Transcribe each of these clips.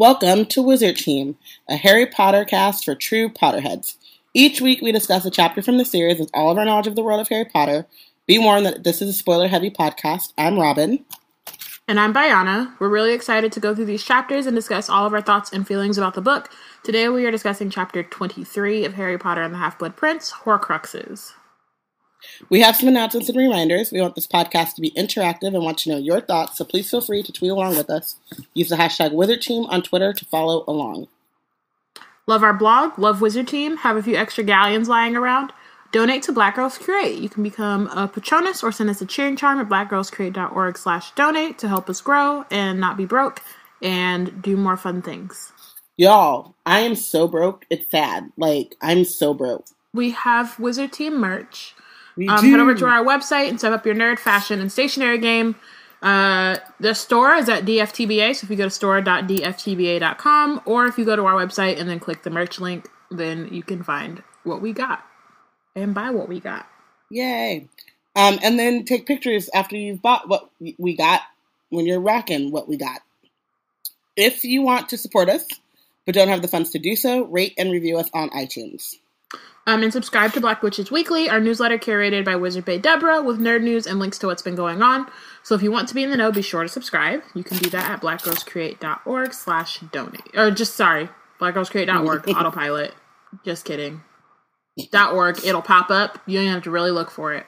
Welcome to Wizard Team, a Harry Potter cast for true Potterheads. Each week we discuss a chapter from the series with all of our knowledge of the world of Harry Potter. Be warned that this is a spoiler heavy podcast. I'm Robin. And I'm Bayana. We're really excited to go through these chapters and discuss all of our thoughts and feelings about the book. Today we are discussing chapter 23 of Harry Potter and the Half Blood Prince, Horcruxes. We have some announcements and reminders. We want this podcast to be interactive and want to know your thoughts, so please feel free to tweet along with us. Use the hashtag Wizard Team on Twitter to follow along. Love our blog, love Wizard Team, have a few extra galleons lying around. Donate to Black Girls Create. You can become a Patronus or send us a cheering charm at blackgirlscreate.org slash donate to help us grow and not be broke and do more fun things. Y'all, I am so broke. It's sad. Like, I'm so broke. We have Wizard Team merch. We Um, do. head over to our website and set up your nerd fashion and stationery game. Uh, the store is at DFTBA, so if you go to store.dftba.com or if you go to our website and then click the merch link, then you can find what we got and buy what we got. Yay. Um, and then take pictures after you've bought what we got when you're rocking what we got. If you want to support us but don't have the funds to do so, rate and review us on iTunes. Um, and subscribe to Black Witches Weekly, our newsletter curated by Wizard Bay Deborah with nerd news and links to what's been going on. So if you want to be in the know, be sure to subscribe. You can do that at blackgirlscreate.org slash donate. Or just, sorry, blackgirlscreate.org, autopilot. Just kidding. Dot .org, it'll pop up. You don't have to really look for it.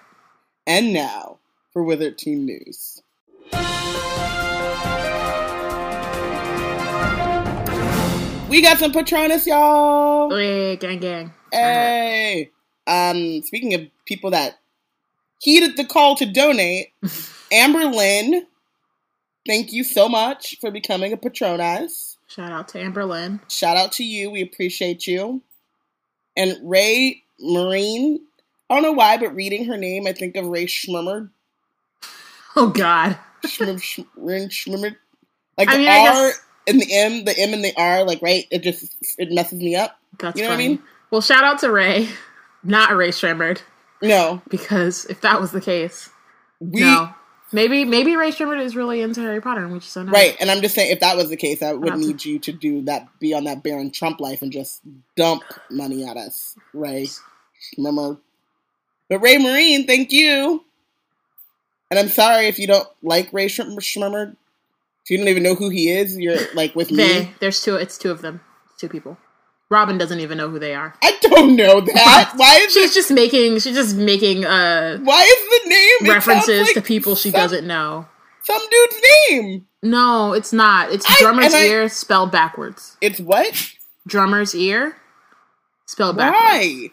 And now for Wizard Team News. We got some Patronus, y'all. Hey, gang, gang. Hey. Um, speaking of people that heeded the call to donate, Amber Lynn, thank you so much for becoming a Patronus. Shout out to Amber Lynn. Shout out to you. We appreciate you. And Ray Marine, I don't know why, but reading her name, I think of Ray Schmummer. Oh, God. Schmummer. Like I mean, I R guess- and the M, the M and the R, like, right? It just, it messes me up. That's You know what I funny. mean? Well, shout out to Ray, not Rae Sremmurd, No. because if that was the case, We, no. Maybe maybe Rae Sremmurd is really into Harry Potter and we just don't know. Right, and I'm just saying, if that was the case, I would Not to- need you to do that, be on that Barron Trump life, and just dump money at us, Ray. Remember, but Ray Marine, thank you. And I'm sorry if you don't like Ray Schmummer. You don't even know who he is, you're like with They me. there's two it's two of them. It's two people. Robin doesn't even know who they are. I don't know that. Why is She's it? just making she's just making uh Why is the name references like to people she some- doesn't know. Some dude's name. No, it's not. It's I- drummer's I- ear spelled backwards. It's what? Drummer's ear spelled backwards. Why?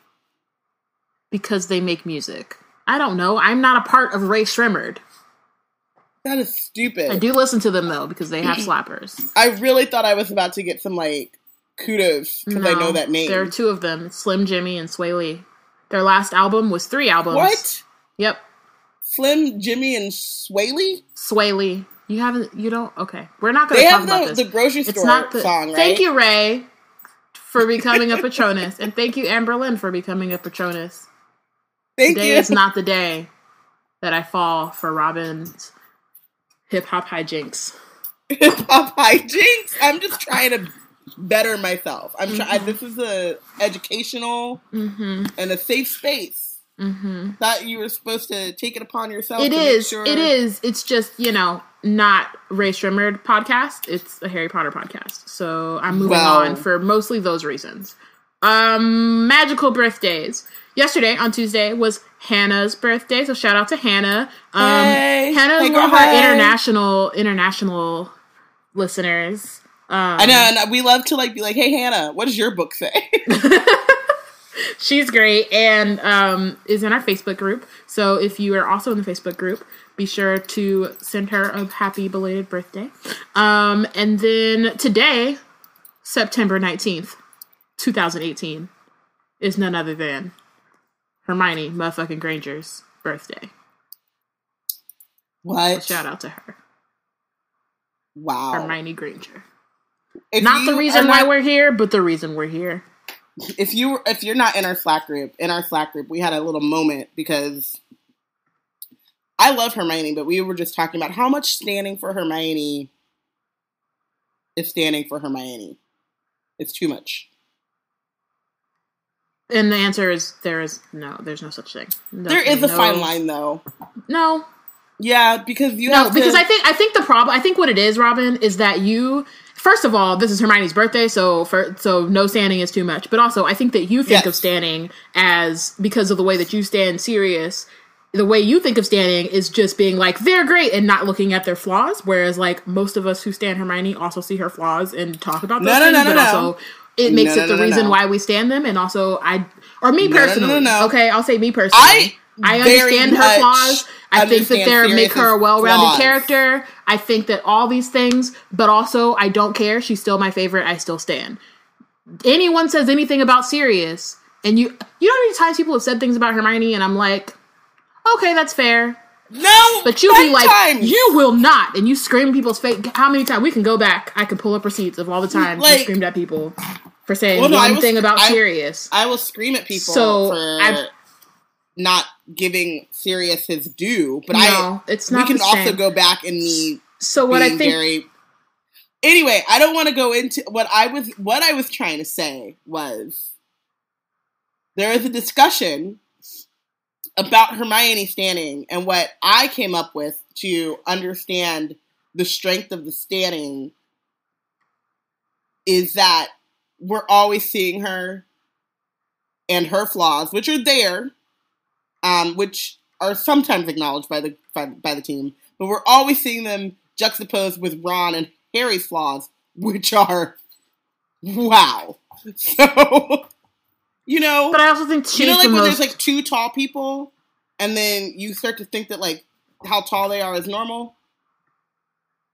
Because they make music. I don't know. I'm not a part of Rae Sremmurd. That is stupid. I do listen to them though because they have slappers. I really thought I was about to get some like kudos because I know that name. There are two of them: Slim Jxmmi and Swae Lee. Their last album was three albums. What? Yep, Slim, Jimmy, and Swae Lee. Swae Lee. You haven't. You don't. Okay, we're not going to talk have about this. the grocery store it's not the song, right? Thank you, Ray, for becoming a Patronus, and thank you, Amber Lynn, for becoming a Patronus. Thank Today you. is not the day that I fall for Robin's hip hop hijinks. Hip hop hijinks. I'm just trying to better myself. I'm trying. This is a educational Mm-hmm. and a safe space. Mm-hmm. Thought you were supposed to take it upon yourself. It is. Sure. It is. It's just you know not Rae Sremmurd podcast. It's a Harry Potter podcast. So I'm moving Well- on for mostly those reasons. Um, magical birthdays. Yesterday on Tuesday was Hannah's birthday, so shout out to Hannah. Um, Hey. Hannah's Hey, one of girl, our international international listeners. Um, I know, and we love to like be like, "Hey, Hannah, what does your book say?" She's great and um, is in our Facebook group. So if you are also in the Facebook group, be sure to send her a happy belated birthday. Um, and then today, September 19th, 2018, is none other than Hermione motherfucking Granger's birthday. what? Shout out to her. Wow. Hermione Granger. If Not the reason why not- we're here, but the reason we're here. if you if you're not in our Slack group, in our Slack group, we had a little moment because I love Hermione, but we were just talking about how much standing for Hermione is standing for Hermione. It's too much. And the answer is there is no, there's no such thing. No, There is a no- fine line though. No, Yeah, because you no, have because to, I think I think the problem I think what it is, Robin, is that you first of all, this is Hermione's birthday, so for so no standing is too much. But also, I think that you think Yes. of standing as because of the way that you stand serious. The way you think of standing is just being like they're great and not looking at their flaws. Whereas, like most of us who stand Hermione also see her flaws and talk about those No, no, no, no, but no. also, it makes No, it the no, reason no. why we stand them. And also, I or me personally, okay, I'll say me personally. I I understand her flaws. I think that they're make her a well-rounded flaws. character. I think that all these things, but also I don't care. She's still my favorite. I still stand. Anyone says anything about Sirius, and you you know how many times people have said things about Hermione, and I'm like, okay, that's fair. No, But you'll be like, times. you will not, and you scream people's face. How many times we can go back? I can pull up receipts of all the times you screamed at people for saying Well, no, one was- thing about I- Sirius. I will scream at people So, for I've- not giving Sirius his due, but No, I it's not we can also go back and me So what I think, very. Anyway, I don't want to go into what I was. What I was trying to say was there is a discussion about Hermione standing, and what I came up with to understand the strength of the standing is that we're always seeing her and her flaws, which are there, um, which are sometimes acknowledged by the by, by the team, but we're always seeing them juxtaposed with Ron and Harry's flaws, which are wow. So you know, but I also think she's you know, like the when most. there's like two tall people, and then you start to think that like how tall they are is normal,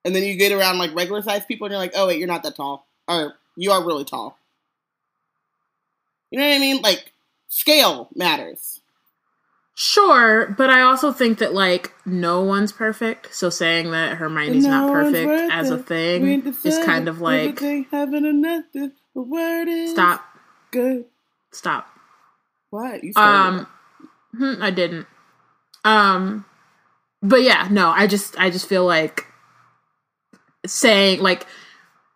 and then you get around like regular sized people, and you're like, oh wait, you're not that tall, or you are really tall. You know what I mean? Like scale matters. Sure, but I also think that like no one's perfect. So saying that Hermione's not perfect as a thing is kind of like having enough. The word stop, Good. Stop. What you Um, hmm, I didn't. Um, but yeah, no, I just I just feel like saying like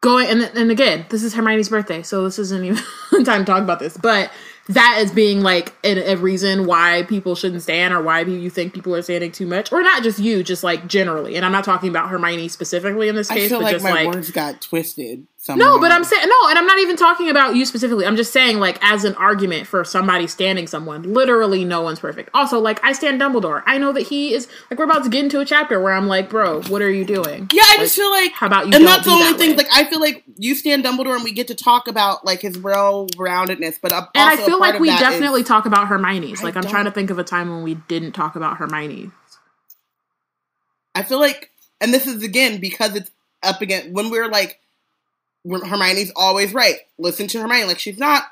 going and and again, this is Hermione's birthday, so this isn't even time to talk about this, but that is being like a, a reason why people shouldn't stand or why you think people are standing too much or not just you just like generally and i'm not talking about hermione specifically in this I case feel but like just my like words got twisted. Somehow. no, but I'm saying no, and I'm not even talking about you specifically. I'm just saying like as an argument for somebody standing someone. Literally, no one's perfect. Also, like I stand Dumbledore. I know that he is like we're about to get into a chapter where I'm like, bro, what are you doing? Yeah, I Like, just feel like how about you and don't that's the be only that thing. way? Like I feel like you stand Dumbledore, and we get to talk about like his well-roundedness. But a- And I also a feel like we definitely is- talk about Hermione's. Like I'm don't- trying to think of a time when we didn't talk about Hermione. I feel like, and this is again because it's up against when we're like, when Hermione's always right. Listen to Hermione. Like she's not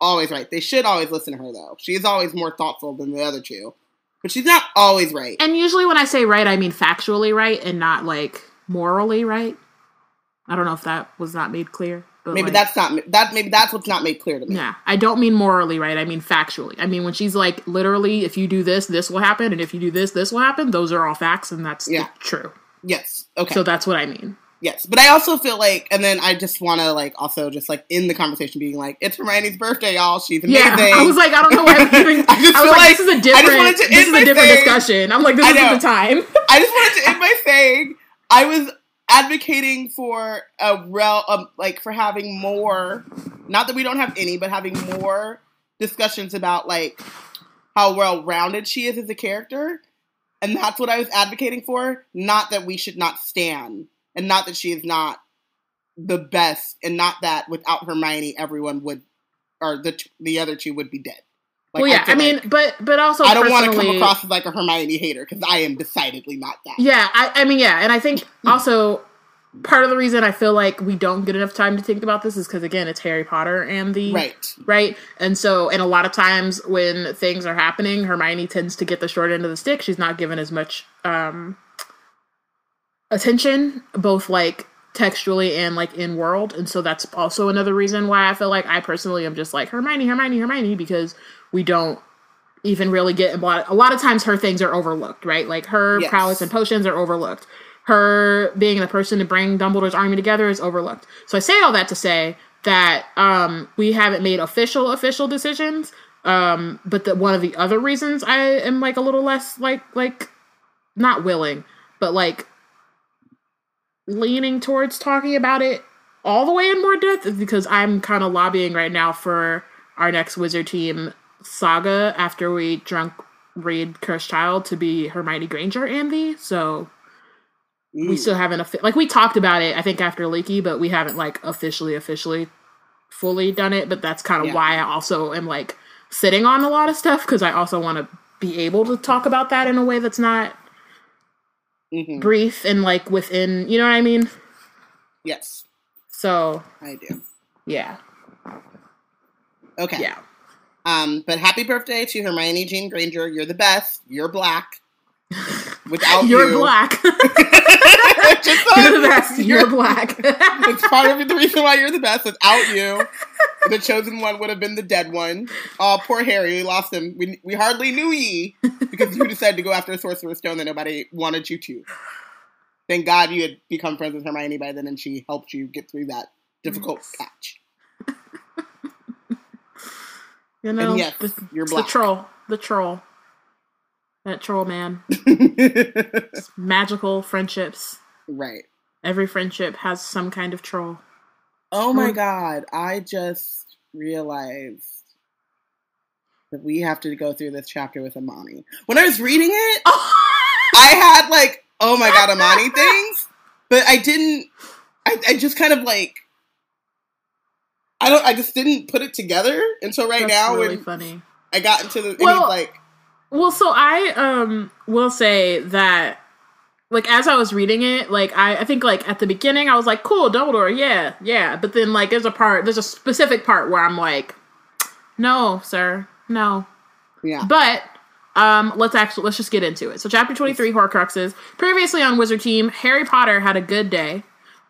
always right. They should always listen to her though. She is always more thoughtful than the other two, but she's not always right. And usually when I say right, I mean factually right and not like morally right. I don't know if that was not made clear. But Maybe like- that's not that. Maybe that's what's not made clear to me. Yeah, I don't mean morally right. I mean factually. I mean when she's like literally, if you do this, this will happen, and if you do this, this will happen. Those are all facts, and that's Yeah. true. Yes. Okay. So that's what I mean. Yes, but I also feel like, and then I just want to like also just like in the conversation being like, it's Hermione's birthday, y'all. She's amazing. Yeah, I was like, I don't know why I'm even. I just I feel was like, like- this is a I just different. wanted to This end is a different saying- discussion. I'm like, this isn't the time. I just wanted to end by saying I was advocating for a rel um, like for having more, not that we don't have any, but having more discussions about like how well rounded she is as a character, and that's what I was advocating for. Not that we should not stand, and not that she is not the best, and not that without Hermione, everyone would, or the t- the other two would be dead. Like, well, yeah, I, feel mean, like- but but also I don't want to come across as like a Hermione hater because I am decidedly not that. Yeah, I, I mean, yeah, and I think also part of the reason I feel like we don't get enough time to think about this is because again, it's Harry Potter and the Right. right, and so and a lot of times when things are happening, Hermione tends to get the short end of the stick. She's not given as much um attention, both like textually and like in world, and so that's also another reason why I feel like I personally am just like Hermione, Hermione, Hermione because we don't even really get a lot. A lot of times, her things are overlooked, right? Like her Yes. prowess and potions are overlooked. her being the person to bring Dumbledore's army together is overlooked. So I say all that to say that um, we haven't made official official decisions. Um, but that one of the other reasons I am like a little less like like not willing, but like leaning towards talking about it all the way in more depth is because I'm kind of lobbying right now for our next wizard team saga after we drunk read Cursed Child to be Hermione Granger Andy. So we mm. still haven't offi- like we talked about it I think after Leaky, but we haven't like officially officially fully done it. But that's kind of Yeah. why I also am like sitting on a lot of stuff because I also want to be able to talk about that in a way that's not Mhm. brief and like within you know what I mean. Yes, So I do. yeah, Okay. yeah. Um, but happy birthday to Hermione Jean Granger. You're the best. You're black. Without You're you, black. Just you're the best. You're black. it's part of the reason why you're the best. Without you, the chosen one would have been the dead one. Oh, poor Harry. We lost him. We, we hardly knew ye because you decided to go after a sorcerer's stone that nobody wanted you to. Thank God you had become friends with Hermione by then, and she helped you get through that difficult patch. you know, And yes, the, you're it's the troll. The troll. That troll man. Magical friendships. right. Every friendship has some kind of troll. Oh my god, I just realized that we have to go through this chapter with Amani. When I was reading it, I had like, oh my god, Amani things, but I didn't, I, I just kind of like, I don't, I just didn't put it together until right That's now really funny. I got into the, Well- like, Well, so I um will say that like as I was reading it, like I, I think like at the beginning I was like, cool, Dumbledore, yeah, yeah. But then like there's a part there's a specific part where I'm like, No, sir, no. yeah, But um let's actually let's just get into it. So chapter twenty three Horcruxes. Previously on Wizard Team, Harry Potter had a good day.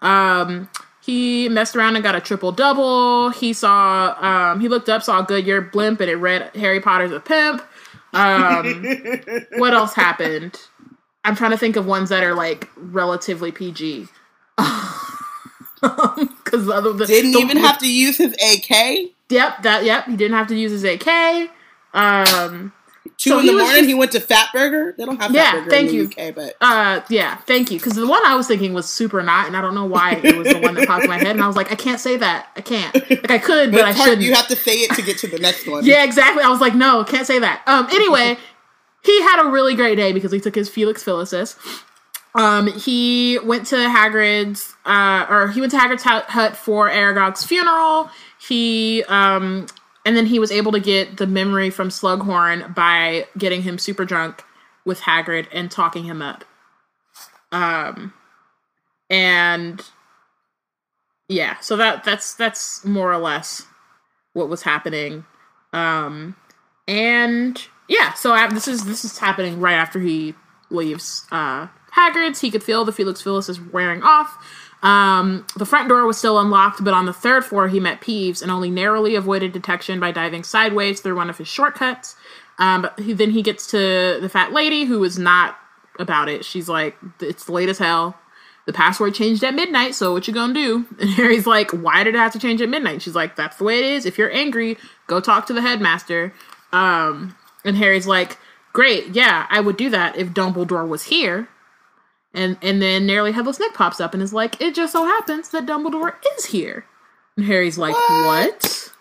Um he messed around and got a triple double. He saw um he looked up, saw a Goodyear blimp and it read Harry Potter's a pimp. Um what else happened? I'm trying to think of ones that are like relatively PG. Because other than didn't the- even have to use his AK. Yep, that yep. He didn't have to use his AK. Um, Two So in the morning, just- he went to Fatburger. They don't have Yeah, Fatburger thank in you. the UK, but uh, yeah, thank you. Because the one I was thinking was super not, and I don't know why it was the one that popped in my head, and I was like, I can't say that. I can't. Like I could, but, but I hard. shouldn't. You have to say it to get to the next one. Yeah, exactly. I was like, no, can't say that. Um, anyway, he had a really great day because he took his Felix Felicis. Um, he went to Hagrid's, uh, or he went to Hagrid's hut, for Aragog's funeral. He, um, and then he was able to get the memory from Slughorn by getting him super drunk with Hagrid and talking him up. Um, and yeah, so that that's that's more or less what was happening. Um, and yeah, so I, this is this is happening right after he leaves uh, Hagrid's. He could feel the Felix Felicis is wearing off. Um, the front door was still unlocked, but on the third floor he met Peeves and only narrowly avoided detection by diving sideways through one of his shortcuts. Um, but he, then he gets to the fat lady who is not about it. She's like, "It's late as hell." the password changed at midnight, so what you gonna do? And Harry's like, why did it have to change at midnight? She's like, that's the way it is. If you're angry, go talk to the headmaster. Um, and Harry's like, great, yeah, I would do that if Dumbledore was here. And and then Nearly Headless Nick pops up and is like, it just so happens that Dumbledore is here. And Harry's like, what?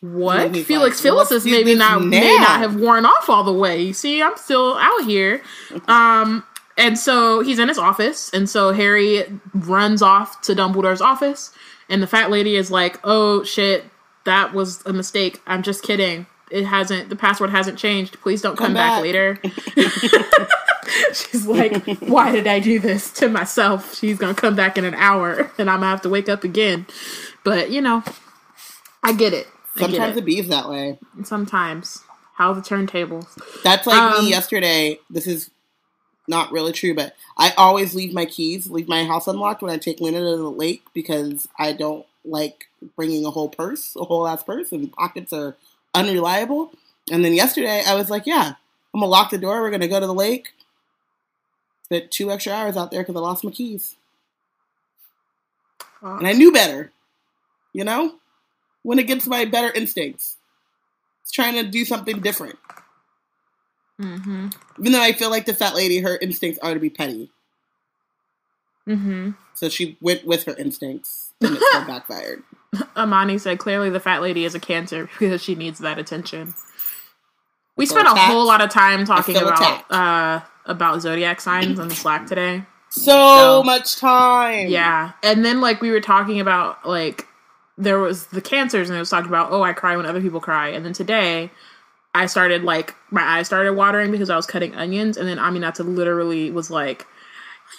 What? He's Felix like, "Let's Felicis maybe not may not have worn off all the way. You see, I'm still out here. Um, and so he's in his office, and so Harry runs off to Dumbledore's office, and the fat lady is like, "Oh shit, that was a mistake. I'm just kidding. It hasn't. The password hasn't changed. Please don't come, Come back. back." later." She's like, "Why did I do this to myself? She's gonna come back in an hour, and I'm gonna have to wake up again." But you know, I get it. I get Sometimes it. it bees that way. Sometimes how the turntables. That's like Um, me yesterday. This is not really true, but I always leave my keys, leave my house unlocked when I take Luna to the lake because I don't like bringing a whole purse, a whole ass purse, and pockets are unreliable. And then yesterday I was like, yeah, I'm gonna lock the door. We're gonna go to the lake. spent two extra hours out there because I lost my keys. And I knew better. You know? Went against my better instincts. It's trying to do something different. mm-hmm. Even though I feel like the fat lady, her instincts are to be petty. Mm-hmm. So she went with her instincts and it backfired. Amani said clearly the fat lady is a cancer because she needs that attention. We spent a whole lot of time talking about uh about zodiac signs on the Slack today. So So- much time. Yeah. And then like we were talking about like there was the cancers and it was talking about, oh, I cry when other people cry. And then today I started like my eyes started watering because I was cutting onions and then Aminata literally was like,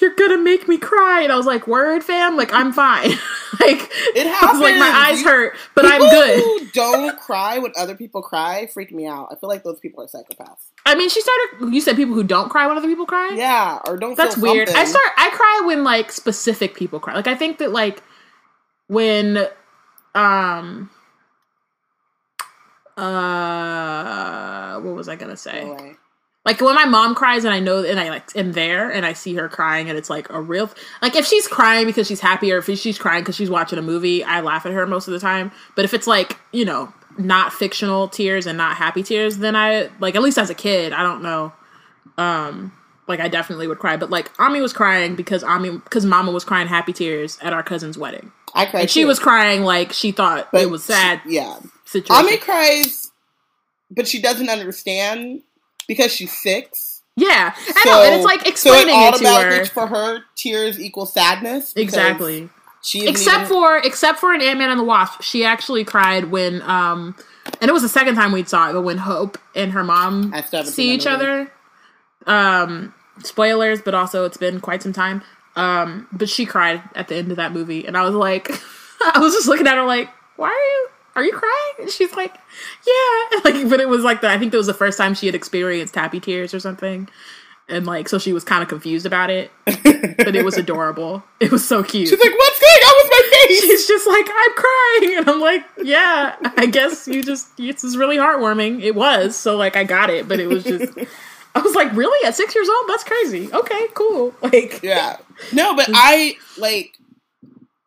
You're gonna make me cry and I was like, Word fam, like I'm fine. like It was like my eyes You- hurt, but I'm good. Who don't cry when other people cry freak me out. I feel like those people are psychopaths. I mean she started you said people who don't cry when other people cry? Yeah, or don't. Cry. That's weird. I start I cry when like specific people cry. Like I think that like when um uh what was I gonna say? Like when my mom cries and I know and I like am there and I see her crying and it's like a real like if she's crying because she's happy or if she's crying because she's watching a movie, I laugh at her most of the time. But if it's like, you know, not fictional tears and not happy tears, then I like at least as a kid, I don't know. Um like I definitely would cry. But like Ami was crying because Ami because Mama was crying happy tears at our cousin's wedding. I cried. And she too. was crying like she thought But it was sad she- yeah, situation. Ami cries, but she doesn't understand because she's six. yeah, I know, and it's like explaining so it to her. for her, tears equal sadness. Exactly. She except even- for except for an Ant Man and the Wasp, she actually cried when um, and it was the second time we saw it, but when Hope and her mom I still haven't see each other. Um, spoilers, but also it's been quite some time. Um, but she cried at the end of that movie, and I was like, I was just looking at her like, why are you? Are you crying? And she's like, yeah. Like, but it was like the I think that was the first time she had experienced happy tears or something, and like so she was kind of confused about it, but it was adorable. It was so cute. She's like, "What's going on with my face?" She's just like, I'm crying. And I'm like, yeah, I guess you just, this is really heartwarming. It was. So, like, I got it. But it was just, I was like, really? At six years old? That's crazy. Okay, cool. Like, yeah. No, but I like.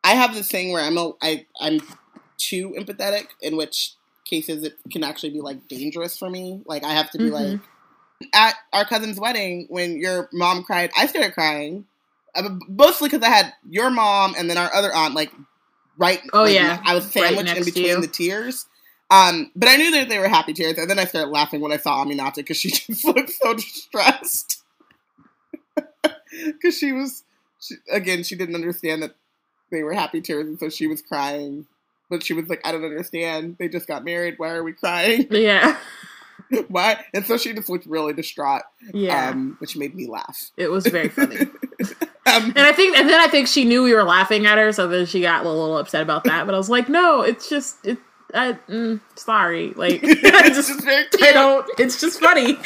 I have this thing where I'm a, I I'm too empathetic, in which cases it can actually be like dangerous for me. Like I have to be Mhm. like at our cousin's wedding when your mom cried, I started crying. Uh, Mostly because I had your mom and then our other aunt like right. Oh, like, yeah. I was Right sandwiched next in between the tears. Um, but I knew that they were happy tears, and then I started laughing when I saw Aminata because she just looked so distressed. Because she was, she, again, she didn't understand that they were happy tears, and so she was crying. But she was like, "I don't understand. They just got married. Why are we crying? yeah. Why?" And so she just looked really distraught, Yeah. um, which made me laugh. it was very funny. Um, And I think, and then I think she knew we were laughing at her. So then she got a little upset about that. But I was like, no, it's just, it, I, mm, sorry. Like, I it's just, just very cute. I don't. It's just funny.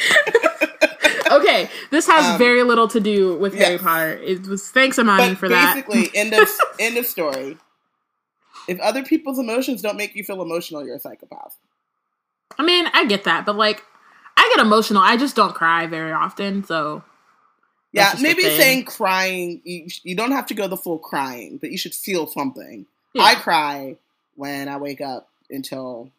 okay, this has Um, very little to do with Harry. Potter. It was thanks, Amani, But for that. basically, end of end of story. If other people's emotions don't make you feel emotional, you're a psychopath. I mean, I get that, but like, I get emotional. I just don't cry very often. So Yeah, That's just the maybe saying crying, you, you don't have to go the full crying, but you should feel something. yeah, I cry when I wake up until.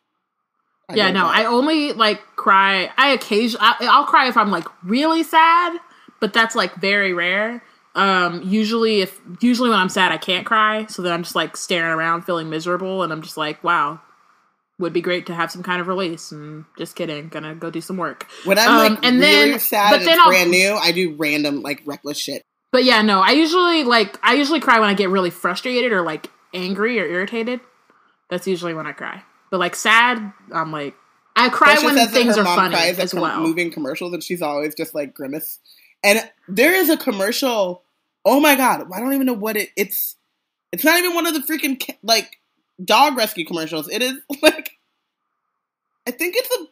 I yeah. No, bed. I only like cry. I occasionally, I'll cry if I'm like really sad, but that's like very rare. Um, usually, if usually when I'm sad, I can't cry, so then I'm just like staring around, feeling miserable, and I'm just like, wow. Would be great to have some kind of release. And just kidding, gonna go do some work. when I'm um, like and really then- sad but and then it's I'll- brand new, I do random like reckless shit. But yeah, no, I usually like I usually cry when I get really frustrated or like angry or irritated. That's usually when I cry. But like sad, I'm like I cry Precious when things are funny as well. Moving commercials, and she's always just like grimace. And there is a commercial. Oh my god! I don't even know what it. It's. It's not even one of the freaking like dog rescue commercials. It is like. I think it's a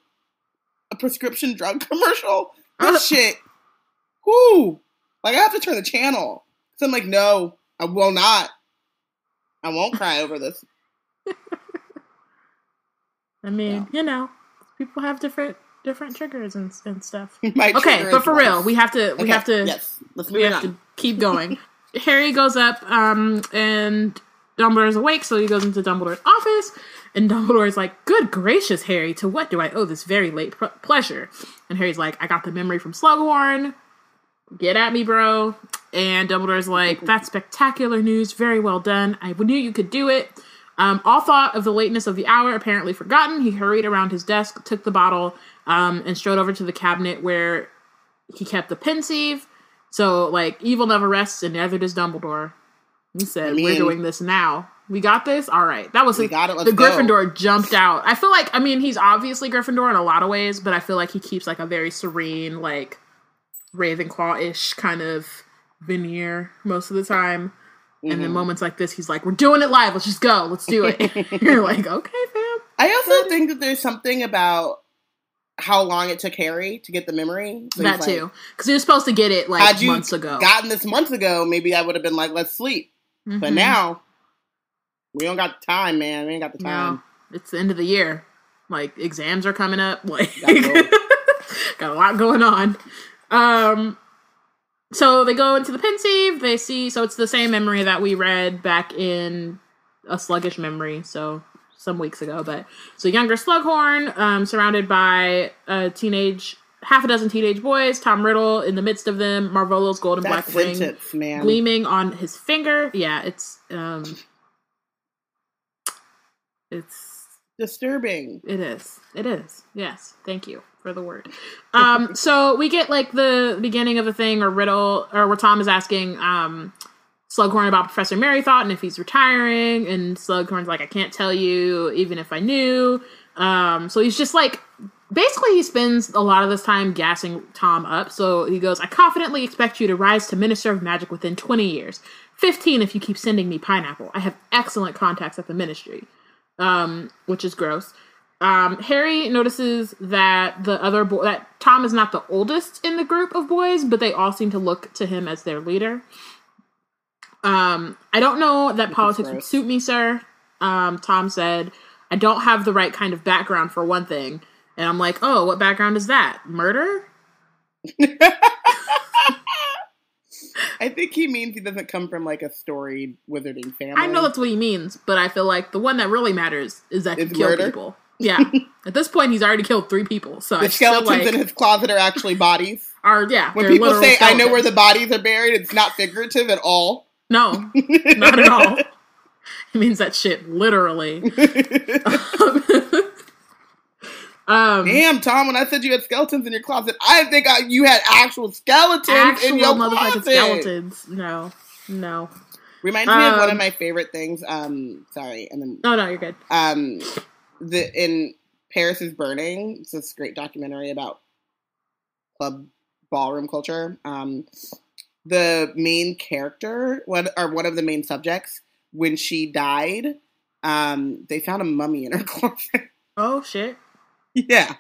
a prescription drug commercial. Uh. That shit. Whoo! Like I have to turn the channel. So I'm like, no, I will not. I won't cry over this. I mean, you know, people have different different triggers and, and stuff. Okay, but for real, we have to we Okay, have to Yes, let's we on. have to keep going. Harry goes up, um, and Dumbledore's awake, so he goes into Dumbledore's office, and Dumbledore's like, "Good gracious, Harry, to what do I owe this very late pr- pleasure?" And Harry's like, "I got the memory from Slughorn. Get at me, bro." And Dumbledore's like, "That's spectacular news. Very well done. I knew you could do it." Um, all thought of the lateness of the hour apparently forgotten. He hurried around his desk, took the bottle, um, and strode over to the cabinet where he kept the pensieve. So, like, evil never rests, and neither does Dumbledore. He said, I mean- "We're doing this now. We got this. All right." That was the, got it, the go. Gryffindor jumped out. I feel like, I mean, he's obviously Gryffindor in a lot of ways, but I feel like he keeps like a very serene, like Ravenclaw ish kind of veneer most of the time. And Mm-hmm. then moments like this, he's like, "We're doing it live. Let's just go. Let's do it." You're like, "Okay, fam." I also think that there's something about how long it took Harry to get the memory. So that too, because he was supposed to get it like Had you months ago. gotten this months ago, maybe I would have been like, let's sleep. But Mhm. now, we don't got the time, man. We ain't got the time. No, it's the end of the year. Like exams are coming up. Like got a lot going on. Um, so they go into the pensieve. They see. So it's the same memory that we read back in a sluggish memory. So some weeks ago, but so younger Slughorn, um, surrounded by a teenage, half a dozen teenage boys. Tom Riddle in the midst of them. Marvolo's golden That black ring man. gleaming on his finger. Yeah, it's um, it's Disturbing. it is. It is. Yes. Thank you for the word. Um, so we get like the beginning of a thing or riddle or where Tom is asking um Slughorn about Professor Merrythought and if he's retiring, and Slughorn's like, I can't tell you, even if I knew. Um, so he's just like basically he spends a lot of this time gassing Tom up. So he goes, I confidently expect you to rise to Minister of Magic within 20 years. 15 if you keep sending me pineapple. I have excellent contacts at the ministry. Um, which is gross. Um, Harry notices that the other boy that Tom is not the oldest in the group of boys, but they all seem to look to him as their leader. Um, I don't know that politics would suit me, sir. Um, Tom said, I don't have the right kind of background for one thing. And I'm like, oh, what background is that? Murder? I think he means he doesn't come from like a storied wizarding family. I know that's what he means, but I feel like the one that really matters is that he Is kill people. Yeah. At this point, he's already killed three people. So I the feel skeletons like in his closet are actually bodies. are yeah. When people say, "I know where the bodies are buried," it's not figurative at all. No, not at all. He means that shit literally. um, Damn, Tom! When I said you had skeletons in your closet, I think I, you had actual skeletons actual in your motherfucking closet. skeletons. No, no. Reminds me of one Um, of my favorite things. Um, sorry, and then No, no, you're good. um, the in Paris is Burning. It's this great documentary about club ballroom culture. Um, the main character, one or one of the main subjects, when she died, um, they found a mummy in her closet. Oh shit! yeah, isn't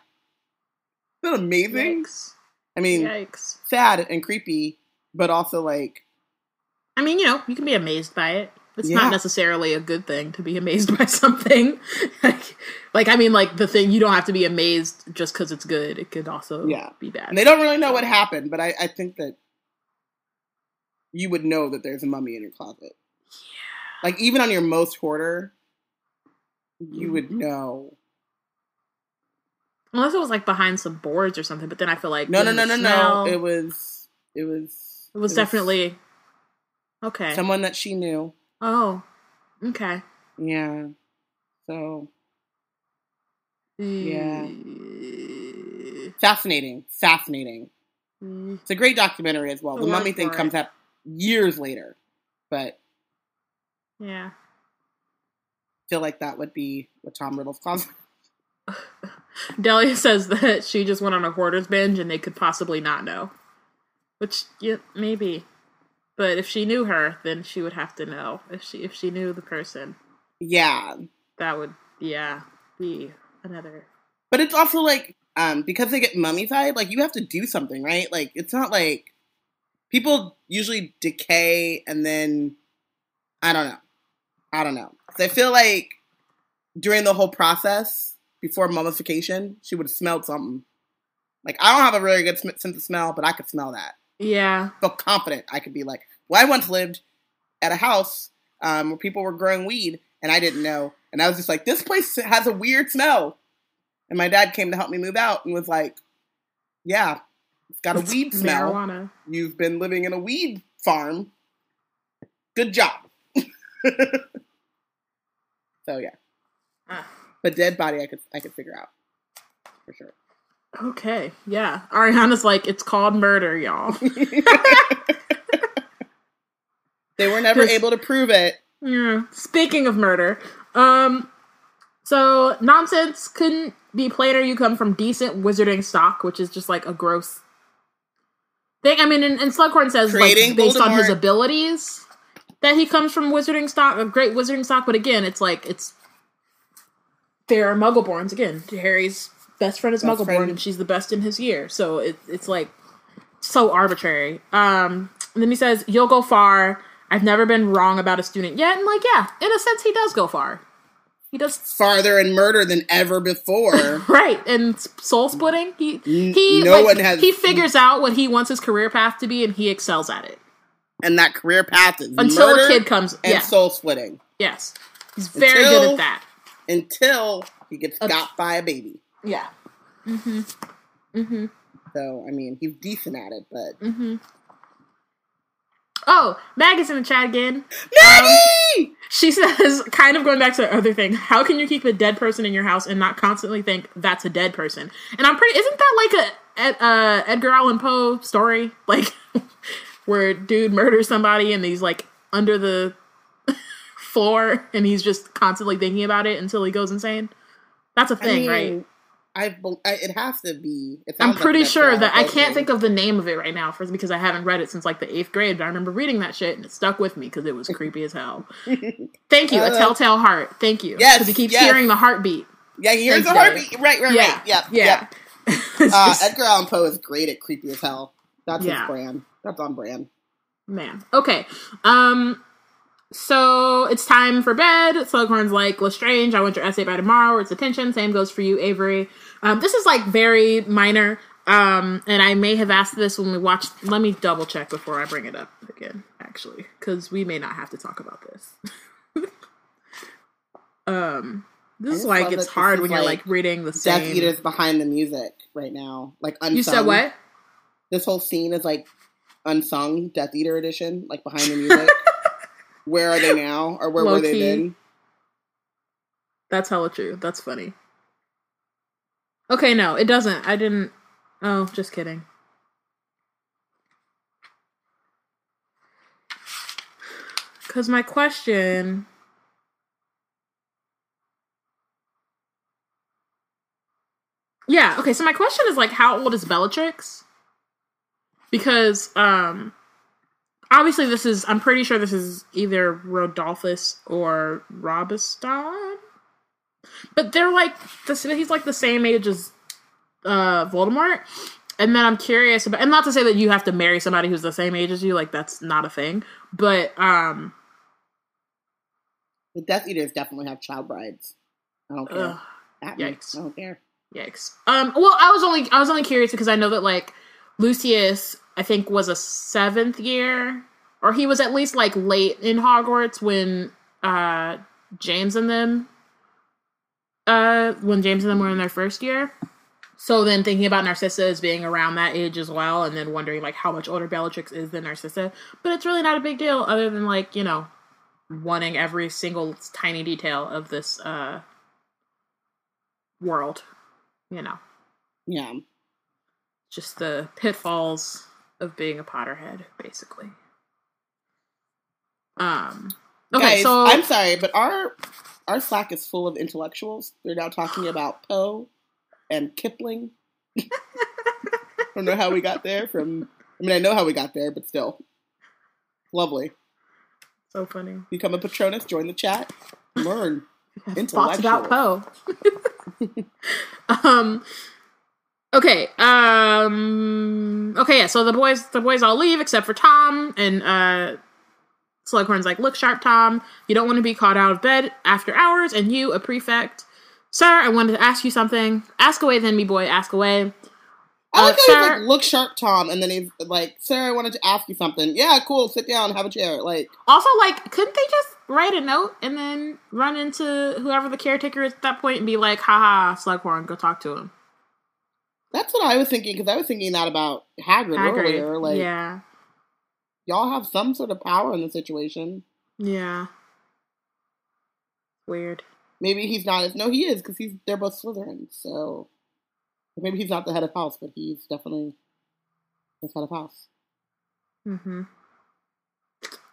that amazing? Yikes! I mean, Yikes! sad and creepy, but also like I mean, you know, you can be amazed by it. It's Yeah. not necessarily a good thing to be amazed by something. like, like I mean, like the thing you don't have to be amazed just because it's good. It could also Yeah. be bad. And they don't really know what happened, but I, I think that you would know that there's a mummy in your closet. Yeah. Like even on your most hoarder, you would know. Unless it was like behind some boards or something, but then I feel like No, no, no, no, it no. It was it was It was definitely okay. someone that she knew. oh, okay. Yeah. So Yeah. fascinating, fascinating. Mm, It's a great documentary as well. The mummy thing comes up years later, but Yeah. I feel like that would be what Tom Riddle's closet. Delia says that she just went on a hoarders binge and they could possibly not know. Which yeah, maybe. But if she knew her, then she would have to know. If she if she knew the person, Yeah, that would yeah, be another But it's also like um because they get mummified, like you have to do something, right? Like it's not like people usually decay and then I don't know. I don't know. 'Cause I feel like during the whole process before mummification, she would have smelled something. Like I don't have a really good sm- sense of smell, but I could smell that. Yeah. I feel confident. I could be like, well, I once lived at a house um, where people were growing weed, and I didn't know, and I was just like, this place has a weird smell. And my dad came to help me move out and was like, yeah, it's got a weed smell. Marijuana. You've been living in a weed farm. Good job. so yeah, Ah. but dead body, I could I could figure out for sure. Okay. Yeah. Ariana's like, it's called murder, y'all. They were never able to prove it. Yeah. Speaking of murder, um, so nonsense couldn't be plainer. You come from decent wizarding stock, which is just like a gross thing. I mean, and, and Slughorn says Creating like based on his abilities that he comes from wizarding stock, a great wizarding stock. But again, it's like it's there are Muggleborns again. Harry's best friend is Best Muggleborn, friend. and she's the best in his year. So it, it's like so arbitrary. Um, and then he says, "You'll go far." I've never been wrong about a student yet, and like, yeah, in a sense, he does go far. He does Farther in murder than ever before. right, and soul splitting. He he no like, one has- he figures out what he wants his career path to be, and he excels at it and that career path is until murder a kid comes. and Yeah, soul splitting yes, he's very Until- good at that. until he gets Uh, got by a baby. Yeah. Mm-hmm. Mm-hmm. So I mean, he's decent at it, but Mm-hmm. Oh, Maggie's in the chat again. Maggie. She says, kind of going back to the other thing, how can you keep a dead person in your house and not constantly think that's a dead person? And I'm pretty, isn't that like a uh, Edgar Allan Poe story? Like, where dude murders somebody and he's like under the floor and he's just constantly thinking about it until he goes insane? That's a thing, mean, right? I, I it has to be. I'm sounds like pretty sure that I can't think of the name of it right now for because I haven't read it since like the eighth grade. But I remember reading that shit and it stuck with me because it was creepy as hell. Thank you, a Uh, telltale heart. Thank you. Yes, because he keeps yes. hearing the heartbeat. Yeah, he hears a heartbeat. Right, right, Yeah, right. Yep, yeah. It's Uh, Edgar Allan Poe is great at creepy as hell. That's Yeah. his brand. That's on brand. Man. Okay. Um so it's time for bed. Slughorn's like, Lestrange, I want your essay by tomorrow, or it's attention. Same goes for you, Avery. Um, this is like very minor. Um, and I may have asked this when we watched let me double check before I bring it up again, actually. Because we may not have to talk about this. um this is just why love it gets hard when you're like like reading the Death. Eaters behind the music right now. Like unsung. you said what? This whole scene is like unsung Death Eater edition, like behind the music. where are they now? Or where Low were they key. then? That's hella true. That's funny. Okay, no, it doesn't. I didn't. Oh, just kidding. Because my question. Yeah, okay, so my question is like, how old is Bellatrix? Because, um, obviously this is, I'm pretty sure this is either Rodolphus or Rabastan. But they're like, this, he's like the same age as uh, Voldemort. And then I'm curious about, and not to say that you have to marry somebody who's the same age as you, like that's not a thing. But um, The Death Eaters definitely have child brides. I don't care. ugh, At me. yikes. I don't care. yikes. Um, well, I was only I was only curious because I know that like Lucius, I think was a seventh year, or he was at least like late in Hogwarts when uh James and them, uh, when James and them were in their first year. So then thinking about Narcissa as being around that age as well, and then wondering like how much older Bellatrix is than Narcissa, but it's really not a big deal other than like you know wanting every single tiny detail of this uh world, you know, Yeah. just the pitfalls of being a Potterhead, basically. Um. Okay, Guys, so I'm sorry, but our our Slack is full of intellectuals. They're now talking about Poe and Kipling. I don't know how we got there from. I mean, I know how we got there, but still, lovely. so funny. Become a Patronus. Join the chat. Learn. Thoughts about Poe. um. Okay. Um. Okay. Yeah. So the boys, the boys all leave except for Tom and uh. Slughorn's like, look sharp, Tom. You don't want to be caught out of bed after hours, and you, a prefect. Sir, I wanted to ask you something. Ask away then, me boy, ask away. I like Uh, how he's like, look sharp, Tom, and then he's like, sir, I wanted to ask you something. Yeah, cool. Sit down, have a chair. Like, Also, like, couldn't they just write a note and then run into whoever the caretaker is at that point and be like, haha, Slughorn, go talk to him? that's what I was thinking because I was thinking that about Hagrid, earlier. Like, yeah. Y'all have some sort of power in the situation. Yeah. Weird. Maybe he's not as no, he is because he's they're both Slytherins. So maybe he's not the head of house, but he's definitely his head of house. Mm-hmm.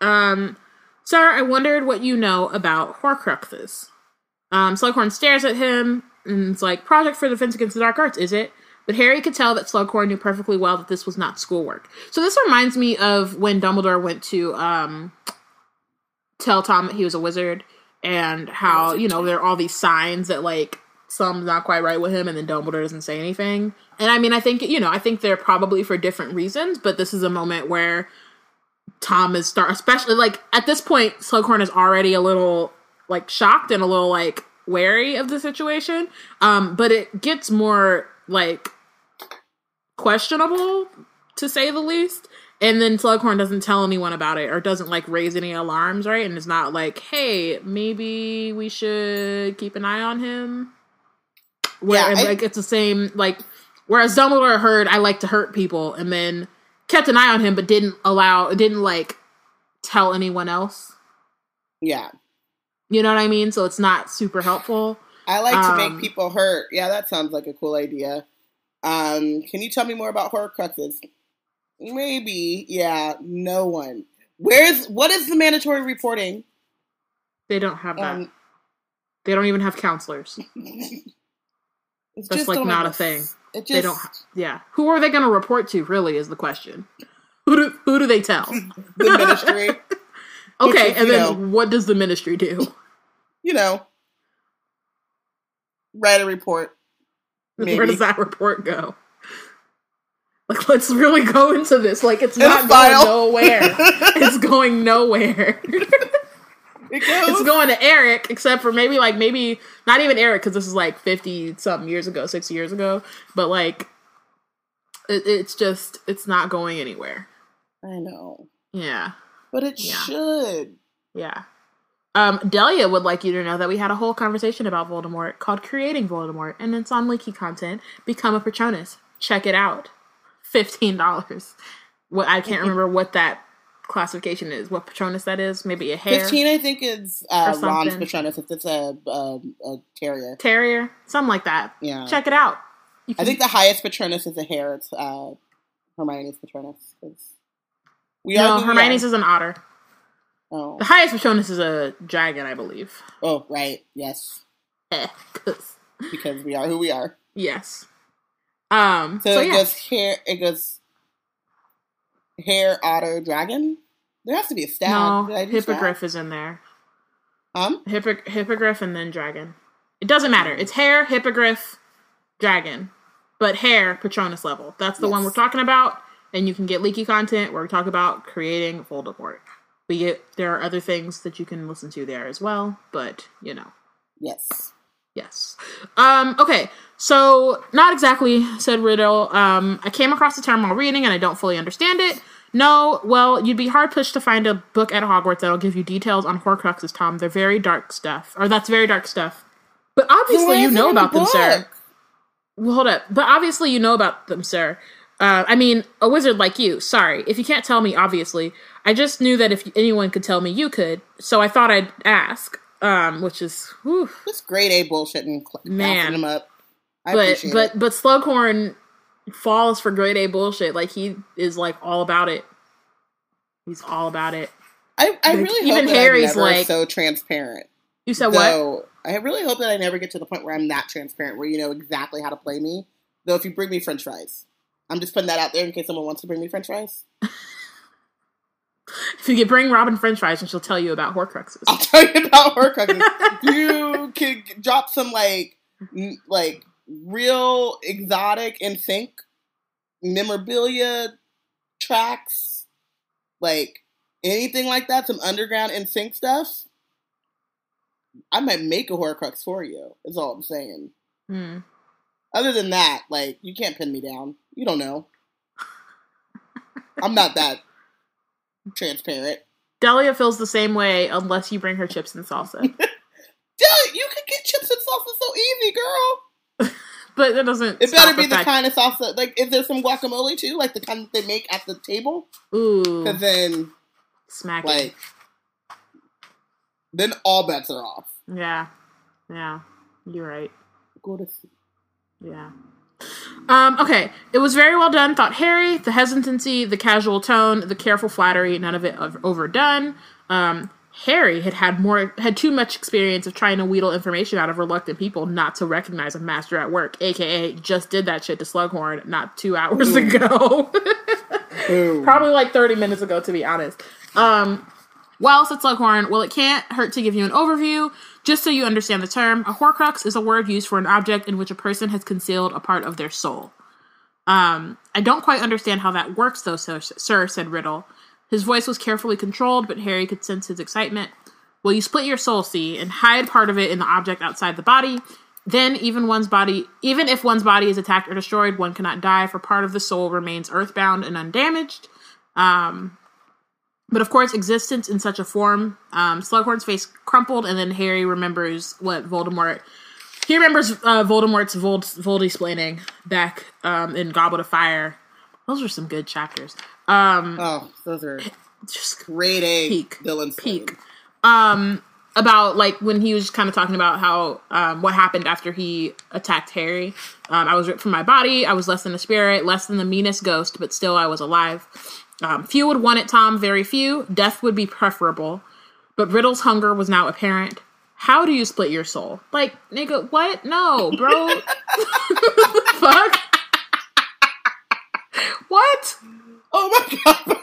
Um, sir, I wondered what you know about Horcruxes. Um, Slughorn stares at him and it's like, Project for Defense Against the Dark Arts, is it? But Harry could tell that Slughorn knew perfectly well that this was not schoolwork. So this reminds me of when Dumbledore went to um, tell Tom that he was a wizard and how, you know, there are all these signs that like something's not quite right with him and then Dumbledore doesn't say anything. And I mean, I think, you know, I think they're probably for different reasons, but this is a moment where Tom is start, especially like at this point, Slughorn is already a little like shocked and a little like wary of the situation. Um, but it gets more like questionable to say the least. And then Slughorn doesn't tell anyone about it or doesn't like raise any alarms, right? And it's not like, hey, maybe we should keep an eye on him. Where Yeah, and, I- like it's the same like whereas Dumbledore heard I like to hurt people and then kept an eye on him but didn't allow didn't like tell anyone else. Yeah. You know what I mean? So it's not super helpful. I like to Um, make people hurt. Yeah, that sounds like a cool idea. Um, can you tell me more about Horcruxes? Maybe. Yeah, no one. Where's what is the mandatory reporting? They don't have that. Um, they don't even have counselors. it's That's, like, don't a thing. It just, they don't. Yeah. Who are they going to report to? Really, is the question. Who do who do they tell? the ministry. Okay, is, and then know- what does the ministry do? you know, write a report. Maybe. Where does that report go? Like, let's really go into this. Like, it's In not going nowhere. it's going nowhere. It it's going to Eric, except for maybe like maybe not even Eric because this is like fifty something years ago, sixty years ago. But like, it, it's just it's not going anywhere. I know, Yeah, but it Yeah. should. yeah. Um, Delia would like you to know that we had a whole conversation about Voldemort called "Creating Voldemort," and it's on Leaky content. Become a Patronus. Check it out. Fifteen dollars. What I can't remember what that classification is. What Patronus that is? Maybe a hare Fifteen, I think, is uh, Ron's. Patronus. If it's a, a, a terrier, terrier, something like that. yeah. Check it out. You I think the highest Patronus is a hare. It's uh, Hermione's Patronus. 'cause We no, are who we Hermione's is an otter. Oh. The highest Patronus is a dragon, I believe. oh, right. Yes, Eh, 'cause- because we are who we are. yes. Um. So, So, it yeah. goes hare. It goes hare, otter, dragon. There has to be a stag. no, hippogriff is in there. Um. Hippo- hippogriff and then dragon. It doesn't matter. It's hare, hippogriff, dragon, but hare Patronus level. That's the one we're talking about. And you can get leaky content where we talk about creating Voldemort. We get there are other things that you can listen to there as well, but you know. Yes. Yes. Um, okay, so not exactly said riddle. Um, I came across the term while reading and I don't fully understand it. No, well, you'd be hard pushed to find a book at Hogwarts that'll give you details on Horcruxes, Tom. They're very dark stuff. Or that's very dark stuff. But obviously you know in the about them, sir. Well, hold up. But obviously you know about them, sir. Uh, I mean, a wizard like you. Sorry. If you can't tell me, obviously. I just knew that if anyone could tell me, you could. So I thought I'd ask. Um, which is, whew. Grade A bullshit and cl- Man. them up. I but but it. but Slughorn falls for grade A bullshit. Like he is like all about it. He's all about it. I, I like, really even Harry's like- so transparent. You said what? I really hope that I never get to the point where I'm that transparent, where you know exactly how to play me. Though if you bring me French fries, I'm just putting that out there in case someone wants to bring me French fries. If you could bring Robin French fries, and she'll tell you about Horcruxes. I'll tell you about Horcruxes. you could drop some like like real exotic NSYNC memorabilia tracks, like anything like that, some underground NSYNC stuff. I might make a Horcrux for you. Is all I'm saying. Hmm. Other than that, like you can't pin me down. You don't know. I'm not that transparent. Delia feels the same way unless you bring her chips and salsa. Delia, you can get chips and salsa so easy, girl. but it doesn't. It better be the fact- kind of salsa. Like, is there some guacamole too? Like the kind that they make at the table? Ooh. Because then, smack like, then all bets are off. Yeah, yeah, you're right. Go to sleep. Yeah. Um, okay, it was very well done, thought Harry. The hesitancy, the casual tone, the careful flattery, none of it overdone. Um, Harry had had more, had too much experience of trying to wheedle information out of reluctant people not to recognize a master at work, aka just did that shit to Slughorn not two hours ago. Probably like 30 minutes ago, to be honest. Um, well, said Slughorn, well, it can't hurt to give you an overview. Just so you understand the term, a Horcrux is a word used for an object in which a person has concealed a part of their soul. Um, I don't quite understand how that works, though, sir, sir, said Riddle. His voice was carefully controlled, but Harry could sense his excitement. Well, you split your soul, see, and hide part of it in the object outside the body. Then, even one's body, even if one's body is attacked or destroyed, one cannot die, for part of the soul remains earthbound and undamaged. Um, but of course, existence in such a form, um, Slughorn's face crumpled, and then Harry remembers what Voldemort. He remembers uh, Voldemort's Vold Voldy explaining back um, in Goblet of Fire. Those are some good chapters. Um, oh, those are just great A peak villain peak. Um, about like when he was kind of talking about how um, what happened after he attacked Harry. Um, I was ripped from my body. I was less than a spirit, less than the meanest ghost, but still I was alive. Um, few would want it, Tom, very few. Death would be preferable. But Riddle's hunger was now apparent. How do you split your soul? Like, nigga, what? No, bro. Fuck. what? Oh my god.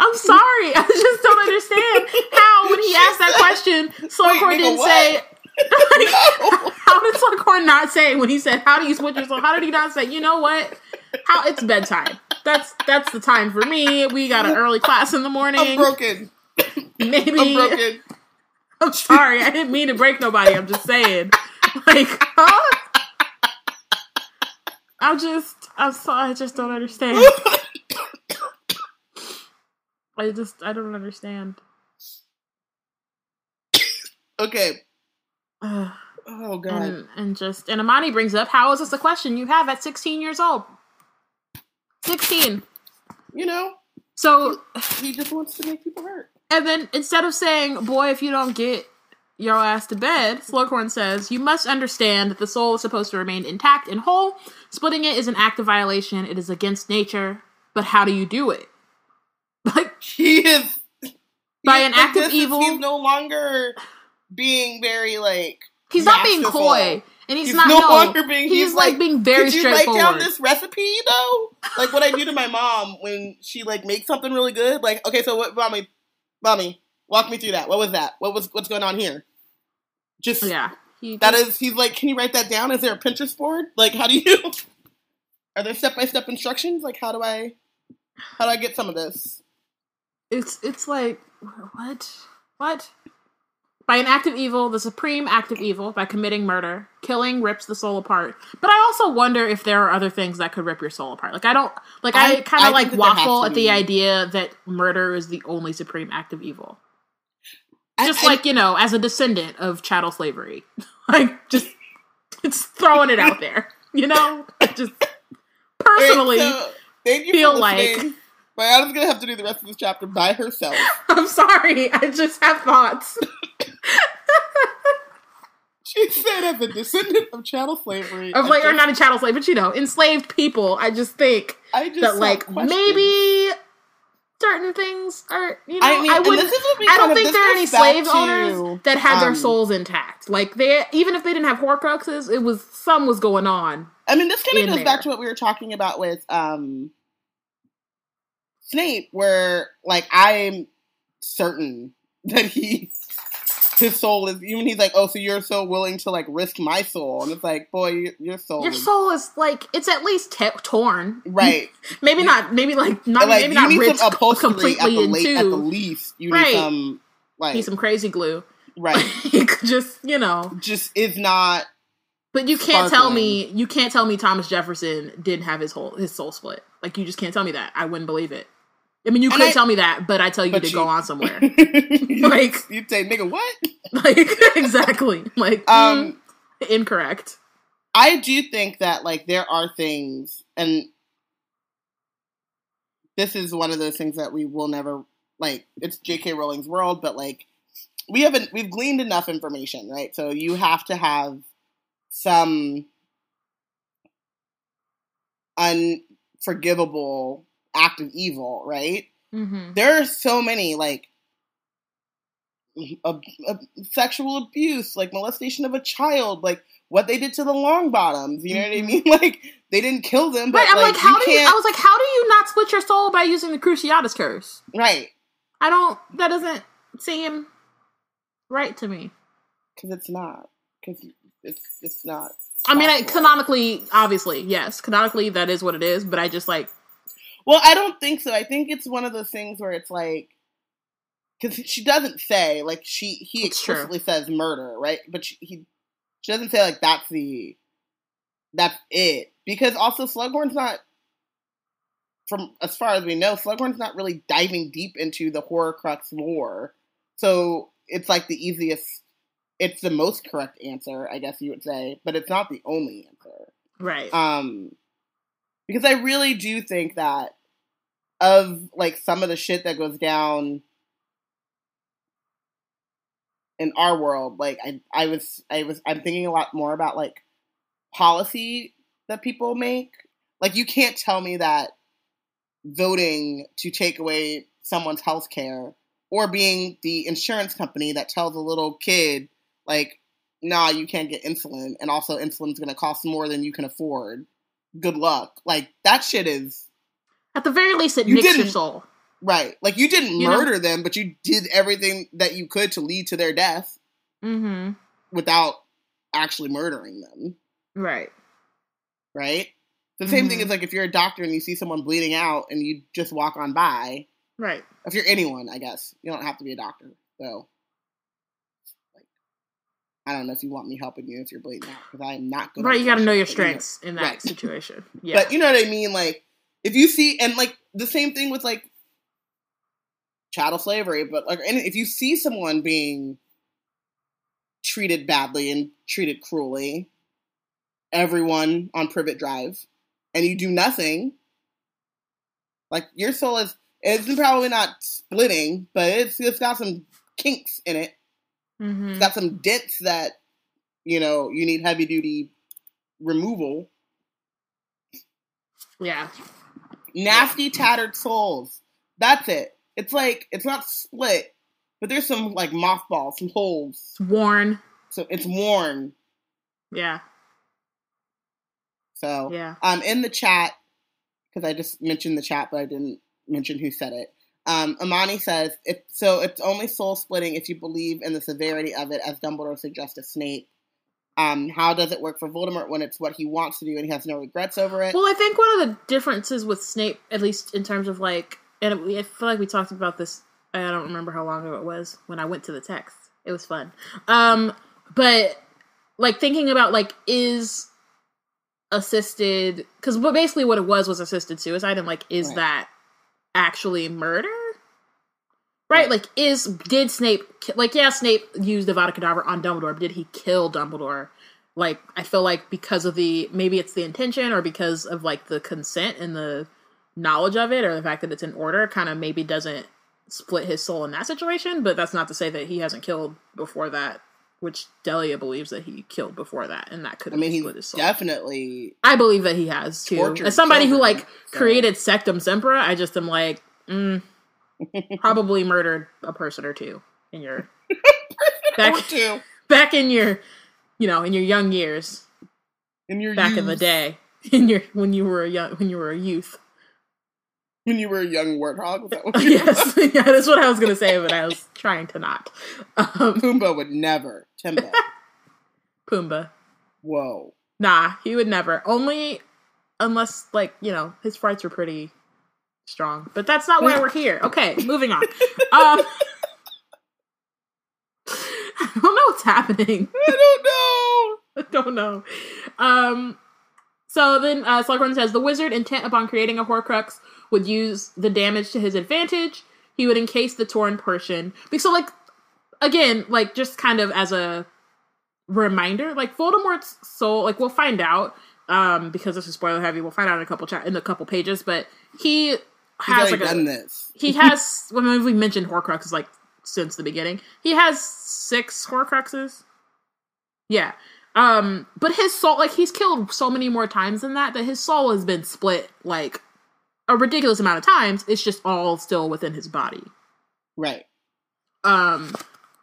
I'm sorry. I just don't understand how when he asked that question, Slughorn didn't what? say no. how did Slughorn not say when he said, How do you split your soul? How did he not say, you know what? How it's bedtime that's that's the time for me. We got an early class in the morning. I'm broken. Maybe I'm broken. I'm sorry. I didn't mean to break nobody. I'm just saying. Like, huh? I'm just. I'm sorry. I just don't understand. I just. I don't understand. Okay. oh god. And, and just and Amani brings up how is this a question you have at 16 years old? 16. You know? So he just wants to make people hurt. And then instead of saying, boy, if you don't get your ass to bed, Slughorn says, you must understand that the soul is supposed to remain intact and whole. Splitting it is an act of violation. It is against nature. But how do you do it? Like he is by an act of evil. He's no longer being very like He's not being coy. And he's, he's not no, no longer being. He's, he's like, like, being very could you straightforward. write down this recipe though? Like what I do to my mom when she like makes something really good. Like okay, so what, mommy, mommy, walk me through that. What was that? What was what's going on here? Just yeah. That just, is. He's like, can you write that down? Is there a Pinterest board? Like, how do you? Are there step by step instructions? Like, how do I? How do I get some of this? It's it's like what what by an act of evil, the supreme act of evil, by committing murder, killing rips the soul apart. But I also wonder if there are other things that could rip your soul apart. Like I don't like I, I kind of like waffle at the idea that murder is the only supreme act of evil. Just I, like, you know, as a descendant of chattel slavery. like just it's throwing it out there. You know? just personally so, feel like Mayana's gonna have to do the rest of this chapter by herself. I'm sorry, I just have thoughts. she said, as a descendant of chattel slavery, of like, or not a chattel slave, but you know, enslaved people. I just think I just that like questions. maybe certain things are you know I, mean, I wouldn't I don't think there are any slave to, owners that had um, their souls intact. Like they even if they didn't have horcruxes, it was some was going on. I mean this kind of goes there. back to what we were talking about with um Snape where like I'm certain that he his soul is even he's like, oh, so you're so willing to like risk my soul, and it's like, boy, your soul, your soul is like it's at least te- torn, right? maybe not, maybe like not, like, maybe not ripped completely at the, two. At the least, you right. need some like need some crazy glue, right? just you know, just is not. But you can't tell me you can't tell me Thomas Jefferson didn't have his whole his soul split. Like you just can't tell me that. I wouldn't believe it. I mean, you And could I- tell me that, but I tell you to you- go on somewhere. like you'd say, nigga, what? like exactly. Like Um, mm, incorrect. I do think that like there are things, and this is one of those things that we will never like. It's J.K. Rowling's world, but like we haven't we've gleaned enough information, right? So you have to have some unforgivable act of evil, right? Mm-hmm. there are so many like ab- ab- sexual abuse, like molestation of a child, like what they did to the Longbottoms. You know what I Mhm. mean? Like they didn't kill them, but Right, I'm like, like, how do you? I was like, how do you not split your soul by using the Cruciatus curse? right, I don't. That doesn't seem right to me. because it's not. Because it's it's not. I mean, I, canonically, obviously, yes, canonically, that is what it is. But I just like, Well, I don't think so. I think it's one of those things where it's like. Because she doesn't say like she he It's true. explicitly says murder right, but she, he she doesn't say like that's the that's it because also Slughorn's not from as far as we know Slughorn's not really diving deep into the Horcrux lore, so it's like the easiest. It's the most correct answer, I guess you would say, but it's not the only answer. right, Um, because I really do think that of like some of the shit that goes down in our world, like I, I was, I was, I'm thinking a lot more about like policy that people make. Like you can't tell me that voting to take away someone's health care or being the insurance company that tells a little kid like nah you can't get insulin and also insulin's going to cost more than you can afford good luck like that shit is at the very least, it You nicks your soul. right like you didn't You know- murder them but you did everything that you could to lead to their death Mm-hmm. without actually murdering them Right. right the same thing Mhm. is like if you're a doctor and you see someone bleeding out and you just walk on by Right. if you're anyone, I guess you don't have to be a doctor. So, like, I don't know if you want me helping you if you're bleeding out because I'm not good. Right. You got to know your strengths in that Right. situation. Yeah. But you know what I mean? Like, if you see, and like the same thing with like chattel slavery, but like, and if you see someone being treated badly and treated cruelly, everyone on Privet Drive, and you do nothing, like your soul is it's probably not splitting, but it's it's got some kinks in it. hmm It's got some dents that you know you need heavy duty removal. Yeah. Nasty tattered souls. That's it. It's like it's not split, but there's some like mothballs, some holes. It's worn. So it's worn. Yeah. So Yeah. um in the chat because I just mentioned the chat, but I didn't mention who said it. Um, Amani says, it, so it's only soul splitting if you believe in the severity of it, as Dumbledore suggested Snape. Um, how does it work for Voldemort when it's what he wants to do and he has no regrets over it? Well, I think one of the differences with Snape, at least in terms of like, and I feel like we talked about this. I don't remember how long ago it was when I went to the text. It was fun. Um, but like thinking about like is assisted because basically what it was was assisted suicide, and like is Right. that actually murder? Right, like is did Snape like yeah Snape used the Avada Kedavra on Dumbledore, but did he kill Dumbledore? Like I feel like because of the maybe it's the intention or because of like the consent and the knowledge of it or the fact that it's in order kind of maybe doesn't split his soul in that situation, but that's not to say that he hasn't killed before that, which Delia believes that he killed before that and that could I mean, he's split his soul. definitely I believe that he has too. As somebody who like so- created Sectumsempra, I just am like, mm, probably murdered a person or two in your or back two back in your you know in your young years in your back in the day in your when you were a young when you were a youth. when you were a young warthog. Yes, yeah, that's what I was gonna say, but I was trying to not. Um, Pumbaa would never. Timba. Pumbaa, Whoa. nah, he would never. Only unless like you know his frights were pretty strong, but that's not why we're here. Okay, moving on. Um, I don't know what's happening. I don't know. I don't know. Um, so then uh, Slughorn says the wizard, intent upon creating a Horcrux, would use the damage to his advantage. He would encase the torn portion. So, like, again, like just kind of as a reminder, like Voldemort's soul, like we'll find out um because this is spoiler heavy. We'll find out in a couple chat in a couple pages, but he has like done a, this. he has when we mentioned Horcruxes like since the beginning. He has six Horcruxes. Yeah. Um, but his soul, like he's killed so many more times than that, that his soul has been split like a ridiculous amount of times. It's just all still within his body. Right. Um,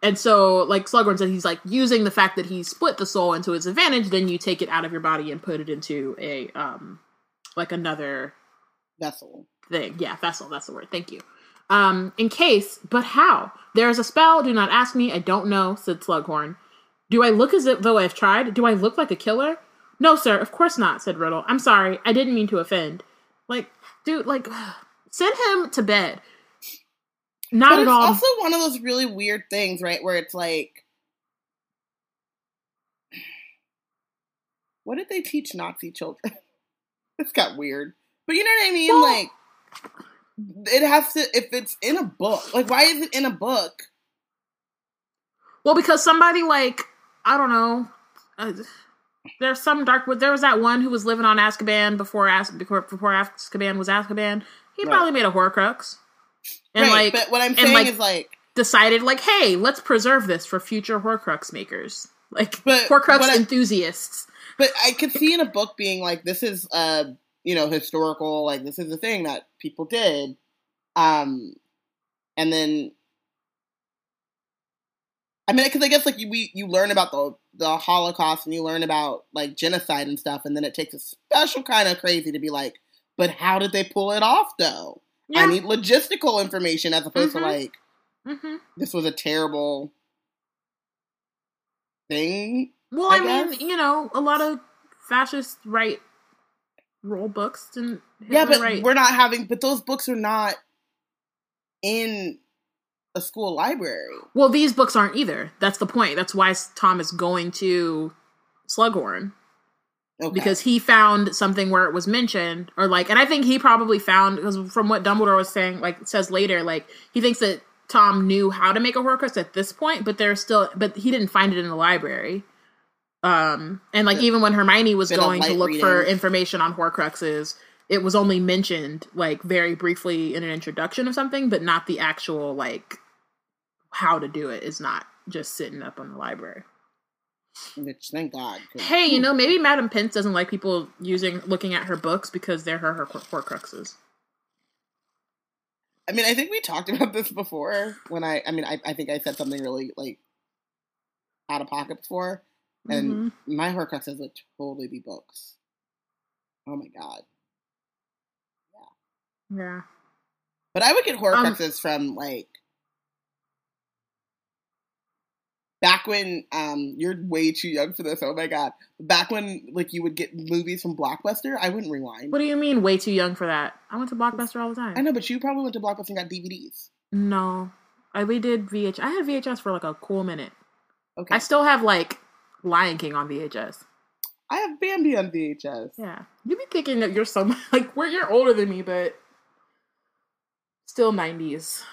and so like Slughorn said, he's like using the fact that he split the soul into his advantage. Then you take it out of your body and put it into a um, like another vessel thing. Yeah, vessel. That's the word. Thank you. Um, in case, but how? There is a spell. Do not ask me. I don't know," said Slughorn. Do I look as if though I've tried? Do I look like a killer? No, sir, of course not, said Riddle. I'm sorry, I didn't mean to offend. Like, dude, like, send him to bed. Not but at it's all. also one of those really weird things, right? Where it's like, what did they teach Nazi children? it's got weird, but you know what I mean. Well- like, it has to if it's in a book. Like, why is it in a book? Well, because somebody like I don't know. Uh, there's some dark. There was that one who was living on Azkaban before As before, before Azkaban was Azkaban. He Right. probably made a Horcrux, and right, like but what I'm saying like, is like, decided like, hey, let's preserve this for future Horcrux makers, like But Horcrux what I- enthusiasts. but I could see in a book being like, this is uh, you know, historical. Like, this is a thing that people did. Um, and then I mean, because I guess like you we you learn about the the Holocaust and you learn about like genocide and stuff, and then it takes a special kind of crazy to be like, but how did they pull it off though? Yeah. I need logistical information as opposed Mhm. to like hmm this was a terrible thing. Well, I I, mean, you know, a lot of fascist right rule books and yeah, but right. we're not having. But those books are not in a school library. Well, these books aren't either. That's the point. That's why Tom is going to Slughorn Okay. because he found something where it was mentioned, or like, and I think he probably found because from what Dumbledore was saying, like says later, like he thinks that Tom knew how to make a Horcrux at this point, but there's still, but he didn't find it in the library. Um, and like even when Hermione was going to look for information on Horcruxes, it was only mentioned like very briefly in an introduction of something, but not the actual like how to do it is not just sitting up on the library. which thank God. Hey, you know, maybe Madam Pince doesn't like people using looking at her books because they're her, her Horcruxes. I mean, I think we talked about this before when I, I mean, I, I think I said something really like out of pocket before, and Mhm. my Horcruxes would totally be books. Oh my god! Yeah. Yeah. But I would get Um, Horcruxes from like back when um you're way too young for this. Oh my god! Back when like you would get movies from Blockbuster, I wouldn't rewind. What do you mean, way too young for that? I went to Blockbuster all the time. I know, but you probably went to Blockbuster and got DVDs. No, I we did VH. I had VHS for like a cool minute. Okay, I still have like Lion King on VHS. I have Bambi on VHS. Yeah, you be thinking that you're so like we're you're older than me, but still nineties.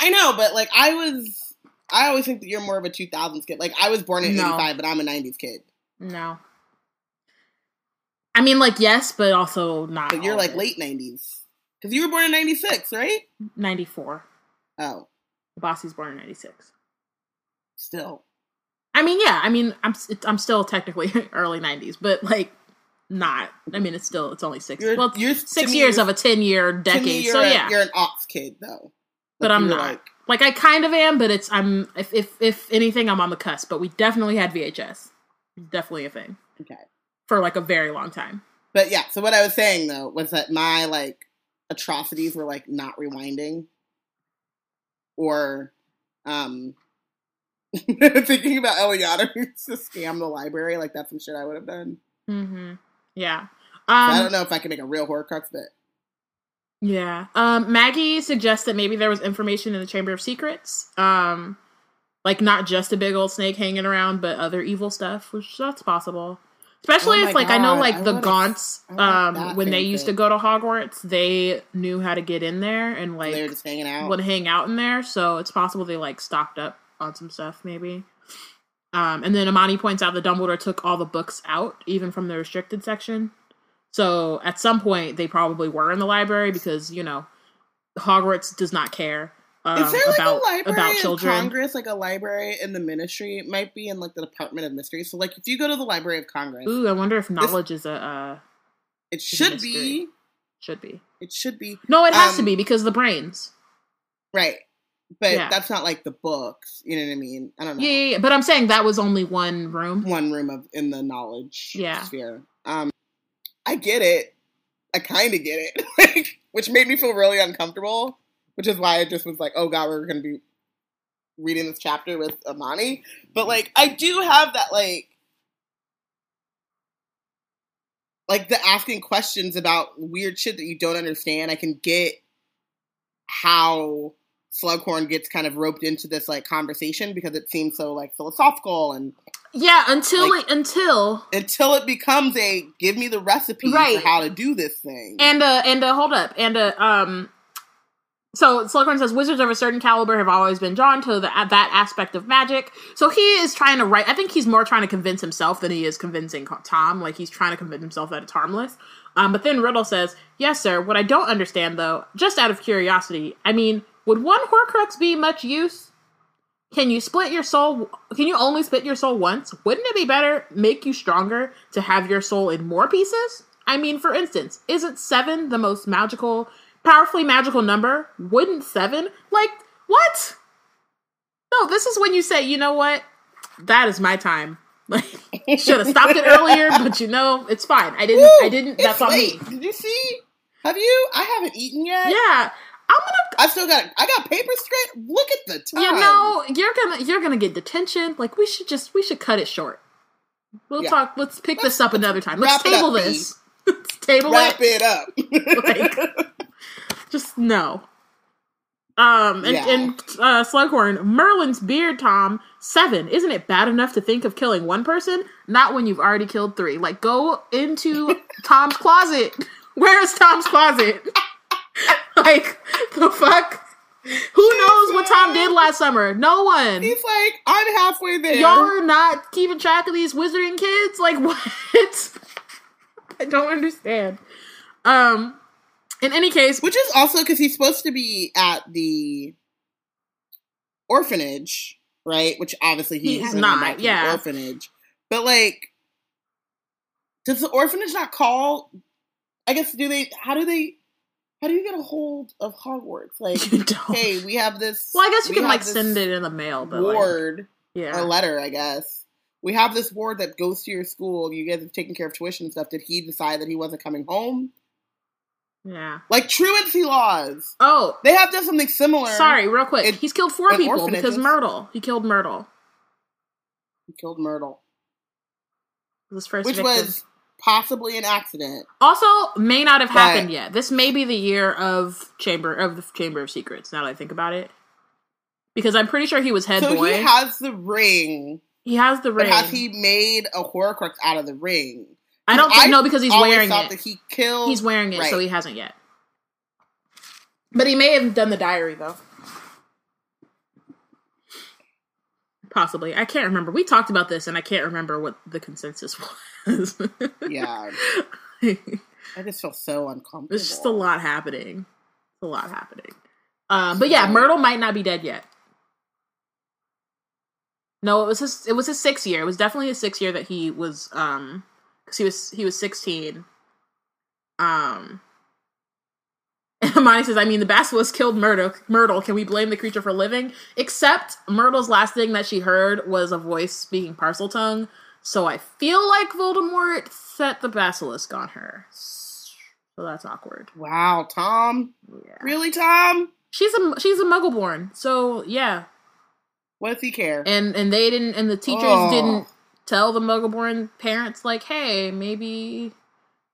I know, but like I was, I always think that you're more of a 2000s kid. Like I was born in No. 85, but I'm a 90s kid. No. I mean, like yes, but also not. But you're like late 90s because you were born in 96, right? ninety four. Oh, Bossy's born in ninety six. still. I mean, yeah. I mean, I'm s- I'm still technically early '90s, but like not. I mean, it's still it's only 6 You're- well, you're- six years of a ten year decade. you're So a- yeah, you're an ops kid though. but I'm not. Like, Like I kind of am, but it's I'm if if if anything, I'm on the cusp. But we definitely had VHS. Definitely a thing okay, for like a very long time. but yeah. So what I was saying though was that my like atrocities were like not rewinding, or um. thinking about Eliana to scam the library, like that's some shit I would have done. hmm Yeah. So I Um, don't know if I can make a real Horcrux, but Yeah. Um, Maggie suggests that maybe there was information in the Chamber of Secrets. Um, like not just a big old snake hanging around, but other evil stuff, which that's possible. Especially Oh if like I know like I the Gaunts, um, when they used to go to Hogwarts, they knew how to get in there and like They were just hanging out. would hang out in there. So it's possible they like stocked up on some stuff, maybe. Um, and then Amani points out that Dumbledore took all the books out, even from the restricted section. So at some point, they probably were in the library because you know Hogwarts does not care um, Is there like about a library about in children. Congress, like a library in the ministry? It might be in like the Department of Mystery. So, like, if you go to the Library of Congress, Ooh, I wonder if knowledge is a uh, it should be. should be. It should be No, it has to Um, be because the brains. right, but Yeah. that's not like the books. You know what I mean? I don't know. Yeah, yeah, yeah, but I'm saying that was only one room. One room of in the knowledge Yeah. sphere. Um, I get it. I kind of get it, like, which made me feel really uncomfortable. Which is why I just was like, "Oh God, we're going to be reading this chapter with Amani." But like, I do have that like, like the asking questions about weird shit that you don't understand. I can get how Slughorn gets kind of roped into this like conversation because it seems so like philosophical and Yeah, until Like- it, until until it becomes a give me the recipe Right. for how to do this thing. And uh and uh hold up. And uh um so Slughorn says wizards of a certain caliber have always been drawn to the, that aspect of magic. So he is trying to write. I think he's more trying to convince himself than he is convincing Tom. Like he's trying to convince himself that it's harmless. Um, but then Riddle says, "Yes, sir. What I don't understand, though, just out of curiosity, I mean, would one Horcrux be much use? Can you split your soul? Can you only split your soul once? Wouldn't it be better, make you stronger, to have your soul in more pieces? I mean, for instance, isn't seven the most magical, powerfully magical number? Wouldn't seven? Like, what? No, this is when you say, you know what? That is my time. Like, should have stopped it earlier, but you know, it's fine. I didn't. I didn't. That's on me. Did you see? Have you? I haven't eaten yet. Yeah, gonna I still got. I got paper straight. Look at the time. You know, you're gonna you're gonna get detention. Like we should just we should cut it short. We'll Yeah. talk. Let's pick Let's- this up another time. Let's wrap it up, table this. Let's table wrap it. it up. Just no. Um and, Yeah. and uh Slughorn, Merlin's beard, Tom, seven. Isn't it bad enough to think of killing one person? Not when you've already killed three. Like go into Tom's closet. Where is Tom's closet? like the fuck? Who knows what Tom did last summer? No one. He's like, I'm halfway there. Y'all are not keeping track of these wizarding kids? Like what? I don't understand. Um in any case, Which is also because he's supposed to be at the orphanage, right? Which obviously he He's not, yeah. orphanage. But like, does the orphanage not call? I guess do they? How do they? How do you get a hold of Hogwarts? Like, you don't. hey, we have this. well, I guess you we can like send it in the mail, but like, ward yeah. a letter, I guess. We have this ward that goes to your school. You guys have taken care of tuition and stuff. Did he decide that he wasn't coming home? Yeah. Like truancy laws. Oh, They have done something similar. sorry, real quick. It- He's killed four people orphanages. because Myrtle. He killed Myrtle. He killed Myrtle, His first which victim. was possibly an accident. also may not have But- happened yet. This may be the year of Chamber of the Chamber of Secrets. Now that I think about it, because I'm pretty sure he was head so boy. he has the ring, he has the ring. has he made a Horcrux out of the ring? I don't think I no because he's wearing it. that he killed. He's wearing it, so he hasn't yet. But he may have done the diary though. Possibly. I can't remember. We talked about this and I can't remember what the consensus was. Yeah, I just feel so uncomfortable. There's just a lot happening. It's a lot happening. Um, but yeah, Myrtle might not be dead yet. No, it was his. It was his sixth year. It was definitely his sixth year that he was. Um, because he was he was sixteen. Um, and Hermione says, "I mean, the basilisk killed Myrtle. Myrtle. Can we blame the creature for living? Except Myrtle's last thing that she heard was a voice speaking Parseltongue. So I feel like Voldemort set the basilisk on her. So that's awkward. Wow, Tom. Yeah. Really, Tom? She's a she's a Muggleborn, so yeah, What does he care? and and they didn't, and the teachers Oh. didn't tell the Muggleborn parents like, hey, maybe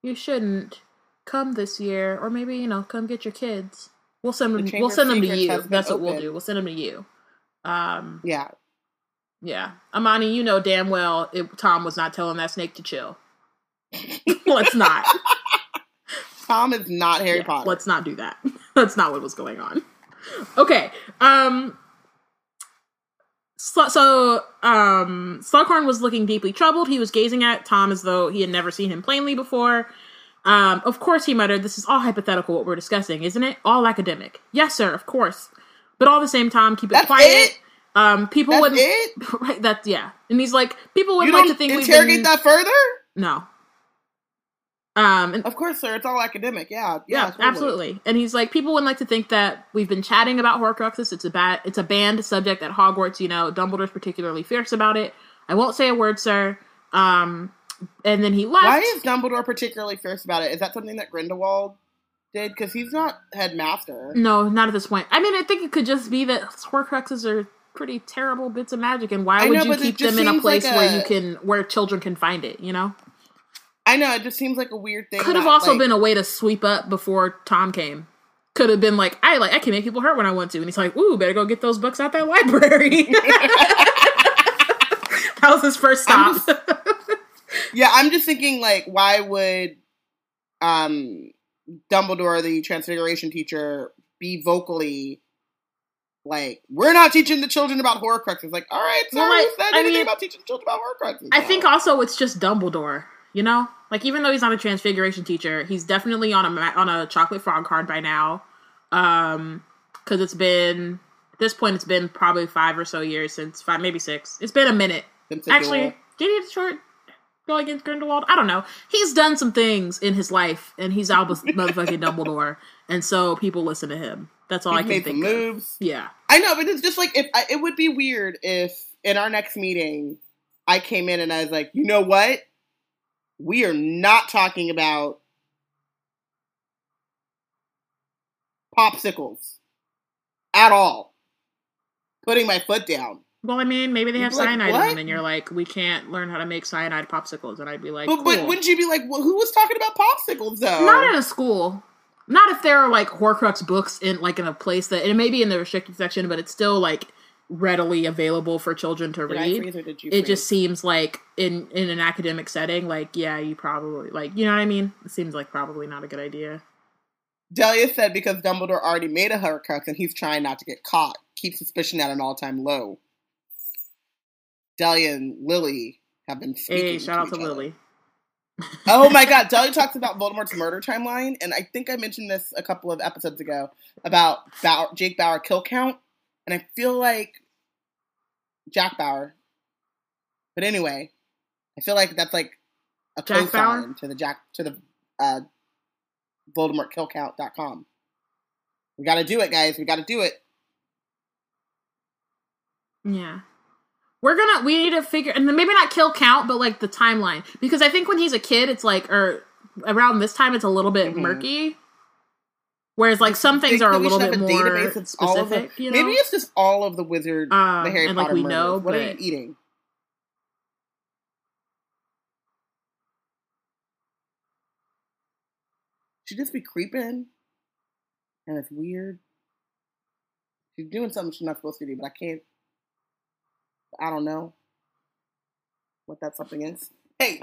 you shouldn't come this year, or maybe you know, come get your kids. We'll send them. Chamber We'll send them to you. That's what we'll do. We'll send them to you. Um, yeah, Yeah, Amani, you know damn well it, Tom was not telling that snake to chill. Let's not. Tom is not Harry Yeah, Potter. Let's not do that. That's not what was going on. Okay. Um. So, so um, Slughorn was looking deeply troubled. He was gazing at Tom as though he had never seen him plainly before. Um, of course, he muttered, "This is all hypothetical. What we're discussing, isn't it? All academic. Yes, sir. Of course. But all the same time, keep it That's quiet. it? Um, people That's wouldn't. it? Right. That's yeah. And he's like, people would You like to think we've interrogate been that further? no. Um, and Of course, sir. It's all academic. Yeah, yeah, yeah, absolutely. And he's like, people wouldn't like to think that we've been chatting about Horcruxes. It's a bad, it's a banned subject at Hogwarts. You know, Dumbledore's particularly fierce about it. I won't say a word, sir. Um, and then he left. Why is Dumbledore particularly fierce about it? Is that something that Grindelwald did? Because he's not headmaster. no, not at this point. I mean, I think it could just be that Horcruxes are pretty terrible bits of magic, and why I would know, you keep them in a seems like place where you can, where children can find it? You know, I know. It just seems like a weird thing. could have also like- been a way to sweep up before Tom came. Could have been like, I like, I can make people hurt when I want to, and he's like, "Ooh, better go get those books out that library." that was his first stop. Yeah, I'm just thinking like, why would um Dumbledore, the Transfiguration teacher, be vocally like, "We're not teaching the children about Horcruxes"? Like, all right, sir, Well, like, said I anything mean, about teaching children about Horcruxes? I think also it's just Dumbledore. You know, like even though he's not a Transfiguration teacher, he's definitely on a ma- on a Chocolate Frog card by now. Um, because it's been at this point, it's been probably five or so years since five, maybe six. It's been a minute. Since Actually, did he short go against Grindelwald? I don't know. He's done some things in his life, and he's Albus motherfucking Dumbledore, and so people listen to him. That's all I can made some think of. moves. Yeah, I know, but it's just like if I, it would be weird if in our next meeting I came in and I was like, you know what? We are not talking about popsicles at all. Putting my foot down. Well, I mean, maybe they have like, cyanide in "What?" them, and you're like, we can't learn how to make cyanide popsicles, and I'd be like, But, but wouldn't you be like, well, who was talking about popsicles though? not in a school. Not if there are like Horcrux books in like in a place that it may be in the restricted section, but it's still like readily available for children to Did read. freeze or did you It just seems like in in an academic setting, like yeah, you probably like you know what I mean. It seems like probably not a good idea. Delia said because Dumbledore already made a Horcrux and he's trying not to get caught. Keep suspicion at an all-time low. Delia and Lily have been speaking. Hey, shout out each to other. Lily. oh my god, Delia talks about Voldemort's murder timeline, and I think I mentioned this a couple of episodes ago about Bauer, Jake Bauer kill count, and I feel like Jack Bauer. But anyway, I feel like that's like a Jack cosign to the Jack to the uh, VoldemortKillCount.com. We got to do it, guys. We got to do it. Yeah. We're gonna we need to figure and then maybe not kill count, but like the timeline. Because I think when he's a kid it's like or around this time it's a little bit Mhm. murky. Whereas like some things are a little bit a more database of all of the- specific, you know. Maybe it's just all of the wizard, Um, the Harry and, like, Potter we murders. know, what are you eating? She just be creeping, and it's weird. She's doing something she's not supposed to do, but I can't. I don't know what that something is. Hey,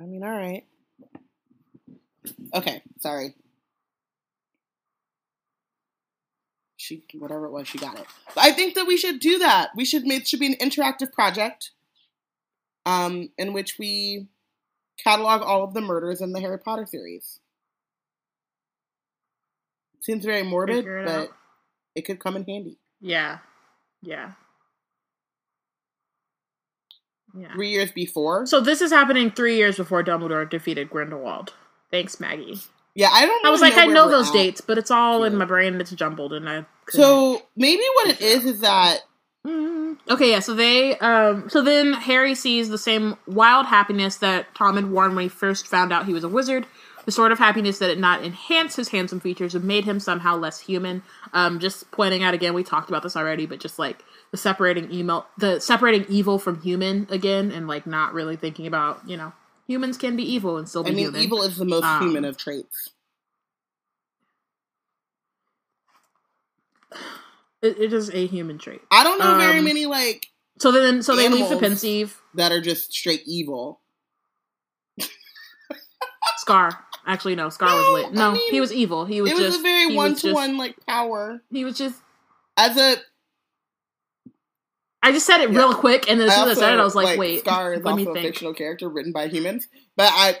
I mean, all right. Okay, sorry. She whatever it was, she got it. I think that we should do that. We should make it should be an interactive project, um, in which we catalog all of the murders in the Harry Potter series. Seems very morbid, it but out. it could come in handy. Yeah. Yeah. Yeah. Three years before, So this is happening three years before Dumbledore defeated Grindelwald. Thanks, Maggie. yeah, I don't. Know. I was like, I know those at. dates, but it's all in my brain and it's jumbled, and I. So maybe what it is is that Mm. Okay, yeah. So they, um, so then Harry sees the same wild happiness that Tom had worn when he first found out he was a wizard the sort of happiness that it not enhanced his handsome features and made him somehow less human. Um, just pointing out again, we talked about this already, but just like the separating email, the separating evil from human again, and like not really thinking about you know humans can be evil and still be. I mean, human. evil is the most um, human of traits. It, it is a human trait. I don't know um, very many like. So then, so they leave the Pensieve that are just straight evil. Scar. Actually, no, Scar No, was lit. No, I mean, he was evil. He was it was a very one to one like power. He was just. As a I just said it Yeah. real quick, and then as soon as I also, started, I was like, "Wait, Scar is let me also a think." fictional character written by humans, but I.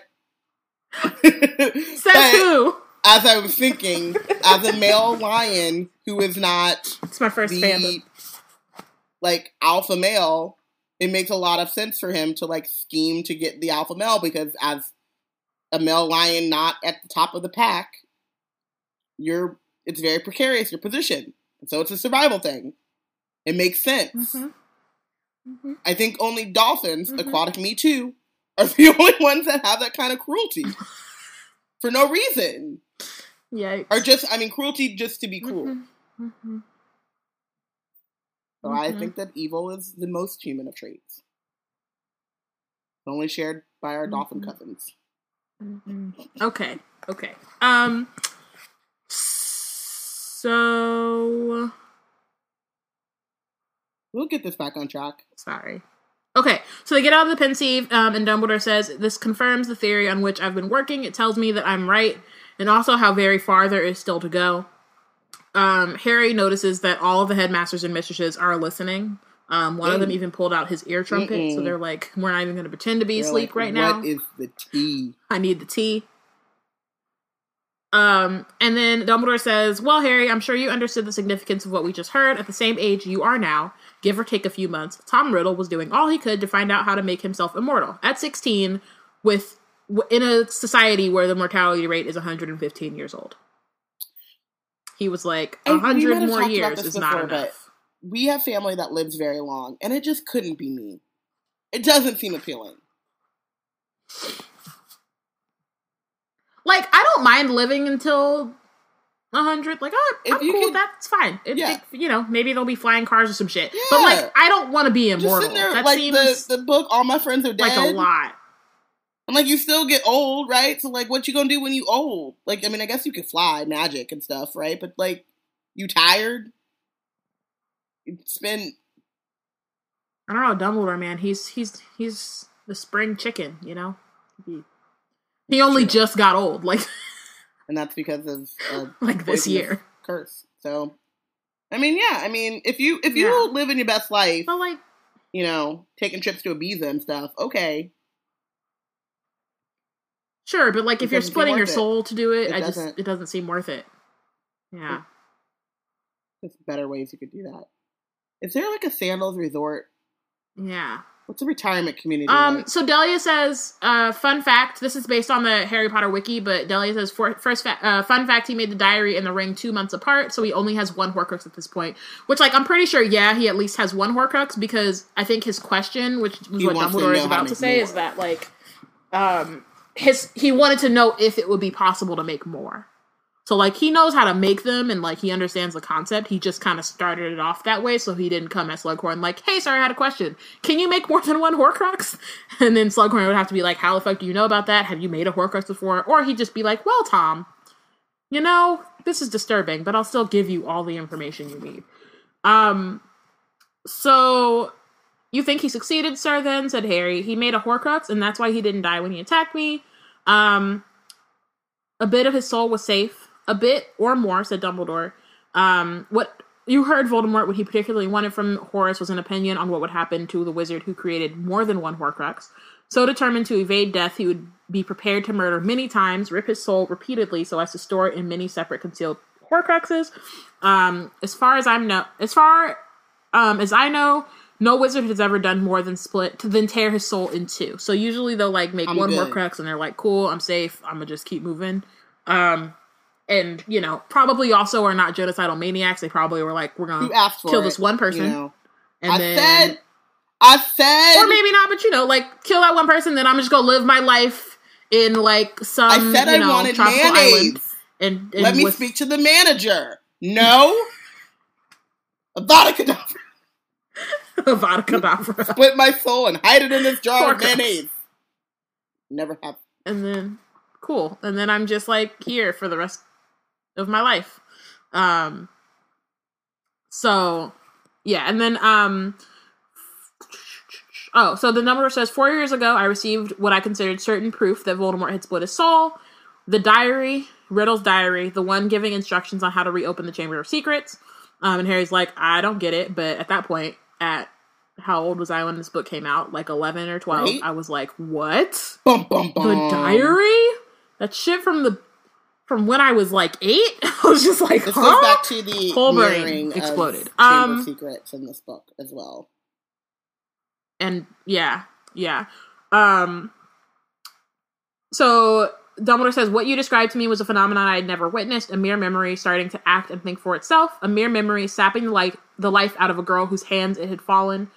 Says but who? as I was thinking, as a male lion who is not It's my first the fandom. like alpha male, it makes a lot of sense for him to like scheme to get the alpha male because as a male lion not at the top of the pack, you're it's very precarious your position. So it's a survival thing. It makes sense. Mhm. Mhm. I think only dolphins, Mhm. aquatic me too, are the only ones that have that kind of cruelty. For no reason. Yikes. Or just I mean cruelty just to be cruel. Mhm. Mhm. So I Mhm. think that evil is the most human of traits. Only shared by our dolphin cousins. Mhm. Okay. Okay. Um. So We'll get this back on track. sorry. Okay, so they get out of the pensieve, um, and Dumbledore says, This confirms the theory on which I've been working. It tells me that I'm right, and also how very far there is still to go. Um, Harry notices that all of the headmasters and mistresses are listening. Um, one of them even pulled out his ear trumpet, so Mm-mm. they're like, We're not even going to pretend to be They're asleep like, right now. What is the tea? I need the tea. Um, and then Dumbledore says, Well, Harry, I'm sure you understood the significance of what we just heard. At the same age you are now, give or take a few months, Tom Riddle was doing all he could to find out how to make himself immortal. At 16, with in a society where the mortality rate is 115 years old. He was like, I- we 100 more years is not enough. We have family that lives very long, and it just couldn't be me. It doesn't seem appealing. Like, I don't mind living until 100. Like, oh, If I'm you cool. that's fine. It, Yeah. it- you know, maybe there'll be flying cars or some shit. Yeah. But, like, I don't want to be immortal. there, that like seems the, the book, All My Friends Are Dead. like a lot. And like you still get old, right? So like what you gonna do when you old? Like I mean I guess you could fly, magic and stuff, right? But like you tired? You spend I don't know, Dumbledore, man. He's he's he's the spring chicken, you know. He, he only just got old, like and that's because of uh, like this year. curse. So I mean, yeah, I mean if you if you Yeah. live in your best life, But like, you know, taking trips to Ibiza and stuff, okay. sure, but like It if you're splitting your it. soul to do it, It I just doesn't. it doesn't seem worth it. Yeah. There's better ways you could do that. Is there like a sandals resort? Yeah. What's a retirement community? Um, like? so Delia says, uh, fun fact. This is based on the Harry Potter wiki, but Delia says, for, first fa- uh, fun fact: he made the diary and the ring two months apart, so he only has one Horcrux at this point. Which, like, I'm pretty sure, yeah, he at least has one Horcrux because I think his question, which was He what Dumbledore is about to to say, more. is that like, um, his he wanted to know if it would be possible to make more. So like he knows how to make them and like he understands the concept. He just kind of started it off that way, so he didn't come at Slughorn like, "Hey, sorry, I had a question. Can you make more than one Horcrux?" And then Slughorn would have to be like, "How the fuck do you know about that? Have you made a Horcrux before?" Or he'd just be like, "Well, Tom, you know this is disturbing, but I'll still give you all the information you need." Um, so you think he succeeded, sir? Then said Harry. He made a Horcrux, and that's why he didn't die when he attacked me. Um, a bit of his soul was safe. A bit or more, said Dumbledore. Um, what you heard Voldemort, what he particularly wanted from Horace was an opinion on what would happen to the wizard who created more than one Horcrux. So determined to evade death, he would be prepared to murder many times, rip his soul repeatedly, so as to store it in many separate concealed Horcruxes. Um, as far as I'm know, as far um, as I know, no wizard has ever done more than split to then tear his soul in two. So usually they'll like make I'm one good. Horcrux and they're like, "Cool, I'm safe. I'm gonna just keep moving." Um, and you know, probably also are not genocidal maniacs. They probably were like, "We're gonna kill it, this one person," You know? and I then said, I said, or maybe not, but you know, like kill that one person. Then I'm just gonna live my life in like some I said you I know wanted tropical island. And, and Let me with- speak to the manager. No. Avada Kedavra. Avada Kedavra. Split my soul and hide it in this jar of mayonnaise. Never have. and then cool and then i'm just like here for the rest of my life um So yeah, and then um oh, so the number says four years ago I received what I considered certain proof that Voldemort had split his soul. The diary, Riddle's diary, the one giving instructions on how to reopen the Chamber of Secrets. Um, and Harry's like, I don't get it, but at that point, at how old was I when this book came out? Like eleven or twelve. Right. I was like, what? Bum, bum, bum. The diary? That shit from the from when I was like eight. I was just like, This huh? goes back to the Whole brain exploded. Um, Secrets in this book as well. and yeah, yeah. Um so Dumbledore says, What you described to me was a phenomenon I had never witnessed, a mere memory starting to act and think for itself, a mere memory sapping the life the life out of a girl whose hands it had fallen.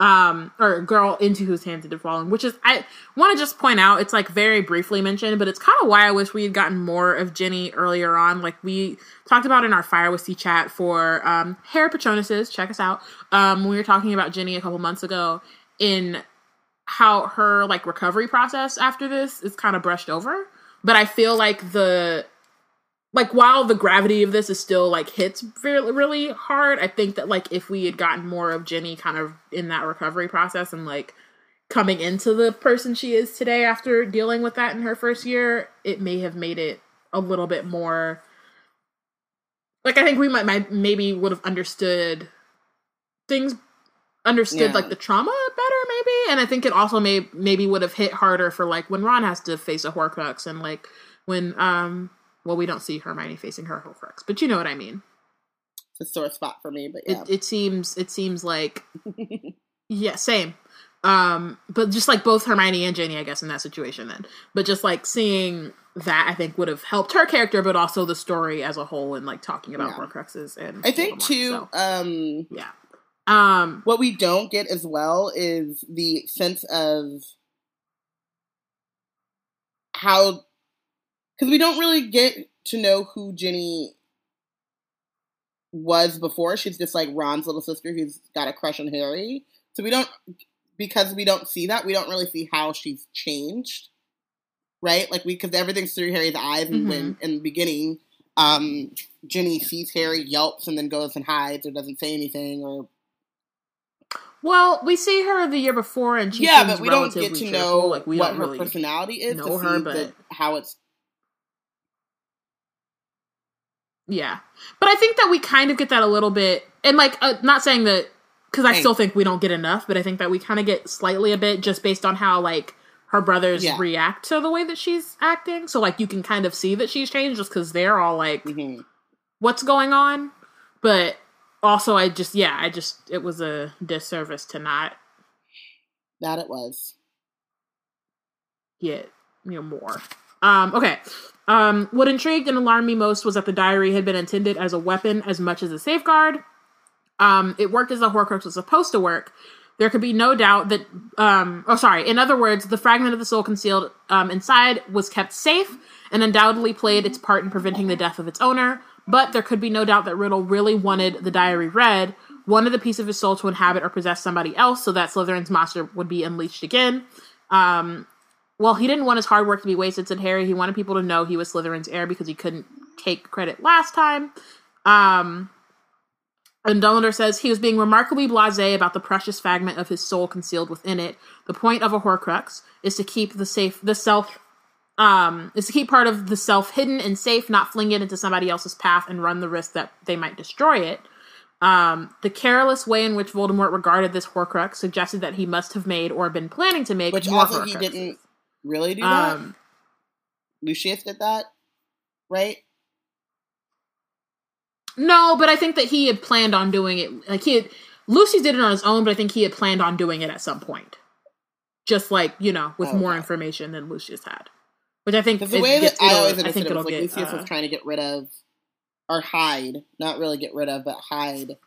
Um, or girl into whose hands it had fallen, which is I want to just point out it's like very briefly mentioned, but it's kind of why I wish we had gotten more of Ginny earlier on. Like we talked about in our Fire with Sea chat for um hare patronuses, check us out. Um we were talking about Ginny a couple months ago in how her like recovery process after this is kind of brushed over but i feel like the like while the gravity of this is still like hits really really hard i think that like if we had gotten more of Ginny kind of in that recovery process and like coming into the person she is today after dealing with that in her first year it may have made it a little bit more like i think we might, might maybe would have understood things understood Yeah. like the trauma better maybe and i think it also may maybe would have hit harder for like when ron has to face a horcrux and like when um well we don't see hermione facing her horcrux but you know what i mean It's a sore spot for me, but yeah. it, it seems it seems like yeah same um but just like both hermione and Ginny, i guess in that situation then but just like seeing that i think would have helped her character but also the story as a whole and like talking about Yeah. horcruxes and I think too. so, Um, yeah um what we don't get as well is the sense of how because we don't really get to know who Ginny was before. She's just like Ron's little sister who's got a crush on Harry. So we don't because we don't see that, we don't really see how she's changed. Right? Like we because everything's through Harry's eyes and when in the beginning, um, Ginny sees Harry, yelps, and then goes and hides or doesn't say anything or well we see her the year before and she yeah, but we don't get to know like we what her really personality is know to her, see but- the, how it's Yeah, but I think that we kind of get that a little bit, and like, uh, not saying that because I Hey. still think we don't get enough, but I think that we kind of get slightly a bit just based on how like her brothers Yeah. react to the way that she's acting. So like, you can kind of see that she's changed just because they're all like, mhm. "What's going on?" But also, I just yeah, I just it was a disservice to not that it was. get you know more. Um, okay. Um, what intrigued and alarmed me most was that the diary had been intended as a weapon as much as a safeguard. Um, it worked as the Horcrux was supposed to work. There could be no doubt that, um, oh, sorry. In other words, the fragment of the soul concealed um, inside was kept safe and undoubtedly played its part in preventing the death of its owner. But there could be no doubt that Riddle really wanted the diary read, wanted the piece of his soul to inhabit or possess somebody else, so that Slytherin's monster would be unleashed again. Um, well, he didn't want his hard work to be wasted, said Harry. He wanted people to know he was Slytherin's heir because he couldn't take credit last time. Um, and Dumbledore says he was being remarkably blasé about the precious fragment of his soul concealed within it. The point of a Horcrux is to keep the safe, the self, um, is to keep part of the self hidden and safe, not fling it into somebody else's path and run the risk that they might destroy it. Um, the careless way in which Voldemort regarded this Horcrux suggested that he must have made or been planning to make Which more also he didn't really do that. Um, Lucius did that, right? no, but I think that he had planned on doing it. Like he had, Lucius did it on his own, but I think he had planned on doing it at some point. Just like you know, with Oh, more okay. information than Lucius had, which I think the way that gets- I always I think it was like get. Lucius uh, was trying to get rid of or hide, not really get rid of, but hide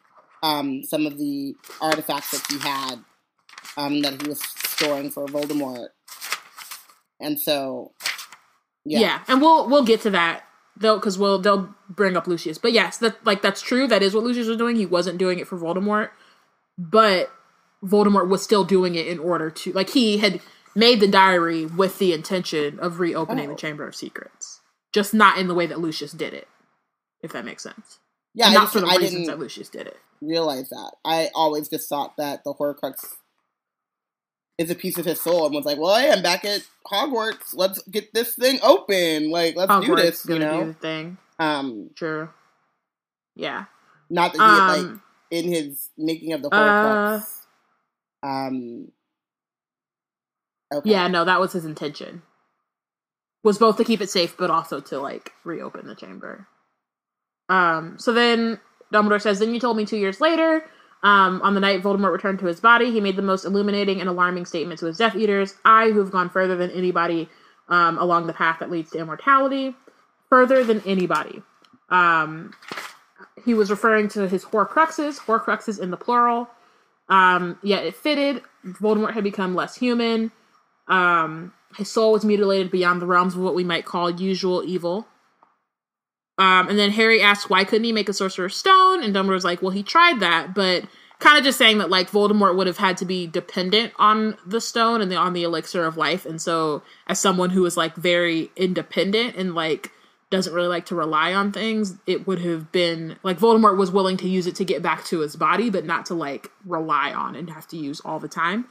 um, some of the artifacts that he had um, that he was storing for Voldemort, and so yeah. yeah, and we'll we'll get to that though because we'll they'll bring up Lucius. But yes, that like that's true. That is what Lucius was doing. He wasn't doing it for Voldemort, but Voldemort was still doing it in order to like he had made the diary with the intention of reopening Oh. the Chamber of Secrets, just not in the way that Lucius did it. If that makes sense. Yeah, And I, not just, for the I reasons didn't that Lucius did it. realize that. I always just thought that the Horcrux is a piece of his soul and was like, well, hey, I'm back at Hogwarts. Let's get this thing open. Like, let's do this, you do know? the thing. Um, True. Yeah. not that he, had, like, Um. in his making of the Uh. Horcrux. um, okay. Yeah. No, that was his intention. Was both to keep it safe, but also to like reopen the chamber. Um. So then Dumbledore says, "Then you told me two years later." Um, on the night Voldemort returned to his body, he made the most illuminating and alarming statement to his Death Eaters. I, who have gone further than anybody um, along the path that leads to immortality, further than anybody. Um, he was referring to his Horcruxes, Horcruxes in the plural. Um, yet it fitted. Voldemort had become less human. Um, his soul was mutilated beyond the realms of what we might call usual evil. Um, and then Harry asked why couldn't he make a Sorcerer's Stone, and Dumbledore's like, well, he tried that, but kind of just saying that like Voldemort would have had to be dependent on the stone and the, on the elixir of life, and so as someone who is like very independent and like doesn't really like to rely on things, it would have been like Voldemort was willing to use it to get back to his body, but not to like rely on and have to use all the time.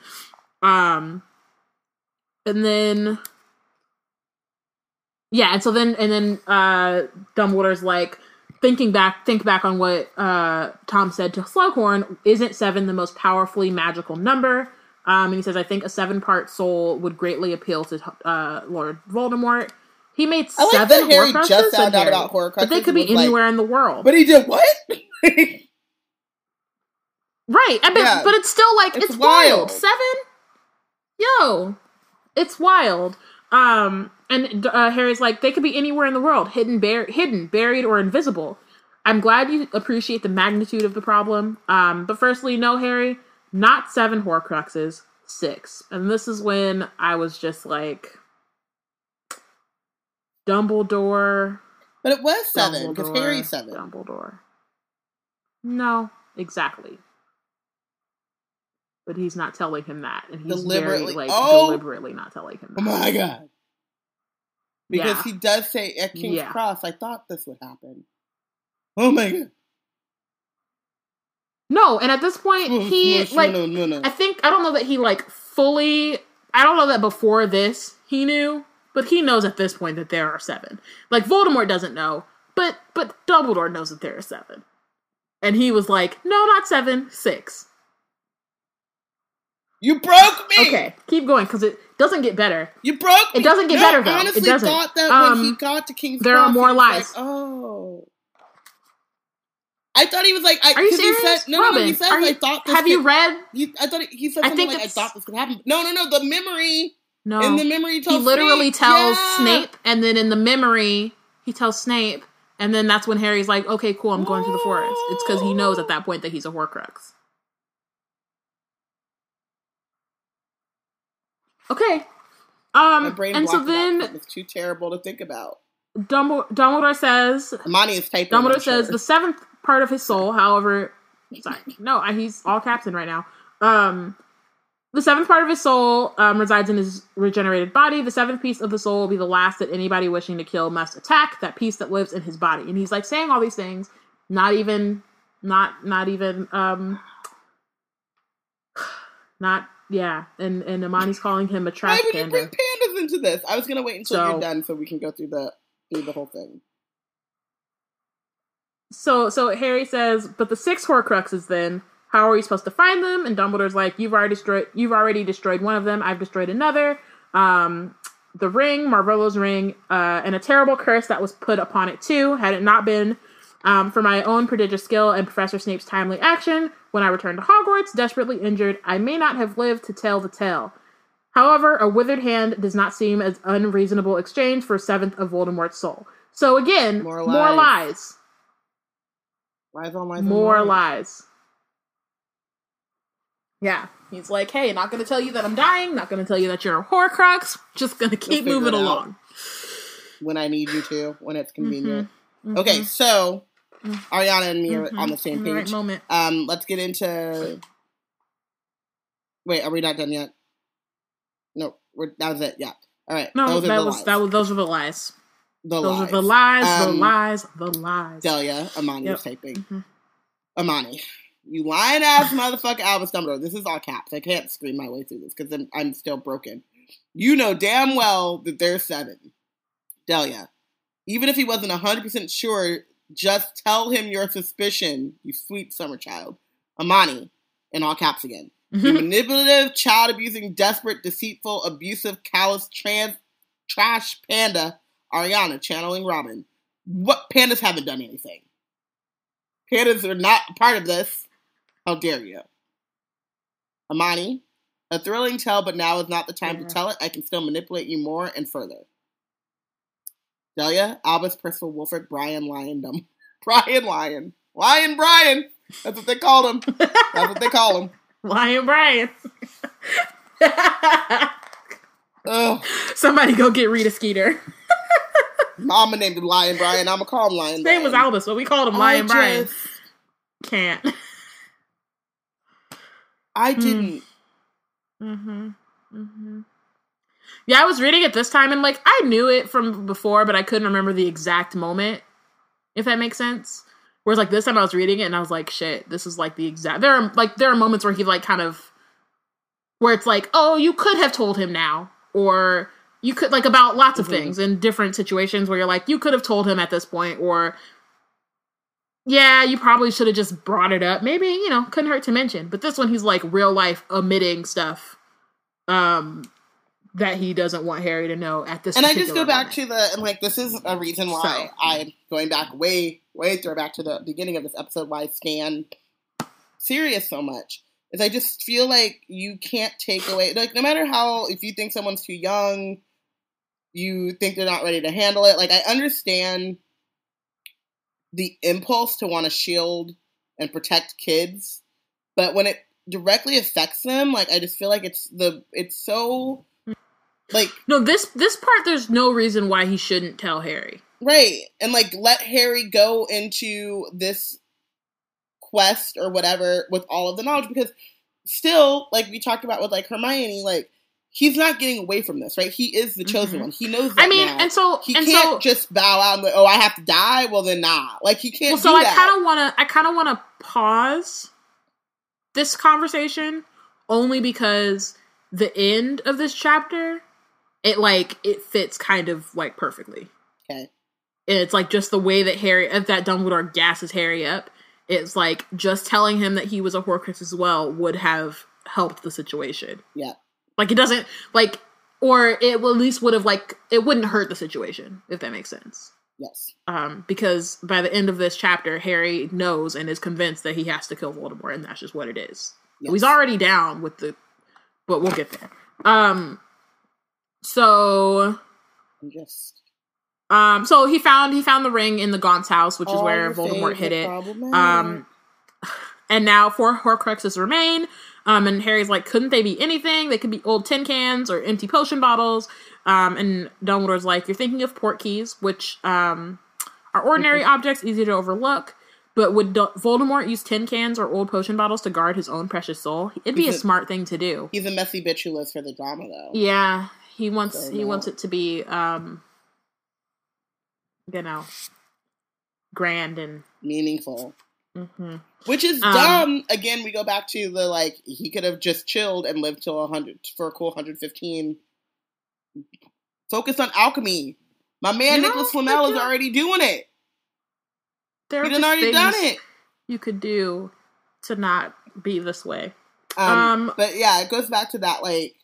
Um, and then yeah, and so then and then uh Dumbledore's like thinking back think back on what uh Tom said to Slughorn, isn't seven the most powerfully magical number? Um and he says, I think a seven part soul would greatly appeal to uh Lord Voldemort. He made I like seven Harry just found out Harry, about Horcruxes but they could be was like, anywhere in the world. But he did what? Right, and but, Yeah. but it's still like It's it's, wild. wild. Seven, yo, it's wild. Um, and uh, Harry's like they could be anywhere in the world, hidden, bur- hidden, buried, or invisible. I'm glad you appreciate the magnitude of the problem. Um, but firstly, no, Harry, not seven Horcruxes, six. And this is when I was just like, Dumbledore. but it was seven because Harry seven. Dumbledore. No, exactly. But he's not telling him that, and he's Deliberately- very like Oh! deliberately not telling him. Oh my god! Because Yeah. he does say at King's Yeah. Cross, I thought this would happen. Oh my god! No, and at this point, he no, like no, no, no. I think I don't know that he like fully. I don't know that before this he knew, but he knows at this point that there are seven. Like Voldemort doesn't know, but but Dumbledore knows that there are seven, and he was like, "No, not seven, six. You broke me. Okay, keep going because it doesn't get better. You broke me. It doesn't get no, better, though. I It honestly doesn't. thought that when Um, he got to King's there are more lies. Like, oh. I thought he was like, I, Are you serious, He said, no, Robin? no, he said, are I thought this have you read? You, I thought he, he said I something think like, I thought this could happen. No, no, no. The memory No, in the memory he literally Snape. tells Yeah. Snape, and then in the memory he tells Snape, and then that's when Harry's like, "Okay, cool, I'm going to the forest." It's because he knows at that point that he's a Horcrux. Okay, My um, brain and so blocked it out then It's too terrible to think about. Dumbledore, Dumbledore says, Amani is typing. Dumbledore says sure. the seventh part of his soul, however, sorry, no, he's all captain right now. Um, the seventh part of his soul um, resides in his regenerated body. The seventh piece of the soul will be the last that anybody wishing to kill must attack. That piece that lives in his body, and he's like saying all these things, not even, not, not even, um, not yeah. And and Amani's calling him a Why trash would you panda. bring pandas into this? I was gonna wait until So- you're done so we can go through the through the whole thing. So so Harry says, but the six Horcruxes then, how are we supposed to find them? And Dumbledore's like, you've already destroyed you've already destroyed one of them, I've destroyed another. Um the ring, Marvolo's ring, uh, and a terrible curse that was put upon it too, had it not been um, for my own prodigious skill and Professor Snape's timely action, when I returned to Hogwarts, desperately injured, I may not have lived to tell the tale. However, a withered hand does not seem as unreasonable exchange for a seventh of Voldemort's soul. So again, More more lies. lies Lies on lies. more lies. lies. Yeah, he's like, "Hey, not going to tell you that I'm dying. Not going to tell you that you're a Horcrux. Just going to keep moving along." when I need you to, when it's convenient. Mhm. Okay, so Ariana and me are Mhm. on the same the right page. moment. um, let's get into. Wait, are we not done yet? No, we're that was it. Yeah. All right. No, those are that the was lies. that was those were the lies. The Those lies. are the lies, the Um, lies, the lies. Delia, Amani Yep. is typing. Mhm. Amani, you lying ass motherfucker Albus Dumbledore. This is all caps. I can't scream my way through this because I'm, I'm still broken. You know damn well that there's seven. Delia, even if he wasn't 100% sure, just tell him your suspicion, you sweet summer child. Amani, in all caps again. Mm-hmm. You manipulative, child abusing, desperate, deceitful, abusive, callous, trans, trash panda, Ariana channeling Robin. What pandas haven't done anything? Pandas are not part of this. How dare you? Amani, a thrilling tale, but now is not the time Yeah. to tell it. I can still manipulate you more and further. Delia, Albus, Percival, Wulfric, Brian, Lion, Dumb. Brian, Lion. Lion Brian! That's what they called him. That's what they call him. Lion Brian. Ugh. Somebody go get Rita Skeeter. Mama named him Lion Brian. I'ma call him Lion His Brian. name was Albus, but we called him I Lion Brian. just- Can't. I Hmm. didn't. Mm-hmm. Mm-hmm. Yeah, I was reading it this time and like I knew it from before, but I couldn't remember the exact moment. If that makes sense. Whereas like this time I was reading it and I was like, shit, this is like the exact there are like there are moments where he like kind of where it's like, oh, you could have told him now. Or you could like about lots of Mhm. things in different situations where you're like, you could have told him at this point, or yeah, you probably should have just brought it up. Maybe, you know, couldn't hurt to mention. But this one he's like real life omitting stuff um that he doesn't want Harry to know at this And I just go back moment. to the and like this is a reason why So. I'm going back way way throw back to the beginning of this episode why I stand Sirius so much is I just feel like you can't take away like no matter how if you think someone's too young you think they're not ready to handle it like I understand the impulse to want to shield and protect kids but when it directly affects them like I just feel like it's the it's so like No, this this part there's no reason why he shouldn't tell Harry. Right. And like let Harry go into this quest or whatever with all of the knowledge because still, like we talked about with like Hermione, like he's not getting away from this, right? He is the chosen Mhm. one. He knows that I mean, now. and so he and can't so just bow out and like, oh, I have to die. Well, then nah. Like he can't. well, so do I kind of want to I kind of want to pause this conversation only because the end of this chapter it like it fits kind of like perfectly. Okay. It's like just the way that Harry that Dumbledore gasses Harry up. It's like just telling him that he was a Horcrux as well would have helped the situation. Yeah. Like it doesn't like or it at least would have like it wouldn't hurt the situation if that makes sense. Yes. Um, because by the end of this chapter, Harry knows and is convinced that he has to kill Voldemort, and that's just what it is. Yes. He's already down with the, but we'll get there. Um, so, I'm just. um, so he found he found the ring in the Gaunt's house, which is where Voldemort hid it. Um, and now four Horcruxes remain. Um, and Harry's like, couldn't they be anything? They could be old tin cans or empty potion bottles. Um, and Dumbledore's like, you're thinking of port keys, which um, are ordinary objects, easy to overlook. But would D- Voldemort use tin cans or old potion bottles to guard his own precious soul? It'd be He's a- smart thing to do. He's a messy bitch who lives for the drama, though. Yeah, he wants So, he wants it to be um, you know, grand and. Meaningful. mhm. Which is Um, dumb. Again, we go back to the like he could have just chilled and lived till hundred for a cool hundred fifteen. Focus on alchemy. My man Nicholas Flamel is already doing it. There He done already done it. You could do to not be this way. Um, Um, but yeah, it goes back to that like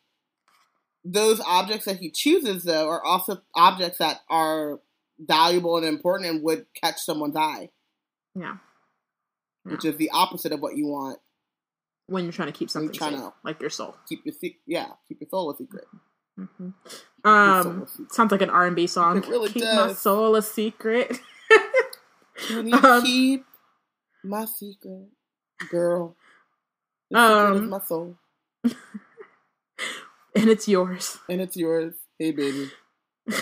those objects that he chooses though are also objects that are valuable and important and would catch someone's eye, Yeah, which is the opposite of what you want. when you're trying to keep something trying safe, to- like your soul. Keep your se- yeah, keep your soul a secret. hmm Um, secret. sounds like an R and B song. It really keep my soul a secret. Can you Um, keep my secret, girl? The Um, my soul, and it's yours. and it's yours. Hey, baby.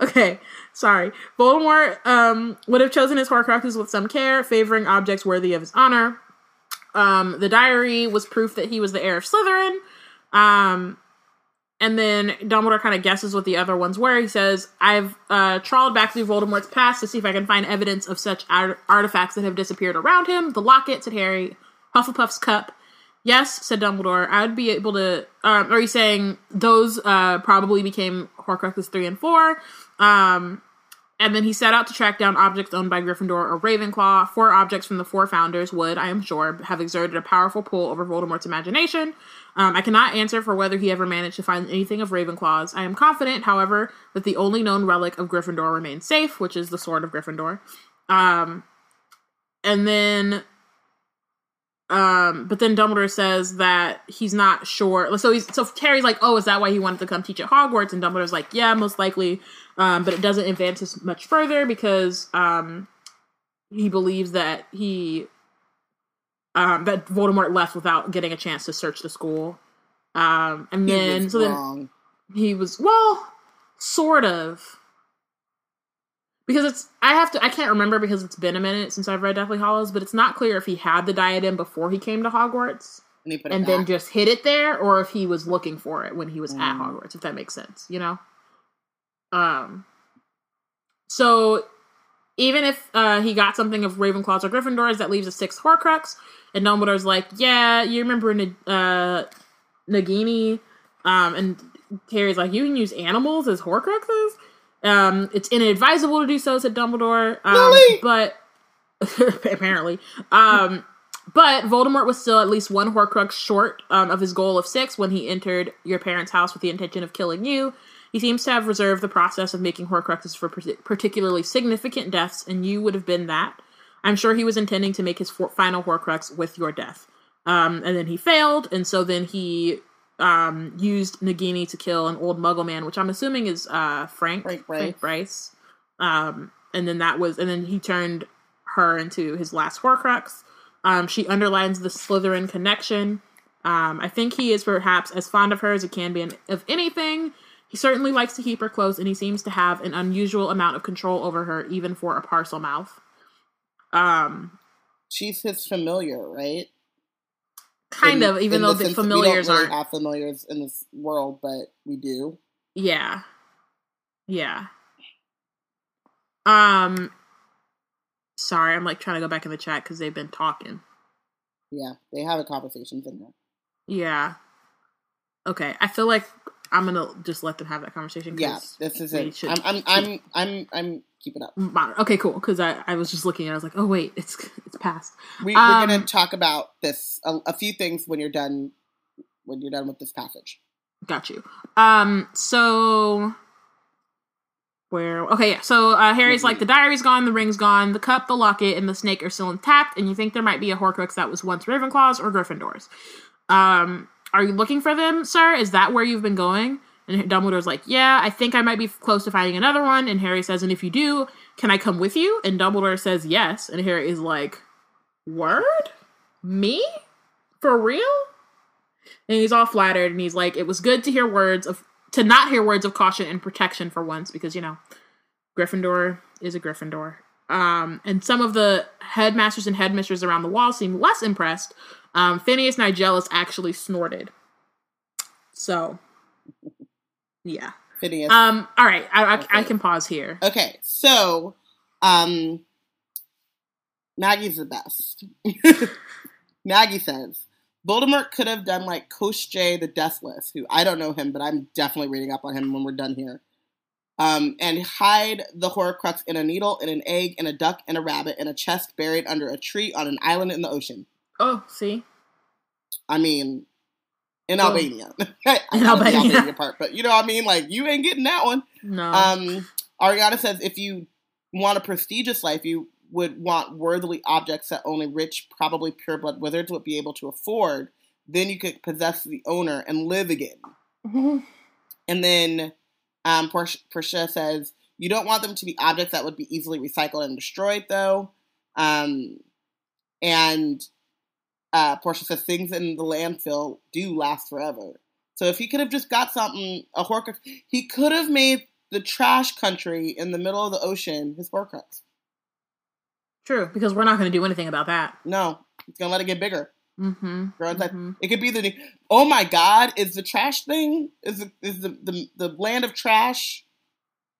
Okay, sorry. Voldemort um, would have chosen his Horcruxes with some care, favoring objects worthy of his honor. Um, the diary was proof that he was the heir of Slytherin. Um, and then Dumbledore kind of guesses what the other ones were. He says, "I've uh, trawled back through Voldemort's past to see if I can find evidence of such art- artifacts that have disappeared around him. The locket," said Harry. Hufflepuff's cup. Yes, said Dumbledore. I would be able to. Um, are you saying those uh, probably became Horcruxes three and four? Um, and then he set out to track down objects owned by Gryffindor or Ravenclaw. Four objects from the four founders would, I am sure, have exerted a powerful pull over Voldemort's imagination. Um, I cannot answer for whether he ever managed to find anything of Ravenclaw's. I am confident, however, that the only known relic of Gryffindor remains safe, which is the Sword of Gryffindor. Um, and then um, but then Dumbledore says that he's not sure. So he's so Harry's like, "Oh, is that why he wanted to come teach at Hogwarts?" And Dumbledore's like, "Yeah, most likely." Um, but it doesn't advance us much further because um, he believes that he um, that Voldemort left without getting a chance to search the school. Um, and He then so then wrong. he was well, sort of. Because it's I have to I can't remember because it's been a minute since I've read Deathly Hallows, but it's not clear if he had the diadem before he came to Hogwarts and he put it and then just hid it there, or if he was looking for it when he was at Mm. Hogwarts, if that makes sense, you know? Um so even if uh, he got something of Ravenclaws or Gryffindors, that leaves a six Horcrux. And Dumbledore's like, yeah, you remember uh, Nagini? Um, and Harry's like, you can use animals as Horcruxes? Um, it's inadvisable to do so, said Dumbledore. Um, Really? But apparently. Um, but Voldemort was still at least one Horcrux short um, of his goal of six when he entered your parents' house with the intention of killing you. He seems to have reserved the process of making Horcruxes for particularly significant deaths, and you would have been that. I'm sure he was intending to make his final Horcrux with your death. Um, and then he failed, and so then he um, used Nagini to kill an old Muggle man, which I'm assuming is uh, Frank Frank Bryce. Bryce. Um, and then that was, and then he turned her into his last Horcrux. Um, she underlines the Slytherin connection. Um, I think he is perhaps as fond of her as he can be of anything. He certainly likes to keep her close, and he seems to have an unusual amount of control over her, even for a Parselmouth. Um, She's his familiar, right? Kind In- of, even though the familiars we don't really aren't. have familiars in this world, but we do. Yeah. Yeah. Um sorry, I'm like trying to go back in the chat cuz they've been talking. Yeah, they have a conversation in there. Yeah. Okay, I feel like I'm going to just let them have that conversation Yeah, this is it. I'm, I'm, I'm, I'm, I'm keeping up. Mon- Okay, cool. Because I, I was just looking and I was like, oh wait, it's it's past. We, Um, we're going to talk about this a, a few things when you're done. When you're done with this passage. Got you. Um. So where? Okay, yeah. So uh, Harry's like, the diary's gone, the ring's gone, the cup, the locket, and the snake are still intact, and you think there might be a Horcrux that was once Ravenclaw's or Gryffindor's. Um. Are you looking for them, sir? Is that where you've been going? And Dumbledore's like, yeah, I think I might be close to finding another one. And Harry says, and if you do, can I come with you? And Dumbledore says yes. And Harry is like, word? Me? For real? And he's all flattered and he's like, it was good to hear words of to not hear words of caution and protection for once, because you know, Gryffindor is a Gryffindor. Um, and some of the headmasters and headmistresses around the wall seem less impressed. Um, Phineas Nigellus actually snorted. So, yeah. Phineas. Um, all right, I, I, I can pause here. okay, so, um, Maggie's the best. Maggie says Voldemort could have done like Koschei the Deathless, who I don't know him, but I'm definitely reading up on him when we're done here. Um, and hide the Horcrux in a needle, in an egg, in a duck, in a rabbit, in a chest buried under a tree on an island in the ocean. Oh, see, I mean, in Oh. Albania. In the Albania. Albania part, but you know what I mean? Like, you ain't getting that one. no, Um, Ariana says if you want a prestigious life, you would want worthily objects that only rich, probably pureblood wizards would be able to afford. Then you could possess the owner and live again. And then um, Portia says you don't want them to be objects that would be easily recycled and destroyed, though. Um, and uh, Portia says things in the landfill do last forever. So if he could have just got something, a Horcrux, he could have made the trash country in the middle of the ocean his Horcrux. true, because we're not going to do anything about that. No, he's gonna let it get bigger. Mm-hmm. Mhm. It could be the. Oh my God! Is the trash thing? Is the is the the, the land of trash?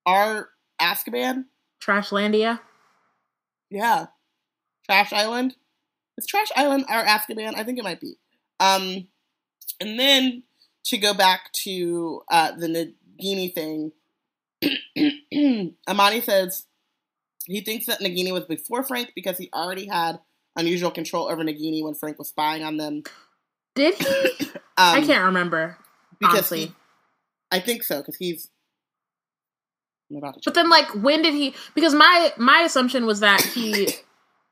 Our Azkaban? Trashlandia. Yeah, Trash Island. Trash Island our Azkaban? I think it might be. Um, and then to go back to uh, the Nagini thing, Amani says he thinks that Nagini was before Frank because he already had unusual control over Nagini when Frank was spying on them. Did he? Um, I can't remember. honestly. he- I think so because he's. I'm about to But then, like, when did he? Because my my assumption was that he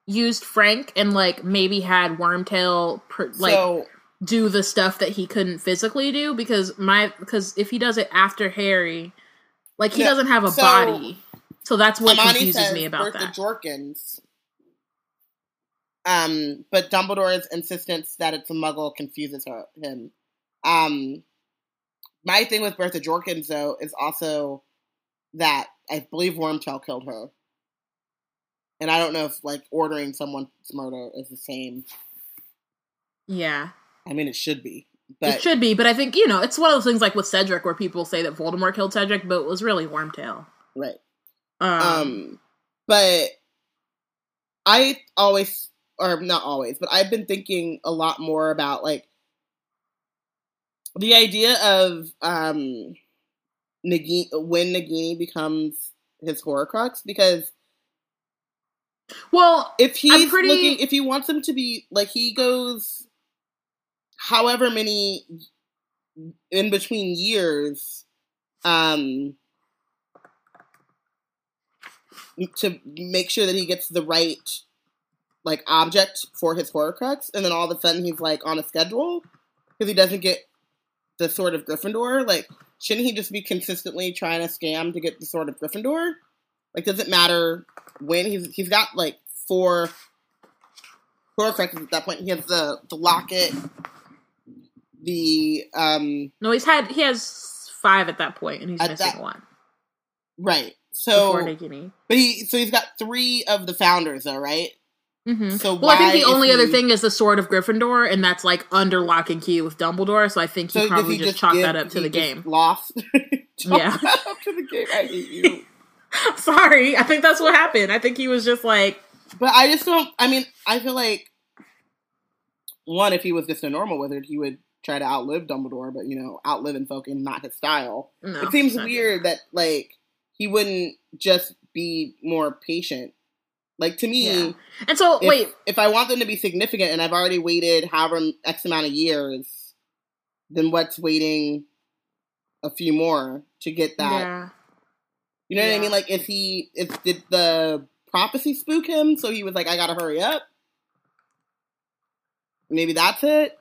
used Frank and like maybe had Wormtail pr- like so do the stuff that he couldn't physically do. Because my because if he does it after Harry, like he Yeah, doesn't have a so- body. So that's what Amani confuses me about Bertha that. Jorkins. Um, but Dumbledore's insistence that it's a Muggle confuses her him. Um, my thing with Bertha Jorkins though is also that I believe Wormtail killed her, and I don't know if like ordering someone's murder is the same. yeah, I mean, it should be, but it should be. But I think you know it's one of those things like with Cedric where people say that Voldemort killed Cedric, but it was really Wormtail. right. Um, Um, but I always, or not always, but I've been thinking a lot more about like the idea of um Nagini when Nagini becomes his Horcrux because well, if he's pretty- looking, if he wants them to be like he goes, however many in between years, um, to make sure that he gets the right like object for his Horcrux, and then all of a sudden he's like on a schedule because he doesn't get the sword of Gryffindor. Like, shouldn't he just be consistently trying to scam to get the sword of Gryffindor? Like, does it matter when he's he's got like four Horcruxes at that point? He has the the locket, the um no, he's had he has five at that point, and he's missing that- one right. So, but he so he's got three of the founders though, right? hmm So Well, I think the only other thing is the Sword of Gryffindor, and that's like under lock and key with Dumbledore. So I think he So probably he just, chalked that up to the game. Lost. Yeah. up to the game. I hate you. Sorry, I think that's what happened. I think he was just like, But I just don't. I mean, I feel like one, if he was just a normal wizard, he would try to outlive Dumbledore. But you know, outliving folk is not his style. no. it seems weird that like he wouldn't just be more patient. Like to me, Yeah. And so, if, wait, if I want them to be significant, and I've already waited however x amount of years, then what's waiting a few more to get that? yeah, You know what I mean? Like, is he? Is did the prophecy spook him? So he was like, "I gotta hurry up." Maybe that's it.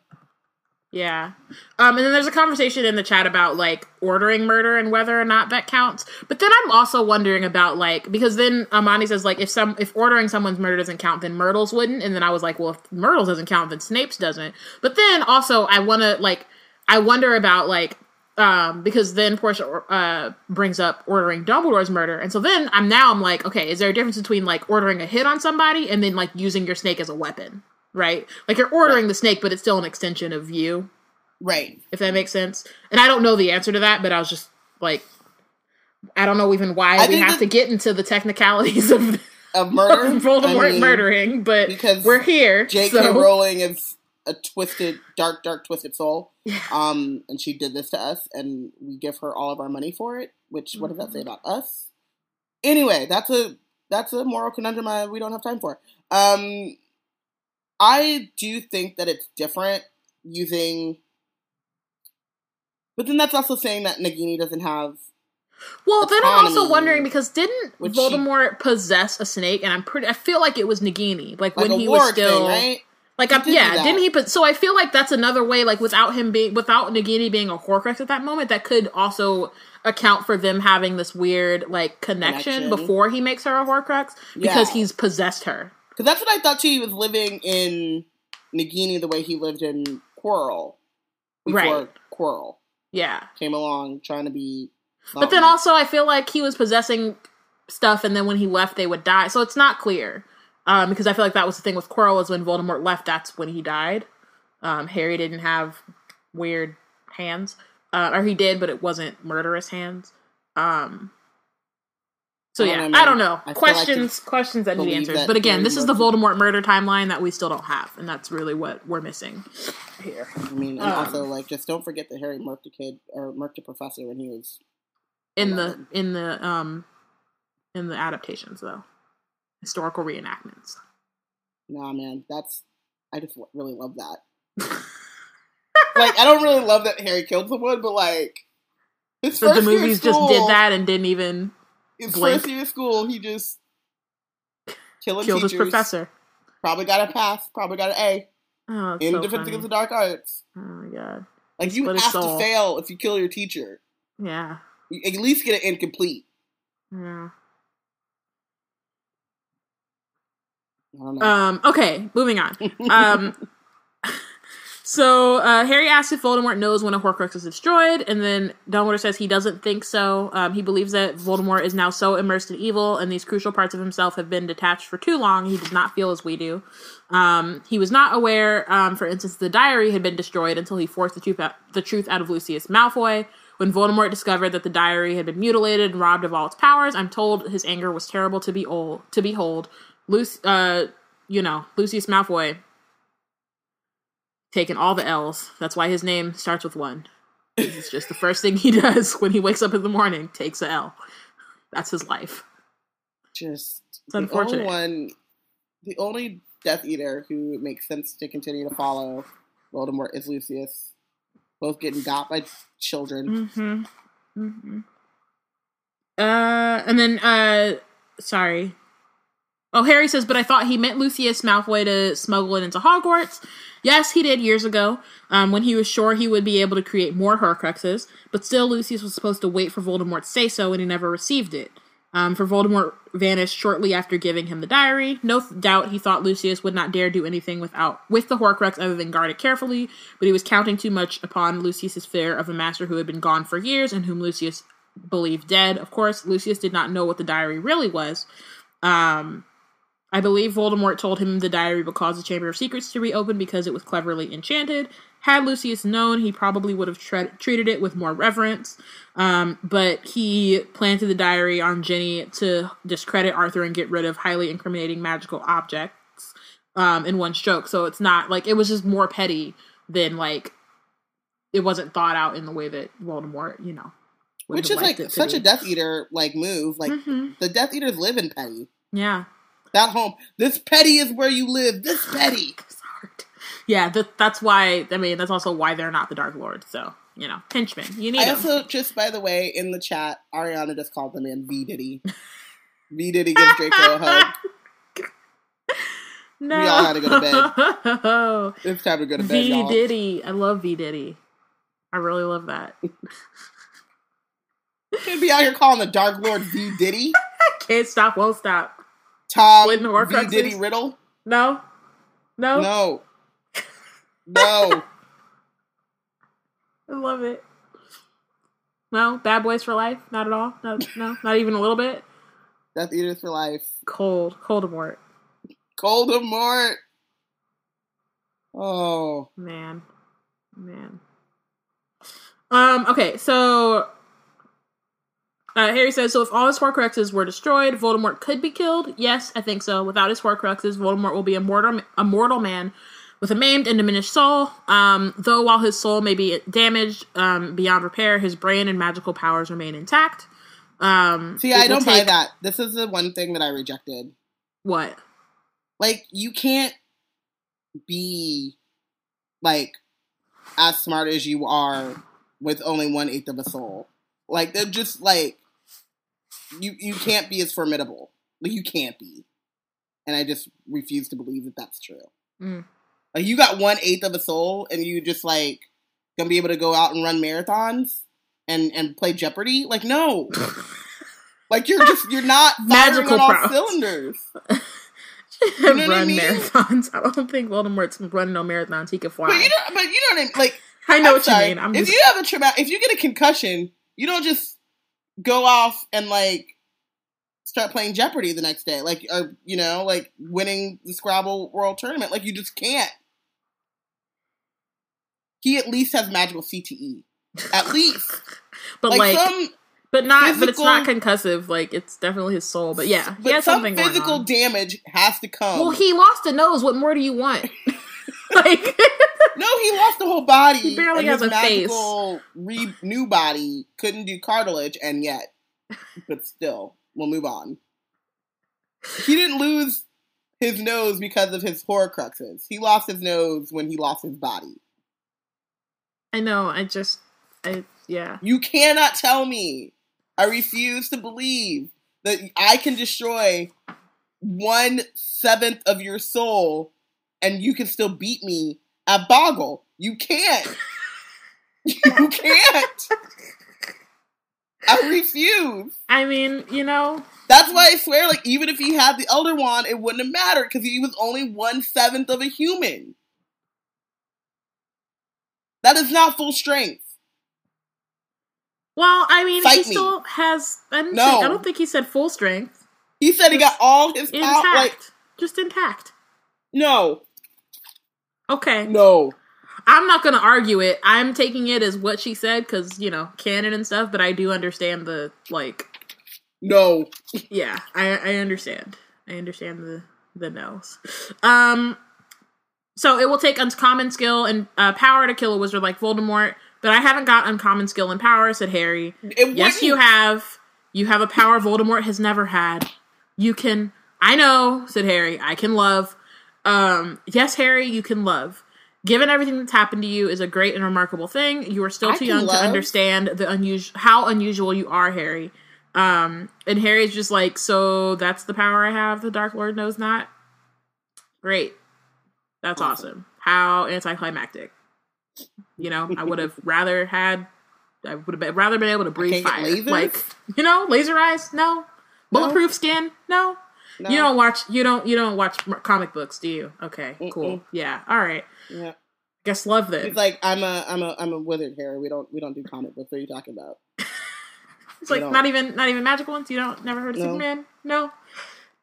yeah. Um, and then there's a conversation in the chat about like ordering murder and whether or not that counts. But then I'm also wondering about like because then Amani says like if some if ordering someone's murder doesn't count, then Myrtle's wouldn't. And then I was like, well, if Myrtle's doesn't count, then Snape's doesn't. But then also I want to like I wonder about like um because then Portia uh brings up ordering Dumbledore's murder, and so then I'm now I'm like, okay, is there a difference between like ordering a hit on somebody and then like using your snake as a weapon, right? Like you're ordering the snake, but it's still an extension of you, Right. if that makes sense. And I don't know the answer to that, but I was just like, I don't know even why I we have that- to get into the technicalities of Of murder. Voldemort I mean, murdering, but because we're here. J.K. so- Rowling is a twisted, dark, dark, twisted soul. Um, and she did this to us, and we give her all of our money for it. Which what does that Mm-hmm. say about us? Anyway, that's a that's a moral conundrum I, we don't have time for. Um, I do think that it's different using, but then that's also saying that Nagini doesn't have Well, then I'm also wondering because didn't which she- Voldemort possess a snake? And I'm pretty. I feel like it was Nagini, like, like when he was still thing, right? Like, I'm, yeah, didn't he? But so I feel like that's another way, like without him being, without Nagini being a Horcrux at that moment, that could also account for them having this weird like connection, Connection. before he makes her a Horcrux because Yeah. he's possessed her. Because that's what I thought too. He was living in Nagini the way he lived in Quirrell before Right. Quirrell Yeah, came along trying to be. but then also I feel like he was possessing stuff, and then when he left, they would die. So it's not clear. Um, because I feel like that was the thing with Quirrell was when Voldemort left, that's when he died. Um, Harry didn't have weird hands, uh, or he did, but it wasn't murderous hands. Um, so I yeah, don't know, I don't know. I feel like questions, questions that need answers. But again, this is the Voldemort murder timeline that we still don't have, and that's really what we're missing here. I mean, and Um, also like just don't forget that Harry murked a kid or murked a professor when he was. in the in the um in the adaptations though historical reenactments Nah, man, that's I just really love that. like I don't really love that Harry killed someone, but like his so the first year of movies just did that and didn't even His blink. first year of school, he just killed kill his professor Probably got a pass. Probably got an A oh in so Defense funny. Against the Dark Arts. oh my god Like you have soul. to fail if you kill your teacher. yeah You at least get an incomplete. yeah I don't know. Um okay moving on um So uh, Harry asks if Voldemort knows when a Horcrux is destroyed, and then Dumbledore says he doesn't think so. Um, he believes that Voldemort is now so immersed in evil, and these crucial parts of himself have been detached for too long. He does not feel as we do. Um, he was not aware, um, for instance, the diary had been destroyed until he forced the truth, out, the truth out of Lucius Malfoy. When Voldemort discovered that the diary had been mutilated and robbed of all its powers, I'm told his anger was terrible to be old, to behold. Luc- uh, you know, Lucius Malfoy taking all the L's. That's why his name starts with one. It's just the first thing he does when he wakes up in the morning, takes a L. That's his life. just It's the unfortunate. only one, the only Death Eater who makes sense to continue to follow Voldemort is Lucius. Both getting got by children. Mm-hmm. Mm-hmm. Uh, and then, uh, sorry. Oh, Harry says, but I thought he meant Lucius Malfoy to smuggle it into Hogwarts. Yes, he did years ago, um, when he was sure he would be able to create more Horcruxes. But still, Lucius was supposed to wait for Voldemort to say so, and he never received it. Um, for Voldemort vanished shortly after giving him the diary. No th- doubt he thought Lucius would not dare do anything without with the Horcrux other than guard it carefully, but he was counting too much upon Lucius's fear of a master who had been gone for years and whom Lucius believed dead. Of course, Lucius did not know what the diary really was. Um, I believe Voldemort told him the diary would cause the Chamber of Secrets to reopen because it was cleverly enchanted. Had Lucius known, he probably would have tre- treated it with more reverence. Um, but he planted the diary on Ginny to discredit Arthur and get rid of highly incriminating magical objects um, in one stroke. So it's not like it was just more petty than like it wasn't thought out in the way that Voldemort, you know, Which is like liked it to such be. a Death Eater like move. Like Mhm. the Death Eaters live in Petty. Yeah. That home. This petty is where you live. This petty. Yeah, that, that's why. I mean, that's also why they're not the Dark Lord. So you know, henchmen. You need I them. also just by the way in the chat, Ariana just called the man V Diddy. V Diddy gives Draco a hug. no. we all had to go to bed. It's time to go to bed, v y'all. Diddy. I love V Diddy. I really love that. Can't be out here calling the Dark Lord V Diddy. Can't stop, won't stop. Tom Splitting V Horcruxes? Diddy Riddle. No, no, No. No. I love it. No, Bad Boys for Life. Not at all. No, no, not even a little bit. Death Eaters for life. Cold, Coldemort. Coldemort. Oh. Man. Man. Um, okay, so uh, Harry says, so if all his Horcruxes were destroyed, Voldemort could be killed? Yes, I think so. Without his Horcruxes, Voldemort will be a mortal, a mortal man with a maimed and diminished soul. Um, though while his soul may be damaged um, beyond repair, his brain and magical powers remain intact. Um, See, I don't buy that. This is the one thing that I rejected. What? Like, you can't be like as smart as you are with only one eighth of a soul. Like they're just like you you can't be as formidable. Like you can't be. And I just refuse to believe that that's true. Mm. Like you got one eighth of a soul and you just like gonna be able to go out and run marathons and and play Jeopardy? Like no. like you're just you're not Magical on all cylinders. know what I Run mean? marathons. I don't think Voldemort's running no marathons. He can fly. But you know but you know what I mean? Like I know I'm what sorry. you mean. I'm if just you have a trauma, if you get a concussion, you don't just go off and like start playing Jeopardy the next day, like or you know, like winning the Scrabble World Tournament. Like you just can't. he at least has magical CTE. At least. but like, like, some but not, but it's not concussive. Like it's definitely his soul. But yeah, he but has some something physical damage has to come. well, he lost a nose. What more do you want? like, no, he lost the whole body. He barely has a face. magical Re- new body couldn't do cartilage, and yet, but still, we'll move on. He didn't lose his nose because of his Horcruxes. He lost his nose when he lost his body. I know. I just, I yeah. You cannot tell me. I refuse to believe that I can destroy one seventh of your soul and you can still beat me at Boggle. You can't. you can't. I refuse. I mean, you know, That's why I swear, like, even if he had the Elder Wand, it wouldn't have mattered because he was only one seventh of a human. That is not full strength. well, I mean, Fight he me. still has. I, No. say- I don't think he said full strength. He said he got all his power. Intact, Like, just intact. no, Okay, no. I'm not gonna argue it. I'm taking it as what she said because you know canon and stuff. But I do understand the like. No. Yeah, I I understand. I understand the the no's. Um, so it will take uncommon skill and uh, power to kill a wizard like Voldemort. But I haven't got uncommon skill and power," said Harry. Yes, you have. You have a power Voldemort has never had. You can. I know," said Harry. "I can love." Um, yes, Harry, you can love. Given everything that's happened to you is a great and remarkable thing. You are still I too young love. to understand the unusual how unusual you are, Harry. Um, and Harry's just like, so that's the power I have. The Dark Lord knows not. Great, that's awesome. Awesome. How anticlimactic. You know, I would have rather had. I would have been, rather been able to breathe fire. Like you know, laser eyes. No, bulletproof skin. No. No. You don't watch. You don't. You don't watch comic books, do you? Okay, cool. Mm-mm. Yeah. All right. Yeah. Guess love then. He's like, I'm a, I'm a, I'm a wizard, Harry. We don't, we don't do comic books. What are you talking about? It's like don't. not even not even magical ones. You don't never heard of No. Superman? No.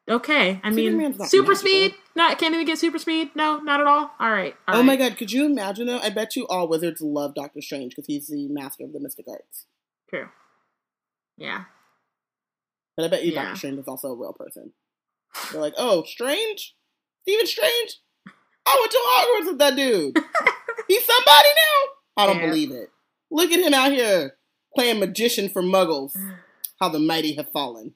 Okay. I mean, Superman's not super magical. speed. Not can't even get super speed. No, not at all. All right. all oh right. my god, could you imagine though? I bet you all wizards love Doctor Strange because he's the master of the mystic arts. True. Yeah. But I bet you Yeah. Doctor Strange is also a real person. They're like, oh, Strange, Stephen Strange. I went to Hogwarts with that dude. He's somebody now. I don't Yeah. believe it. Look at him out here playing magician for Muggles. How the mighty have fallen.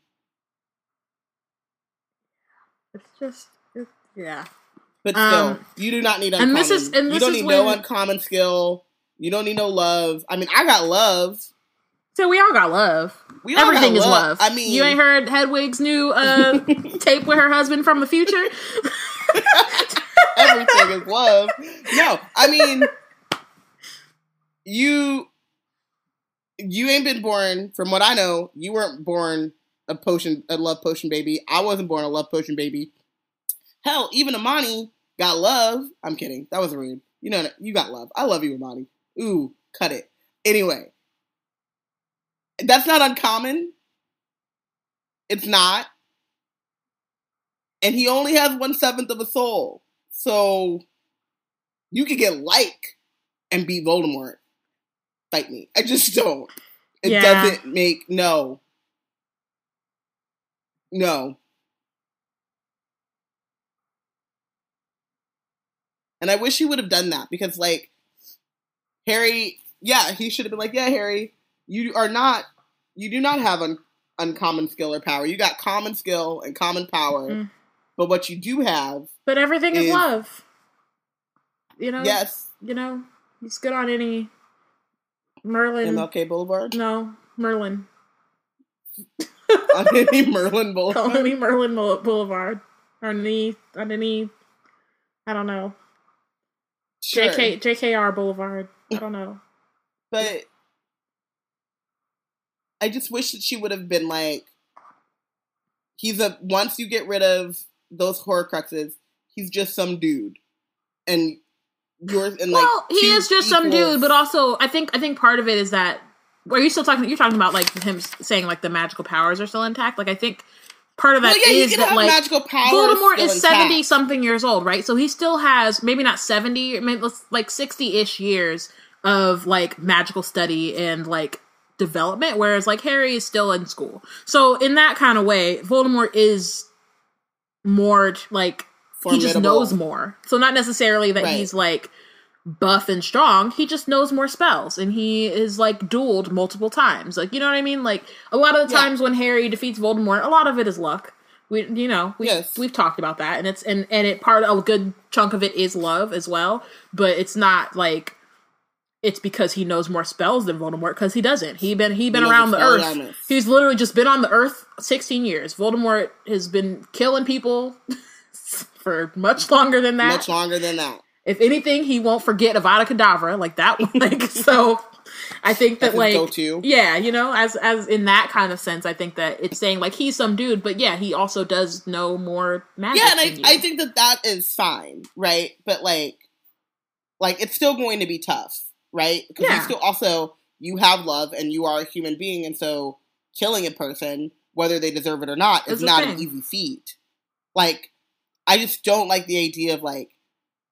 It's just. It's, yeah. But still, Um, you do not need uncommon. and this is- and you this don't is need no uncommon skill. You don't need no love. I mean, I got love. So we all got love. We all Everything got is love. I mean, you ain't heard Hedwig's new uh, tape with her husband from the future. everything is love. No, I mean, you you ain't been born. From what I know, you weren't born a potion, a love potion baby. I wasn't born a love potion baby. Hell, even Amani got love. I'm kidding. That was rude. You know, you got love. I love you, Amani. Ooh, cut it. Anyway, that's not uncommon. It's not. And he only has one seventh of a soul. So you could get like and beat Voldemort. Fight me. I just don't. It Yeah. doesn't make no. No. And I wish he would have done that because like Harry, yeah, he should have been like, yeah, Harry, you are not you do not have un- uncommon skill or power. You got common skill and common power. Mm. But what you do have, But everything is Is- love. You know. yes, You know. He's good on any Merlin. MLK Boulevard. No, Merlin. on any Merlin Boulevard. Only Merlin Boulevard. Or any, on any, I don't know. Sure. JK, JKR Boulevard. I don't know. But I just wish that she would have been like, he's a, once you get rid of those Horcruxes, he's just some dude. And yours, and like. well, he is just some dude, but also I think I think part of it is that. Are you still talking? You're talking about like him saying like the magical powers are still intact. Like I think part of that well, yeah, is that like magical powers. Voldemort is 70 intact. something years old, right? So he still has maybe not 70, maybe like 60 ish years of like magical study and like development, whereas like Harry is still in school. So in that kind of way, Voldemort is more like he just knows more. So not necessarily that Right. he's like buff and strong. He just knows more spells and he is like dueled multiple times. Like you know what I mean? Like a lot of the Yeah. times when Harry defeats Voldemort, a lot of it is luck. We you know, we Yes. we've talked about that and it's and and it part a good chunk of it is love as well, but it's not like it's because he knows more spells than Voldemort because he doesn't. He been he been knows around the earth. He's literally just been on the earth 16 years. Voldemort has been killing people for much longer than that. much longer than that. If anything, he won't forget Avada Kedavra like that. one. Like so, I think that That's like go-to. yeah, you know, as as in that kind of sense, I think that it's saying like he's some dude, but yeah, he also does know more magic. Yeah, and I. I think that that is fine, right? But like, like it's still going to be tough, right? Because Yeah. you still also you have love and you are a human being, and so killing a person, whether they deserve it or not, Is is not an easy feat. Like, I just don't like the idea of like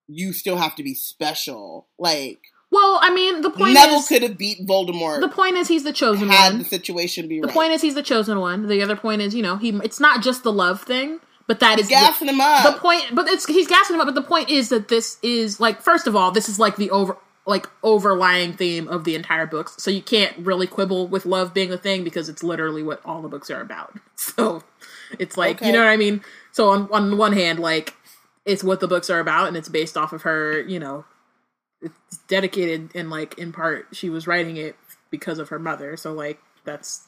you still have to be special. Like well, I mean, the point Neville could have beat Voldemort the point is he's the chosen had one. the situation be The right. point is he's the chosen one. The other point is, you know, he it's not just the love thing, but that is the, gassing him up. the point. But it's he's gassing him up. But the point is that this is like first of all, this is like the over like overlying theme of the entire books. So you can't really quibble with love being the thing because it's literally what all the books are about. So it's like you know what I mean. So on on one hand, like it's what the books are about, and it's based off of her. You know, it's dedicated and like in part she was writing it because of her mother. So like that's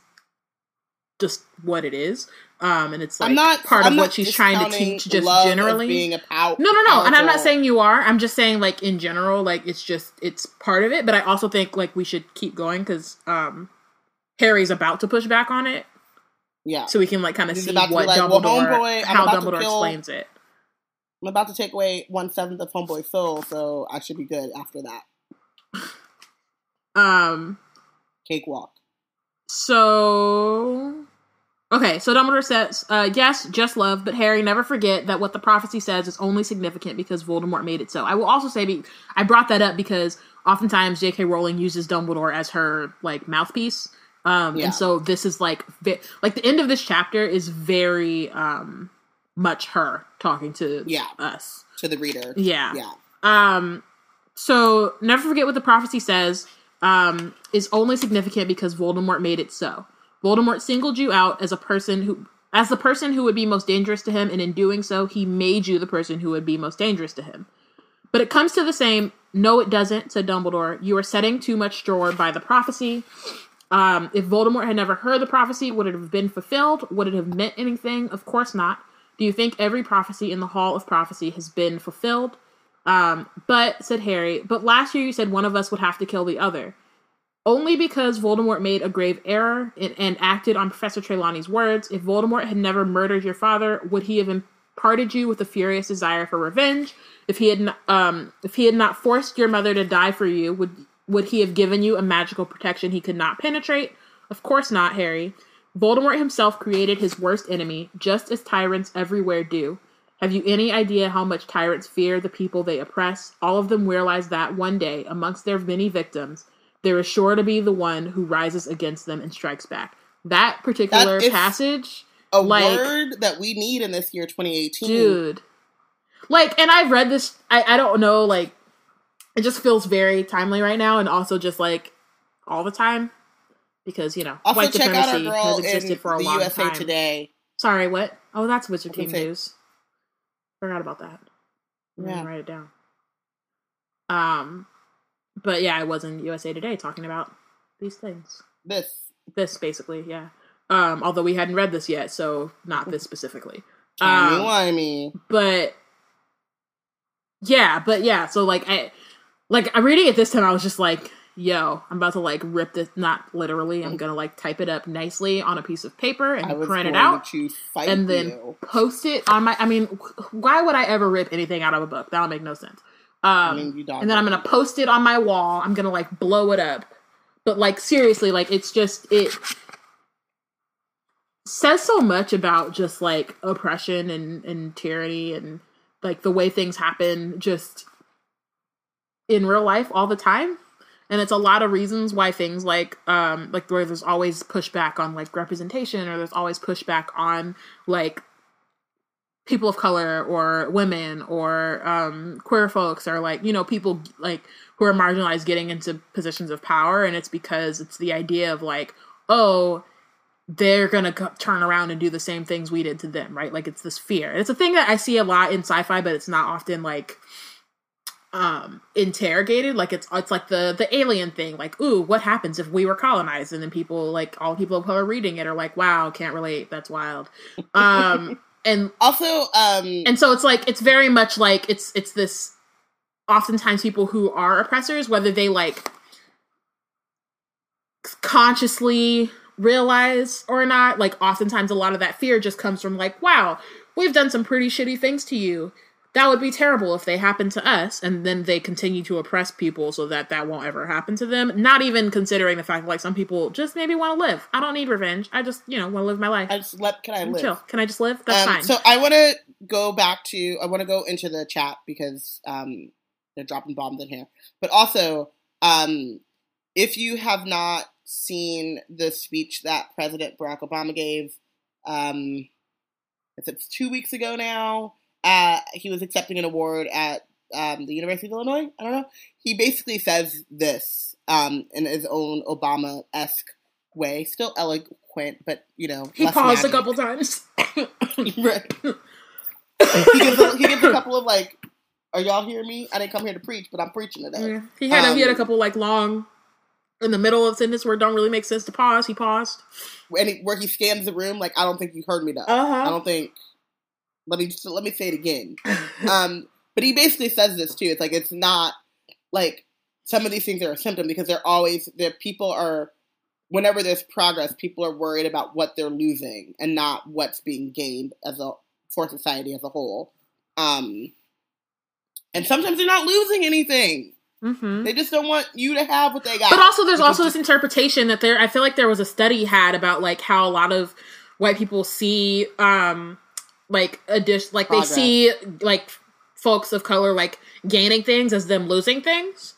just what it is. Um, and it's like I'm not part I'm of what she's trying to teach just generally. being a pow- No, no, no. And I'm not saying you are. I'm just saying like in general, like it's just it's part of it. But I also think like we should keep going because um Harry's about to push back on it, yeah. so we can like kind of see about to be what like, well, Dumbledore homeboy, how Dumbledore kill- explains it. I'm about to take away one seventh of Homeboy's soul, so I should be good after that. Um. Cakewalk. So okay, so Dumbledore says, uh, "Yes, just love, but Harry, never forget that what the prophecy says is only significant because Voldemort made it so." I will also say, be- I brought that up because oftentimes J.K. Rowling uses Dumbledore as her like mouthpiece, um, Yeah. and so this is like ve- like the end of this chapter is very um much her talking to Yeah. us. To the reader. Yeah. Yeah. Um, so never forget what the prophecy says. Um, is only significant because Voldemort made it so. Voldemort singled you out as a person who, as the person who would be most dangerous to him, and in doing so, he made you the person who would be most dangerous to him. But it comes to the same. No, it doesn't," said Dumbledore. "You are setting too much store by the prophecy. Um, if Voldemort had never heard the prophecy, would it have been fulfilled? Would it have meant anything? Of course not. Do you think every prophecy in the Hall of Prophecy has been fulfilled? Um, but, said Harry, but last year you said one of us would have to kill the other. Only because Voldemort made a grave error and, and acted on Professor Trelawney's words. If Voldemort had never murdered your father, would he have imparted you with a furious desire for revenge? If he had, um, if he had not forced your mother to die for you, would would he have given you a magical protection he could not penetrate? Of course not, Harry. Voldemort himself created his worst enemy, just as tyrants everywhere do. Have you any idea how much tyrants fear the people they oppress? All of them realize that one day, amongst their many victims, there is sure to be the one who rises against them and strikes back. That particular That is- passage, A Like- word that we need in this year 2018. dude. Like, and I've read this, I, I don't know, like, it just feels very timely right now, and also just like all the time. Because, you know, Also, white check out our supremacy has existed for a the long USA time. Today. Sorry, what? Oh, that's Wizard Team say- news. Forgot about that. Yeah. write it down. Um, but yeah, I was in USA Today talking about these things. This. This basically, yeah. Um, although we hadn't read this yet, so not this specifically. Um, wimey. but yeah, but yeah. So like I, like I'm reading it this time. I was just like, yo, I'm about to like rip this. Not literally. I'm gonna like type it up nicely on a piece of paper and print it out and then you. post it on my. I mean, why would I ever rip anything out of a book? That'll make no sense. Um, I mean, and then I'm gonna post it on my wall. I'm gonna like blow it up. But like seriously, like it's just it. says so much about just like oppression and and tyranny and like the way things happen just in real life all the time and it's a lot of reasons why things like um like where there's always pushback on like representation or there's always pushback on like people of color or women or um queer folks or like you know people like who are marginalized getting into positions of power. And it's because it's the idea of like oh they're gonna turn around and do the same things we did to them right? Like it's this fear. It's a thing that i see a lot in sci-fi but it's not often like um interrogated. Like it's it's like the the alien thing. Like ooh what happens if we were colonized? And then people like all people of color reading it are like wow can't relate. That's wild. Um and Also, um, and so it's like it's very much like it's it's this oftentimes people who are oppressors whether they like consciously realize or not like oftentimes a lot of that fear just comes from like wow we've done some pretty shitty things to you that would be terrible if they happened to us and then they continue to oppress people so that that won't ever happen to them. Not even considering the fact that like some people just maybe want to live. I don't need revenge. I just you know want to live my life. I just let can I I'm live? chill. Can i just live? That's Um, fine. So I want to go back to I want to go into the chat because um, they're dropping bombs in here. But also, um, if you have not seen the speech that President Barack Obama gave, um, if it's two weeks ago now, uh, he was accepting an award at um, the University of Illinois. I don't know. He basically says this um, in his own Obama esque way, still eloquent, but you know, he paused a couple times right. he, gives a, he gives a couple of like, "Are y'all hearing me? I didn't come here to preach, but I'm preaching today." Yeah. He had a, he had a Um, couple like long in the middle of sentence where it don't really make sense to pause. He paused. And he, where he scans the room, like, "I don't think you heard me though. Uh I don't think." Let me just, let me say it again. Um, but he basically says this too. It's like it's not like some of these things are a symptom because they're always there. People are whenever there's progress, people are worried about what they're losing and not what's being gained as a for society as a whole. Um, and sometimes they're not losing anything. hmm They just don't want you to have what they got. But also, there's also this interpretation that there. I feel like there was a study had about like how a lot of white people see, um, like a dish, like Progress. they see like folks of color like gaining things as them losing things.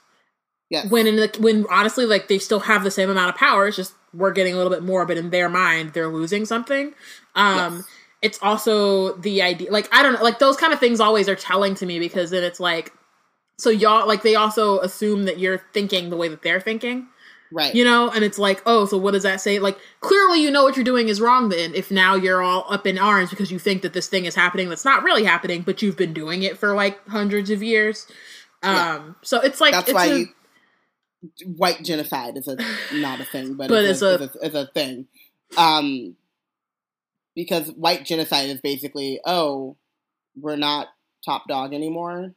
Yes. When in the when honestly, like they still have the same amount of power. It's just we're getting a little bit more, but in their mind, they're losing something. Um, Yes. it's also the idea like i don't know like those kind of things always are telling to me because then it's like so y'all like they also assume that you're thinking the way that they're thinking right. you know and it's like oh so what does that say like clearly you know what you're doing is wrong then if now you're all up in arms because you think that this thing is happening that's not really happening but you've been doing it for like hundreds of years um so it's like That's it's why a- you, white genocide is a not a thing, but, But it's, it's a, a, it's a thing. Um, because white genocide is basically, oh, we're not top dog anymore.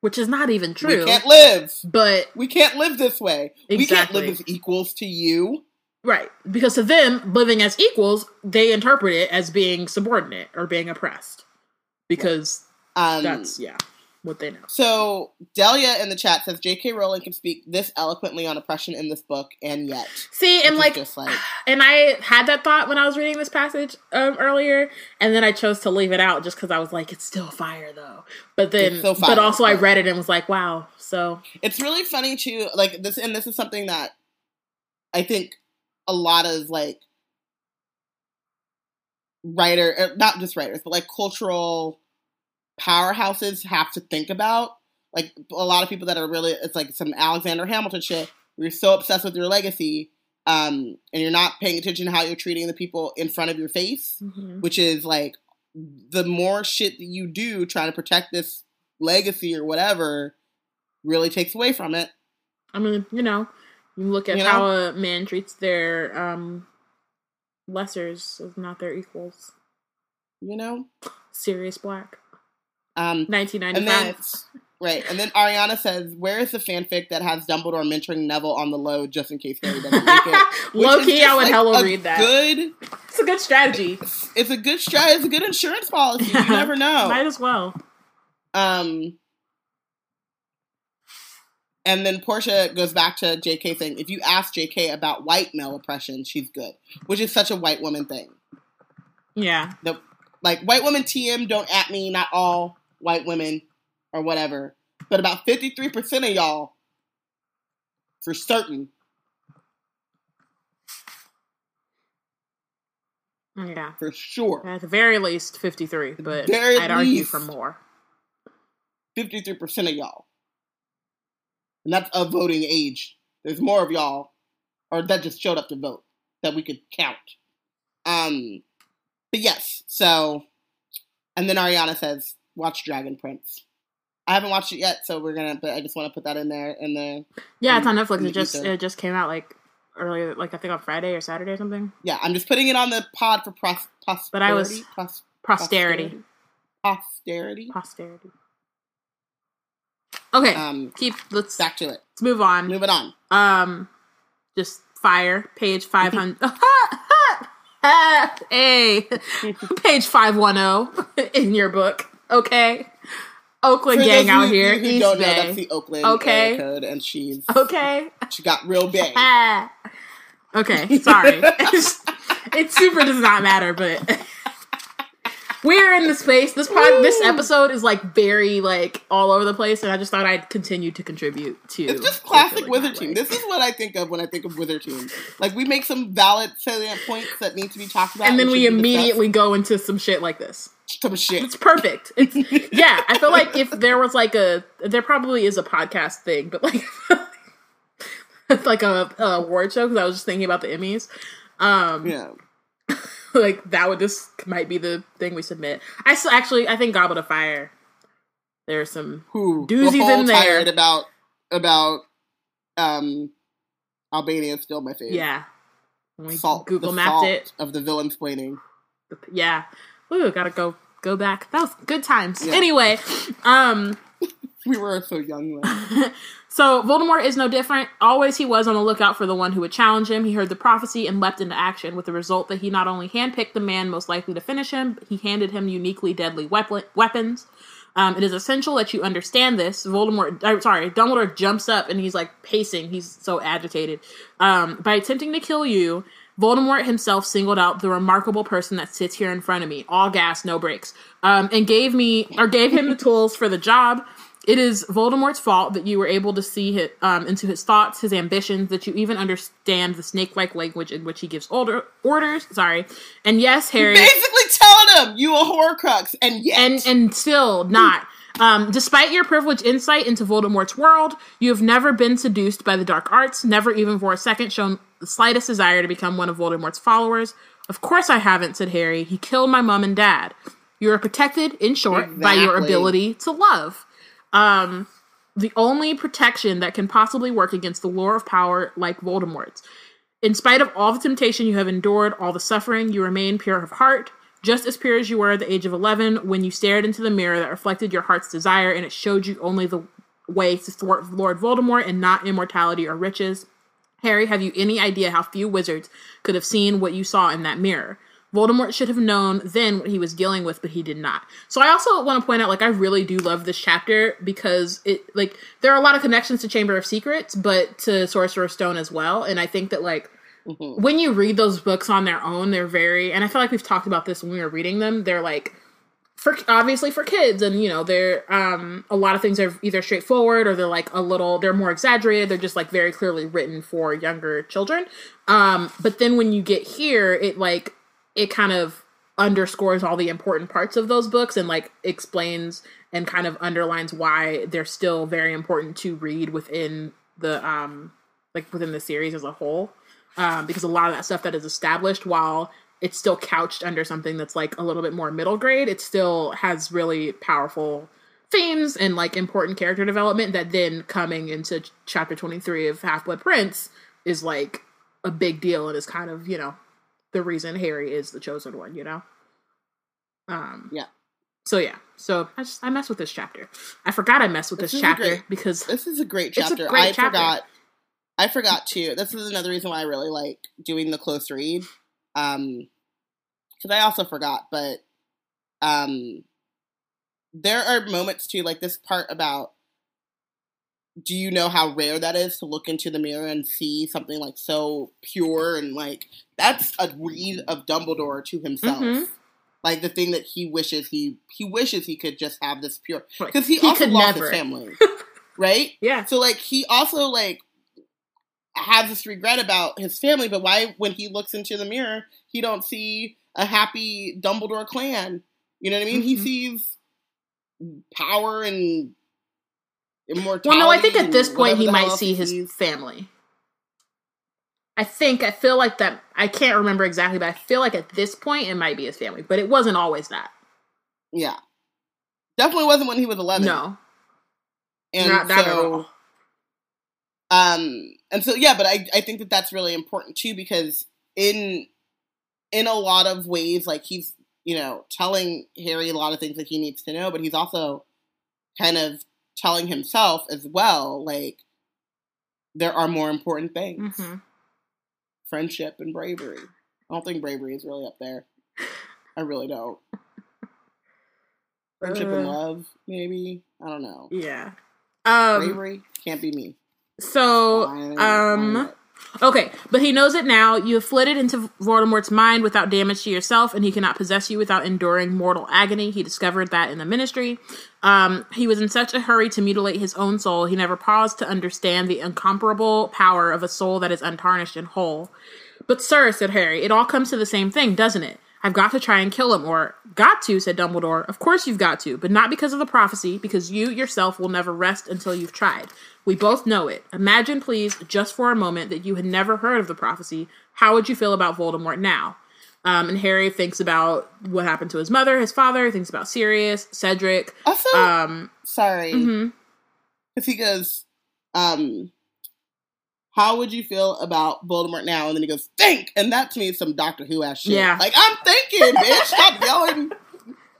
Which is not even true We can't live. but We can't live this way. We can't live as equals to you. Right. Because to them, living as equals, they interpret it as being subordinate or being oppressed. Because Um, that's, yeah, what they know. So Delia in the chat says J.K. Rowling can speak this eloquently on oppression in this book, and yet, See, and like, just like and I had that thought when I was reading this passage um, earlier, and then I chose to leave it out just because I was like, it's still fire though. But then, fire, but also I read it and was like, wow. So, it's really funny too. Like this, and this is something that I think a lot of like writer, er, not just writers, but like cultural powerhouses have to think about. Like a lot of people that are really, it's like some Alexander Hamilton shit. You're so obsessed with your legacy, um, and you're not paying attention to how you're treating the people in front of your face, mhm. which is like the more shit that you do trying to protect this legacy or whatever really takes away from it. I mean, you know, you look at You know? how a man treats their um lessers not their equals. You know? Sirius Black. Um, and then 1995. right, and then Ariana says, "Where is the fanfic that has Dumbledore mentoring Neville on the low just in case Harry doesn't make it?" Low key, I would like, hella read that. Good, It's a good strategy. it's a good strategy. It's a good insurance policy. You never know. Might as well. Um, and then Portia goes back to J.K. saying, "If you ask J.K. about white male oppression, she's good," which is such a white woman thing. Yeah. The like white women TM don't at me, not all white women or whatever, but about 53% of y'all for certain Yeah. for sure. At the very least, 53, but Very I'd argue for more. 53% of y'all. And that's of voting age. There's more of y'all, or that just showed up to vote, that we could count. Um, but yes, so, and then Ariana says, watch Dragon Prince. I haven't watched it yet, so we're gonna, but I just want to put that in there. In the, Yeah, it's on Netflix. It just it just came out like earlier, like I think on Friday or Saturday or something. yeah, I'm just putting it on the pod for pros, prosperity. But I was- pros, Posterity. posterity. Posterity. Okay, Um, keep let's back to it. let's move on. Moving on. Um, just fire page five hundred. hey, page five one zero in your book. Okay, Oakland For gang out you here, who East don't know, that's the Oakland Okay. code, and she's okay. she got real big. Okay, sorry. it super does not matter, but we're in the space. This pod, this episode is like very like all over the place, and I just thought I'd continue to contribute to. It's just classic Wizard Team. This is what I think of when I think of Wizard Team. Like we make some valid salient points that need to be talked about, and then we immediately go into some shit like this. some shit. It's perfect. It's yeah. I feel like if there was like a, there probably is a podcast thing, but like, it's like a, a award show because I was just thinking about the Emmys. Um, Yeah, like that would just might be the thing we submit. I s- actually I think Goblet of Fire. There's some who Doozies in there. tired about about um Albania is still my favorite. yeah. We salt, Google mapped salt it. of the villain explaining. Yeah. Ooh, gotta go go back. That was good times. Yeah. Anyway, um, We were so young then. so Voldemort is no different. Always he was on the lookout for the one who would challenge him. He heard the prophecy and leapt into action, with the result that he not only handpicked the man most likely to finish him, but he handed him uniquely deadly weapon- weapons. Um, it is essential that you understand this. Voldemort, uh, sorry, Dumbledore jumps up and he's like pacing. He's so agitated. Um, by attempting to kill you, Voldemort himself singled out the remarkable person that sits here in front of me, all gas, no brakes, um, and gave me or gave him the tools for the job. It is Voldemort's fault that you were able to see his, um, into his thoughts, his ambitions, that you even understand the snake-like language in which he gives order, orders. Sorry, and yes, Harry, Basically telling him you a Horcrux, and yet and and still not. Um, despite your privileged insight into Voldemort's world, you have never been seduced by the dark arts, never even for a second shown the slightest desire to become one of Voldemort's followers. Of course I haven't, said Harry. He killed my mom and dad. You are protected, in short, by your ability to love. Um, the only protection that can possibly work against the lure of power like Voldemort's. In spite of all the temptation you have endured, all the suffering, you remain pure of heart, just as pure as you were at the age of 11 when you stared into the mirror that reflected your heart's desire and it showed you only the way to thwart Lord Voldemort and not immortality or riches. Harry, have you any idea how few wizards could have seen what you saw in that mirror? Voldemort should have known then what he was dealing with, but he did not. So I also want to point out, like, I really do love this chapter because it, like, there are a lot of connections to Chamber of Secrets, but to Sorcerer's Stone as well. And I think that, like, Mhm. when you read those books on their own, they're very, and I feel like we've talked about this when we were reading them. They're like, for obviously for kids, and you know, they're um a lot of things are either straightforward or they're like a little, they're more exaggerated. They're just like very clearly written for younger children. Um, but then when you get here, it like it kind of underscores all the important parts of those books and like explains and kind of underlines why they're still very important to read within the um like within the series as a whole. Um, because a lot of that stuff that is established while it's still couched under something that's like a little bit more middle grade it still has really powerful themes and like important character development that then coming into ch- chapter 23 of half-blood prince is like a big deal and is kind of you know the reason harry is the chosen one you know um Yeah. so yeah so i just i mess with this chapter i forgot i messed with This this, chapter great- because This is a great It's a chapter. great I chapter. forgot. I forgot too. This is another reason why I really like doing the close read. Um, because I also forgot, but um, there are moments too, like this part about. Do you know how rare that is to look into the mirror and see something like so pure and like that's a read of Dumbledore to himself. Mhm. like the thing that he wishes he he wishes he could just have this pure because he, He also could lost never. his family, right? Yeah. So like he also like has this regret about his family, but why when he looks into the mirror, he don't see a happy Dumbledore clan. You know what I mean? He Mhm. sees power and immortality. Well, no, I think at this point he might see his family. I think I feel like that. I can't remember exactly, but I feel like at this point it might be his family, but it wasn't always that. Yeah, definitely wasn't when he was eleven. No, and not that at so, all. um and so yeah but i i think that that's really important too because in in a lot of ways like he's you know telling harry a lot of things that he needs to know but he's also kind of telling himself as well like there are more important things hmm friendship and bravery i don't think bravery is really up there i really don't friendship and Uh. love maybe i don't know Yeah. Um. bravery can't be me So, um. Okay, but he knows it now. You have flitted into Voldemort's mind without damage to yourself, and he cannot possess you without enduring mortal agony. He discovered that in the ministry. Um, he was in such a hurry to mutilate his own soul, he never paused to understand the incomparable power of a soul that is untarnished and whole. But, sir, said Harry, it all comes to the same thing, doesn't it? I've got to try and kill him, or got to, said Dumbledore. Of course you've got to, but not because of the prophecy, because you yourself will never rest until you've tried. We both know it. Imagine, please, just for a moment, that you had never heard of the prophecy. How would you feel about Voldemort now? Um, and Harry thinks about what happened to his mother, his father, he thinks about Sirius, Cedric. also Um, sorry mhm. because he goes, um, how would you feel about Voldemort now? And then he goes, think! And that to me is some Doctor Who ass shit. Yeah. Like, I'm thinking, bitch. Stop yelling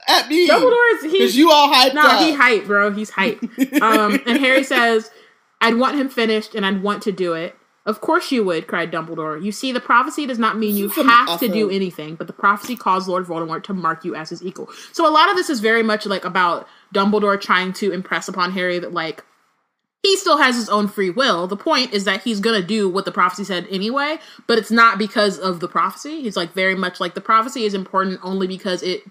at me. Dumbledore is Because he's you all hyped no, up. he hype, bro. He's hype. Um, and Harry says, "I'd want him finished, and I'd want to do it." Of course you would, cried Dumbledore. You see, the prophecy does not mean you have to do anything, but the prophecy caused Lord Voldemort to mark you as his equal. So a lot of this is very much like about Dumbledore trying to impress upon Harry that like he still has his own free will. The point is that he's gonna do what the prophecy said anyway, but it's not because of the prophecy. He's like very much like the prophecy is important only because it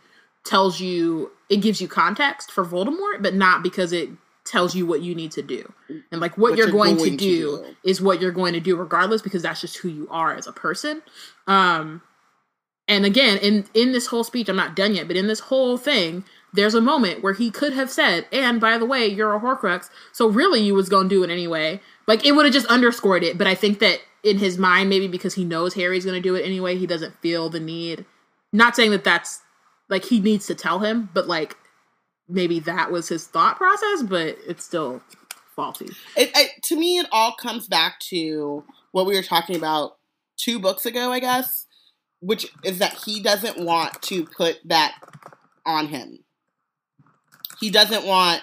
tells you it gives you context for Voldemort, but not because it tells you what you need to do. And like what, What you're, you're going, going to, to do do. is what you're going to do regardless because that's just who you are as a person. Um and again, in in this whole speech, I'm not done yet, but in this whole thing, there's a moment where he could have said, "And by the way, you're a Horcrux, so really you was gonna do it anyway." Like it would have just underscored it. But I think that in his mind, maybe because he knows Harry's gonna do it anyway, he doesn't feel the need. Not saying that that's like he needs to tell him, but like maybe that was his thought process, but it's still faulty. it, it, to me, it all comes back to what we were talking about two books ago, I guess, which is that he doesn't want to put that on him. He doesn't want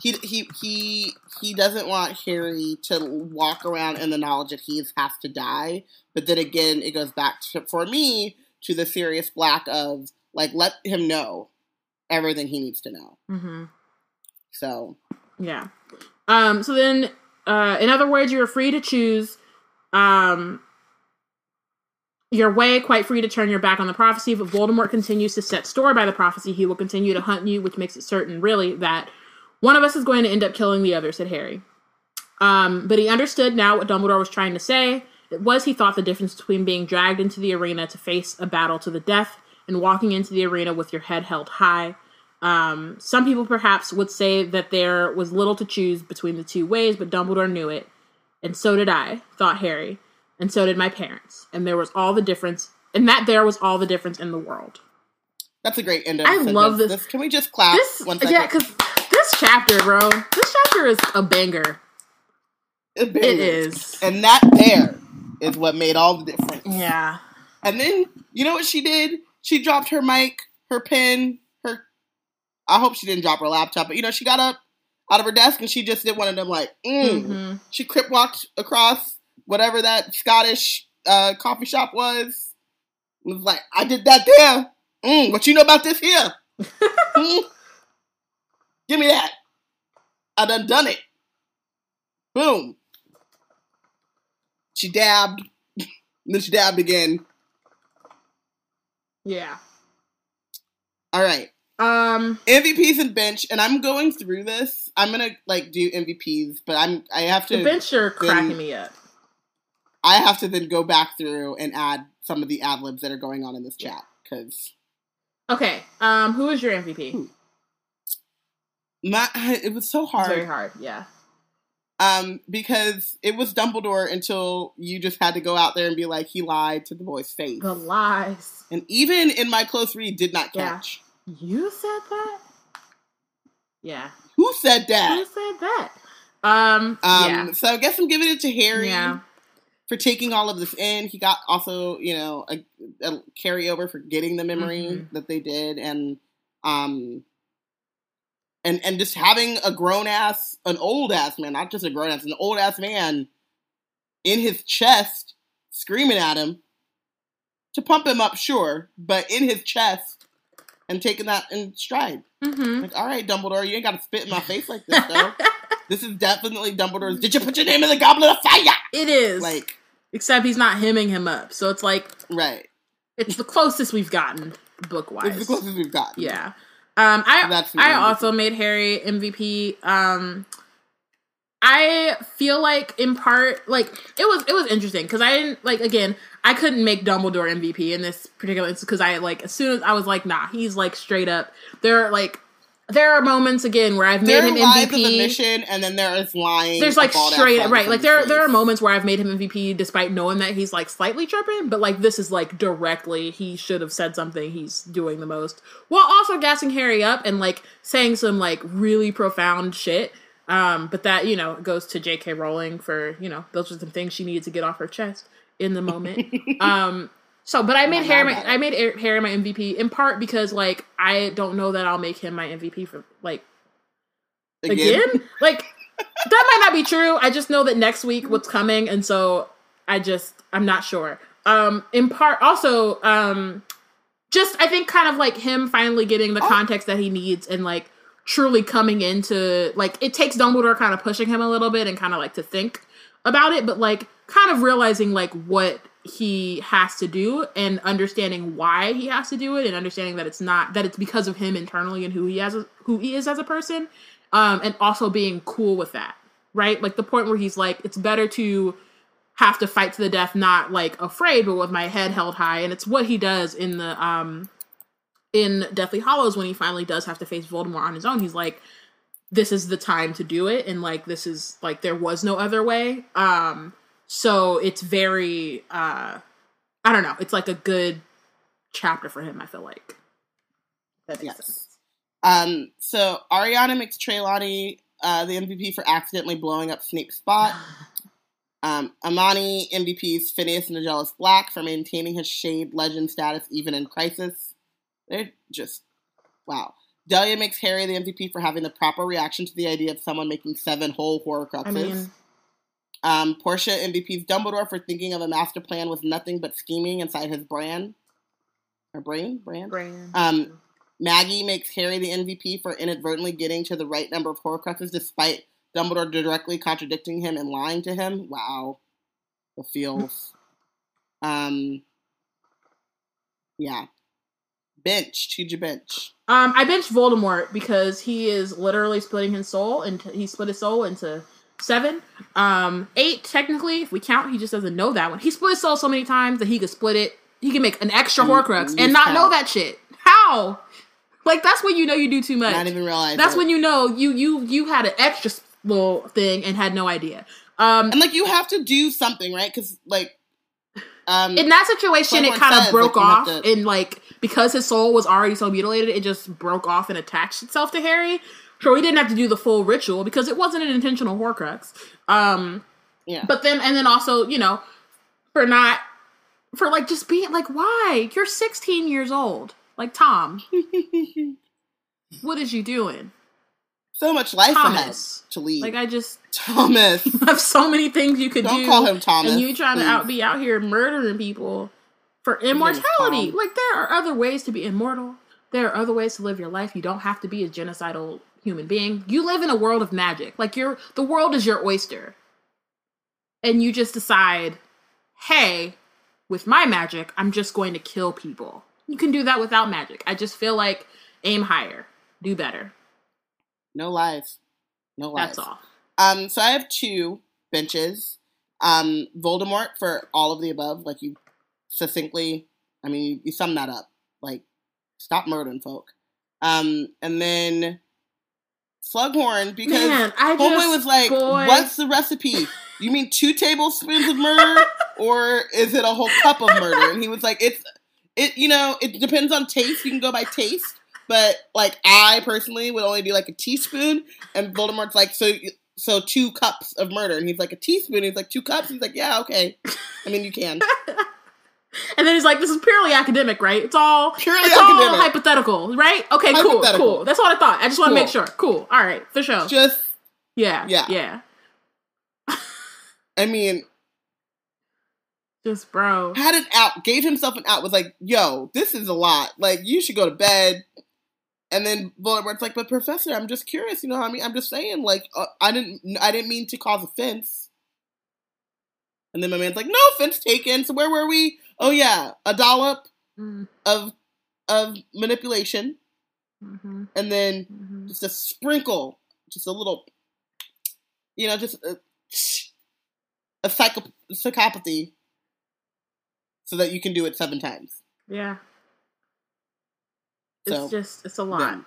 he he he he doesn't want Harry to walk around in the knowledge that he has to die. But then again, it goes back to for me to the Sirius Black of like let him know everything he needs to know. Mm-hmm. So Yeah. Um, so then, uh, in other words, you are free to choose um, your way, quite free to turn your back on the prophecy. But Voldemort continues to set store by the prophecy, he will continue to hunt you, which makes it certain, really, that one of us is going to end up killing the other, said Harry. Um, but he understood now what Dumbledore was trying to say. It was, he thought, the difference between being dragged into the arena to face a battle to the death and walking into the arena with your head held high. Um, some people perhaps would say that there was little to choose between the two ways, but Dumbledore knew it. And so did I, thought Harry. And so did my parents. And there was all the difference, and that there was all the difference in the world. that's a great end. I love sentence. this- Can we just clap This, one second? yeah, because this chapter, bro, this chapter is a banger. It It is. And that there is what made all the difference. Yeah. And then, you know what she did? She dropped her mic, her pen, her. I hope she didn't drop her laptop, but you know, she got up out of her desk and she just did one of them, like, mm. hmm She crip walked across whatever that Scottish uh, coffee shop was. It was like, I did that there. Mm, what you know about this here? Mm. Give me that. I done done it. Boom. She dabbed. then she dabbed again. Yeah. All right. Um, MVPs and bench, and I'm going through this. I'm gonna like do MVPs, but I'm I have to the bench are cracking me up. I have to then go back through and add some of the ad libs that are going on in this chat because Okay. Um, who is your MVP? Hmm. my it was so It's very hard. hard. Yeah. Um, because it was Dumbledore until you just had to go out there and be like he lied to the boy's face, The lies. and even in my close read, did not Yeah. catch. You said that. Yeah. Who said that? Who said that? Um. Um, yeah. so I guess I'm giving it to Harry. Yeah. For taking all of this in. He got also, you know, a, a carryover for getting the memory Mhm. that they did, and um, and and just having a grown ass, an old ass man, not just a grown ass, an old ass man in his chest, screaming at him to pump him up, sure, but in his chest and taking that in stride. Mm-hmm. Like, all right, Dumbledore, you ain't got to spit in my face like this, though. this is definitely Dumbledore's. Did you put your name in the Goblet of Fire? It is. Like, Except he's not hemming him up, so it's like right. it's the closest we've gotten book wise. It's the closest we've gotten. Yeah. Um, I I also made Harry MVP. Um, I feel like in part like it was it was interesting because I didn't like again I couldn't make Dumbledore MVP in this particular instance because I like as soon as I was like nah he's like straight up there are like there are moments again where I've made There him MVP. admission, and then there is lying. There's like straight right like there there are moments where I've made him MVP despite knowing that he's like slightly tripping, but like this is like directly he should have said something he's doing the most while also gassing Harry up and like saying some like really profound shit. Um, but that you know goes to J.K. Rowling for you know those are some things she needed to get off her chest in the moment. um, so, but I made Harry my. I made Harry my MVP in part because like I don't know that I'll make him my MVP for like again? like that might not be true. I just know that next week what's coming, and so I just I'm not sure. Um, in part, also, um, just I think kind of like him finally getting the Oh. context that he needs and like truly coming into like it takes Dumbledore kind of pushing him a little bit and kind of like to think about it, but like kind of realizing like what he has to do and understanding why he has to do it and understanding that it's not that it's because of him internally and who he has who he is as a person um and also being cool with that right? Like the point where he's like it's better to have to fight to the death not like afraid but with my head held high. And it's what he does in the um in Deathly Hallows when he finally does have to face Voldemort on his own. He's like this is the time to do it. And like this is like there was no other way. Um so it's very uh i don't know it's like a good chapter for him i feel like that makes Yes. sense Um, so Ariana makes Trelawney uh, the MVP for accidentally blowing up Snape's spot. Um, Amani MVPs Phineas Jealous Black for maintaining his shade legend status even in crisis. They're just wow. Delia makes Harry the MVP for having the proper reaction to the idea of someone making seven whole Horcruxes. i mean Um, Portia MVP's Dumbledore for thinking of a master plan with nothing but scheming inside his brand. Or brain? Brand? Brand. Um, Maggie makes Harry the MVP for inadvertently getting to the right number of Horcruxes despite Dumbledore directly contradicting him and lying to him. Wow. The feels. um, yeah. Bench. Who'd you bench? um i benched voldemort because he is literally splitting his soul and he split his soul into seven um eight technically if we count he just doesn't know that one he split his soul so many times that he could split it he can make an extra And horcrux and not know that shit how like that's when you know you do too much Not even realize. That's it. when you know you you you had an extra little thing and had no idea. Um, And like you have to do something, right? Because like, um, in that situation, it kind of broke off, to- and like because his soul was already so mutilated, it just broke off and attached itself to Harry. So he didn't have to do the full ritual because it wasn't an intentional Horcrux. Um, yeah. but then and then also you know for not for like just being like why you're 16 years old like Tom, what is you doing, so much life Thomas? to lead. Like I just Thomas. have so many things you could Don't do. call him Thomas. and you trying to out be out here murdering people for immortality. Like there are other ways to be immortal. There are other ways to live your life. You don't have to be a genocidal human being. You live in a world of magic. Like you're the world is your oyster. And you just decide, hey, with my magic, I'm just going to kill people. You can do that without magic. I just feel like aim higher, do better. No lies. No lies. That's all. Um, so I have two benches. Um, Voldemort for all of the above, like you succinctly. I mean, you, you sum that up. Like, stop murdering folk. Um, and then Slughorn because Man, I Homeboy just, was like, boy. "What's the recipe? You mean two tablespoons of murder, or is it a whole cup of murder?" And he was like, "It's it. You know, it depends on taste. You can go by taste, but like I personally would only do like a teaspoon." And Voldemort's like, "So so two cups of murder?" And he's like, "A teaspoon." He's like, two cups." He's like, "Yeah, okay. I mean, you can." And then he's like, "This is purely academic, right? It's all Purely it's all academic. hypothetical, right? Okay, cool, cool. That's what I thought. I just want to make sure. Cool. All right, for sure. Just, yeah, Yeah. yeah. I mean, Just bro. had an out, gave himself an out, was like, yo, this is a lot. Like, you should go to bed. And then Voldemort's like, but Professor, I'm just curious, you know, I mean, I'm just saying, like, uh, I didn't, I didn't mean to cause offense. And then my man's like, no offense taken. So where were we? Oh yeah, a dollop Mm, of, of manipulation, mhm, and then mhm. just a sprinkle, just a little, you know, just a, a psycho, psychopathy, so that you can do it seven times. Yeah. It's just it's a lot.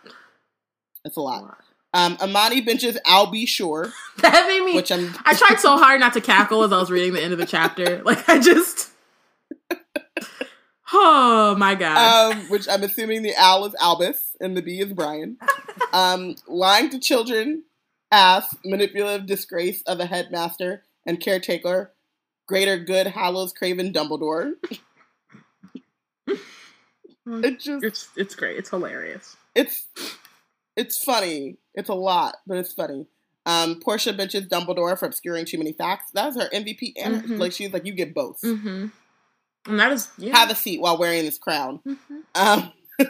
That's a A lot. Um, Amani benches I'll be sure, That made me. which I'm I tried so hard not to cackle as I was reading the end of the chapter. Like I just. Oh my god. um, which I'm assuming the owl is Albus and the bee is Brian. Um, lying to children, ass, manipulative disgrace of a headmaster and caretaker, greater good Hallows Craven Dumbledore. it just it's it's great. It's hilarious. it's it's funny. It's a lot, but it's funny. Um, Portia benches Dumbledore for obscuring too many facts. That's her MVP, and Mhm. like she's like, you get both. Mm-hmm. And that is yeah. Have a seat while wearing this crown. Mhm. Um,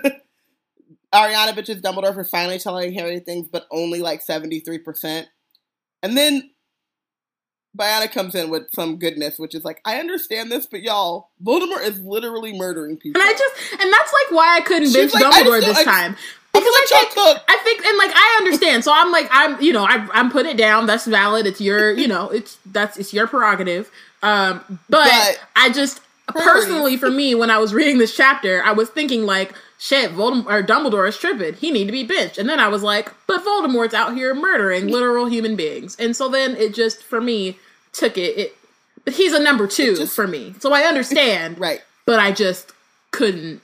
Ariana bitches Dumbledore for finally telling Harry things, but only like seventy three percent. And then Biana comes in with some goodness, which is like, I understand this, but y'all, Voldemort is literally murdering people. And I just and that's like why I couldn't She's bench like, Dumbledore this time. Because I like, think y'all cook. I think and like I understand. So I'm like I'm you know I I'm putting it down. That's valid. It's your you know it's that's it's your prerogative. Um, but, But- I just personally for me when I was reading this chapter, I was thinking like shit, Voldemort or Dumbledore is tripping. He need to be benched. And then I was like, but Voldemort's out here murdering literal human beings. And so then it just for me took it. It but he's a number two just- for me. So I understand. Right. But I just couldn't.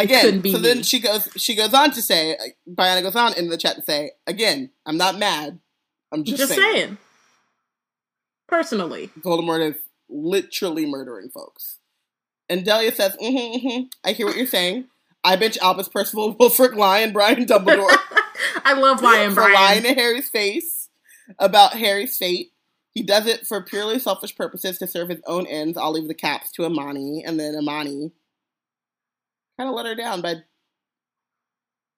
Again, so then she goes. She goes on to say, Biana goes on in the chat to say, again, I'm not mad. I'm just, Just, saying, saying. Personally. Voldemort is literally murdering folks. And Delia says, mm-hmm, mm-hmm, I hear what you're saying. I bench Albus Percival, Wulfric Lion, Brian Dumbledore I love Lion for lying to Harry's face about Harry's fate. He does it for purely selfish purposes to serve his own ends. I'll leave the caps to Amani, and then Amani kind of let her down by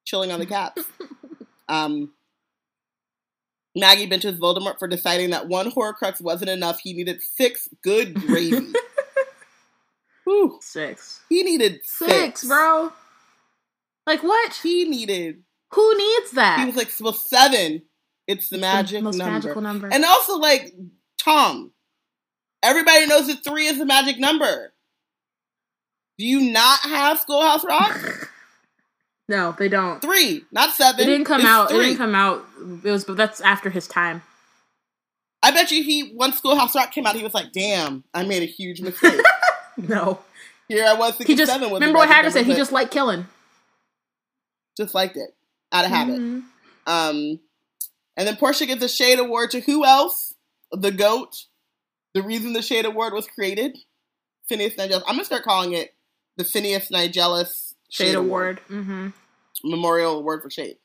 chilling on the caps. um, Maggie benches Voldemort for deciding that one Horcrux wasn't enough. He needed six good gravy. Whew. Six. He needed six, Six, bro. Like what? He needed. Who needs that? He was like, well, seven. It's the It's magic most number. magical number. And also, like, Tom, everybody knows that three is the magic number. Do you not have Schoolhouse Rock? no, they don't. three, not seven. It didn't come It's out. It didn't come out. It was, but that's after his time. I bet you he, once Schoolhouse Rock came out, he was like, damn, I made a huge mistake. No, Here I was he just remember what Hagrid said. He just liked killing. just liked it out of habit. Mhm. Um, and then Portia gives a Shade Award to who else? The GOAT. The reason the Shade Award was created. Phineas Nigellus. I'm gonna start calling it the Phineas Nigellus Shade, Award. Mm-hmm. Memorial Award for Shade.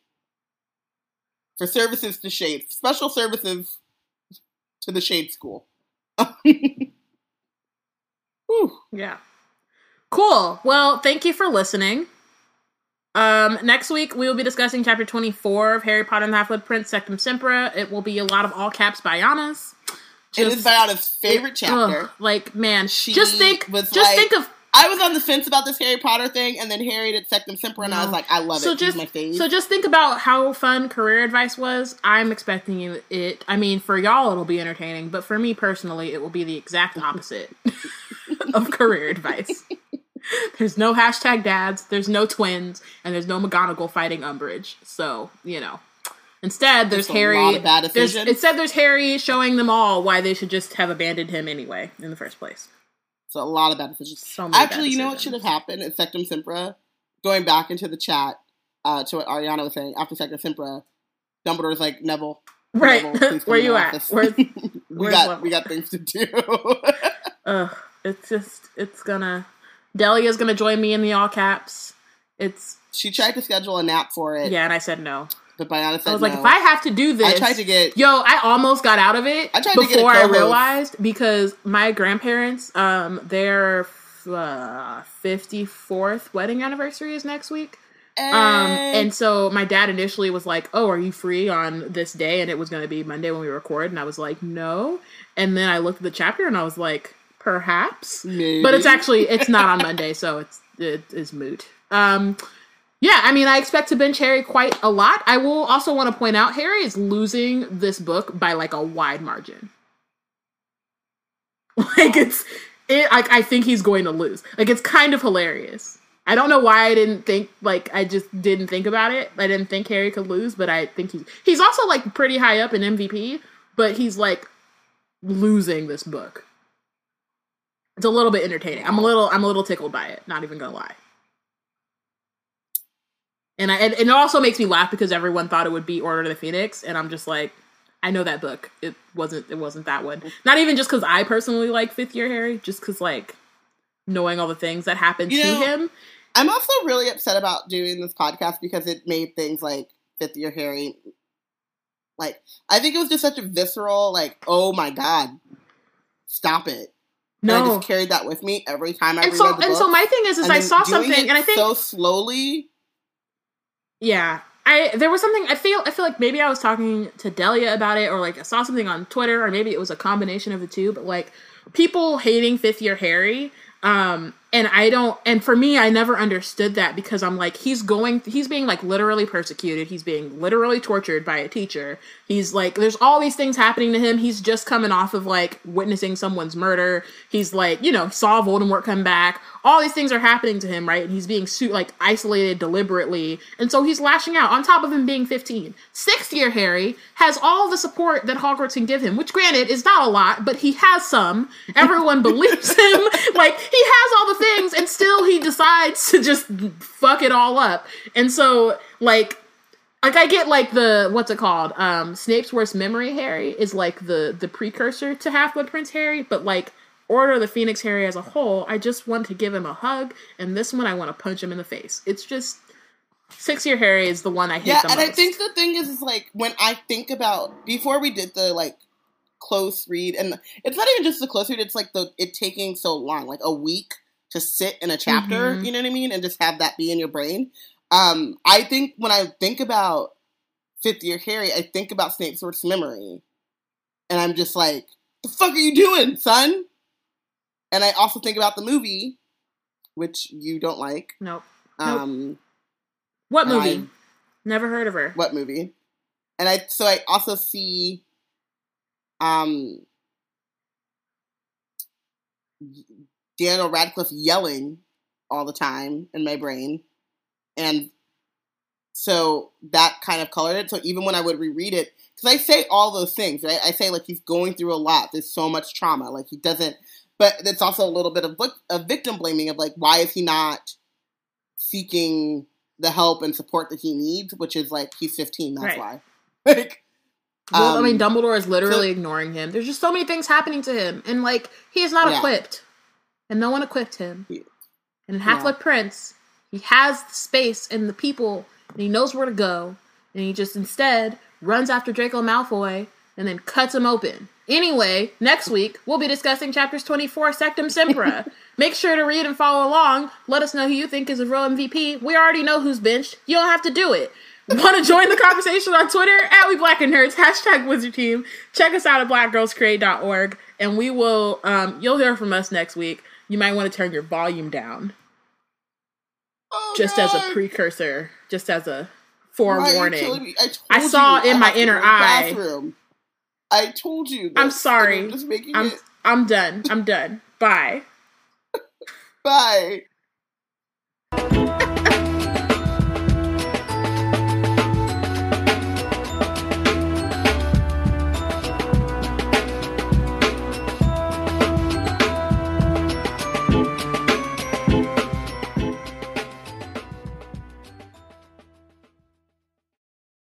For services to Shade. Special services to the Shade School. Whew. Yeah. Cool. Well, thank you for listening. Um, next week we will be discussing chapter 24 of Harry Potter and the Half-Blood Prince, Sectumsempra. It will be a lot of all caps Bianas. It is Biana's favorite chapter. Ugh, like man, She just think, just like, think of I was on the fence about this Harry Potter thing, and then Harry did Sectumsempra, and I was like, I love so it. just my so just think about how fun career advice was. I'm expecting it. I mean, for y'all it'll be entertaining, but for me personally, it will be the exact opposite of career advice. There's no hashtag dads, there's no twins, and there's no McGonagall fighting Umbridge. So you know, instead there's Harry. lot of bad there's, instead, there's Harry showing them all why they should just have abandoned him anyway in the first place. So a lot of bad decisions. So many Actually, you know what should have happened at Sectumsempra? Going back into the chat uh, to what Ariana was saying after Sectumsempra, Dumbledore's like Neville. Right, Neville, where you at? office." Where's, we where's got Neville? we got things to do. Ugh, it's just it's gonna Delia's gonna join me in the all caps. It's she tried to schedule a nap for it, yeah, and I said no. But Biana said I was like, if I have to do this, I tried to get yo, I almost got out of it I tried before I realized because my grandparents, um, their fifty fourth wedding anniversary is next week. Um, Eh, and so my dad initially was like, "Oh, are you free on this day?" And it was going to be Monday when we record, and I was like, "No." And then I looked at the chapter, and I was like, "Perhaps." maybe. but it's actually it's not on Monday, so it's it is moot. Um, yeah, I mean, I expect to bench Harry quite a lot. I will also want to point out Harry is losing this book by like a wide margin. Like it's it. Like I think he's going to lose. Like it's kind of hilarious. I don't know why I didn't think like I just didn't think about it. I didn't think Harry could lose, but I think he's he's also like pretty high up in MVP, but he's like losing this book. It's a little bit entertaining. I'm a little I'm a little tickled by it, not even gonna lie. And I and, and it also makes me laugh because everyone thought it would be Order of the Phoenix, and I'm just like, I know that book. It wasn't it wasn't that one. Not even just because I personally like fifth year Harry, just because like knowing all the things that happened You to know, him. I'm also really upset about doing this podcast because it made things like fifth year Harry. Like, I think it was just such a visceral, like, oh my god, stop it. And I No. just carried that with me every time I And reread so the and so my thing is is And I saw something and I think so slowly. Yeah. I there was something I feel I feel like maybe I was talking to Delia about it or like I saw something on Twitter or maybe it was a combination of the two, but like people hating fifth year Harry. Um and I don't and for me I never understood that because I'm like he's going he's being like literally persecuted, he's being literally tortured by a teacher. He's like there's all these things happening to him. He's just coming off of like witnessing someone's murder. He's like, you know, saw Voldemort come back. All these things are happening to him, right? And he's being su- like isolated deliberately. And so he's lashing out on top of him being 15. Sixth year Harry has all the support that Hogwarts can give him, which granted is not a lot, but he has some. Everyone believes him. Like he has all the things and still he decides to just fuck it all up. And so like like I get like the what's it called? Um Snape's worst memory Harry is like the the precursor to Half Blood Prince Harry, but like Order the Phoenix Harry as a whole, I just want to give him a hug, and this one I want to punch him in the face. It's just six year Harry is the one I hate Yeah, and most. I think the thing is, is like when I think about before we did the like close read, and it's not even just the close read; it's like the it taking so long, like a week to sit in a chapter. Mhm. You know what I mean, and just have that be in your brain. Um, I think when I think about Fifth Year Harry, I think about Snape's worst memory, and I'm just like, "The fuck are you doing, son?" And I also think about the movie, which you don't like. nope. Nope. Um, What movie? I- Never heard of her. what movie? And I so I also see um Daniel Radcliffe yelling all the time in my brain. And so that kind of colored it. So even when I would reread it, because I say all those things, right? I say like he's going through a lot. There's so much trauma. Like he doesn't, but it's also a little bit of vic- of victim blaming of like why is he not seeking the help and support that he needs? Which is like he's 15. That's Right. why. Like, Well, I mean, um, Dumbledore is literally so- ignoring him. There's just so many things happening to him, and like he is not Yeah. equipped, and no one equipped him. Yeah. And Half Blood Prince, he has the space and the people, and he knows where to go, and he just instead runs after Draco Malfoy and then cuts him open. Anyway, next week we'll be discussing chapters 24 Sectumsempra. Make sure to read and follow along. Let us know who you think is a real MVP. We already know who's benched. You don't have to do it. Want to join the conversation on Twitter at We Black and Nerds hashtag Wizard Team. Check us out at BlackGirlsCreate.org, and we will. Um, you'll hear from us next week. You might want to turn your volume down, oh, just God. as a precursor, just as a forewarning. I, I, saw you, in I my inner eye. Bathroom I told you. This, I'm sorry. I'm, I'm, I'm done. I'm done. Bye. Bye.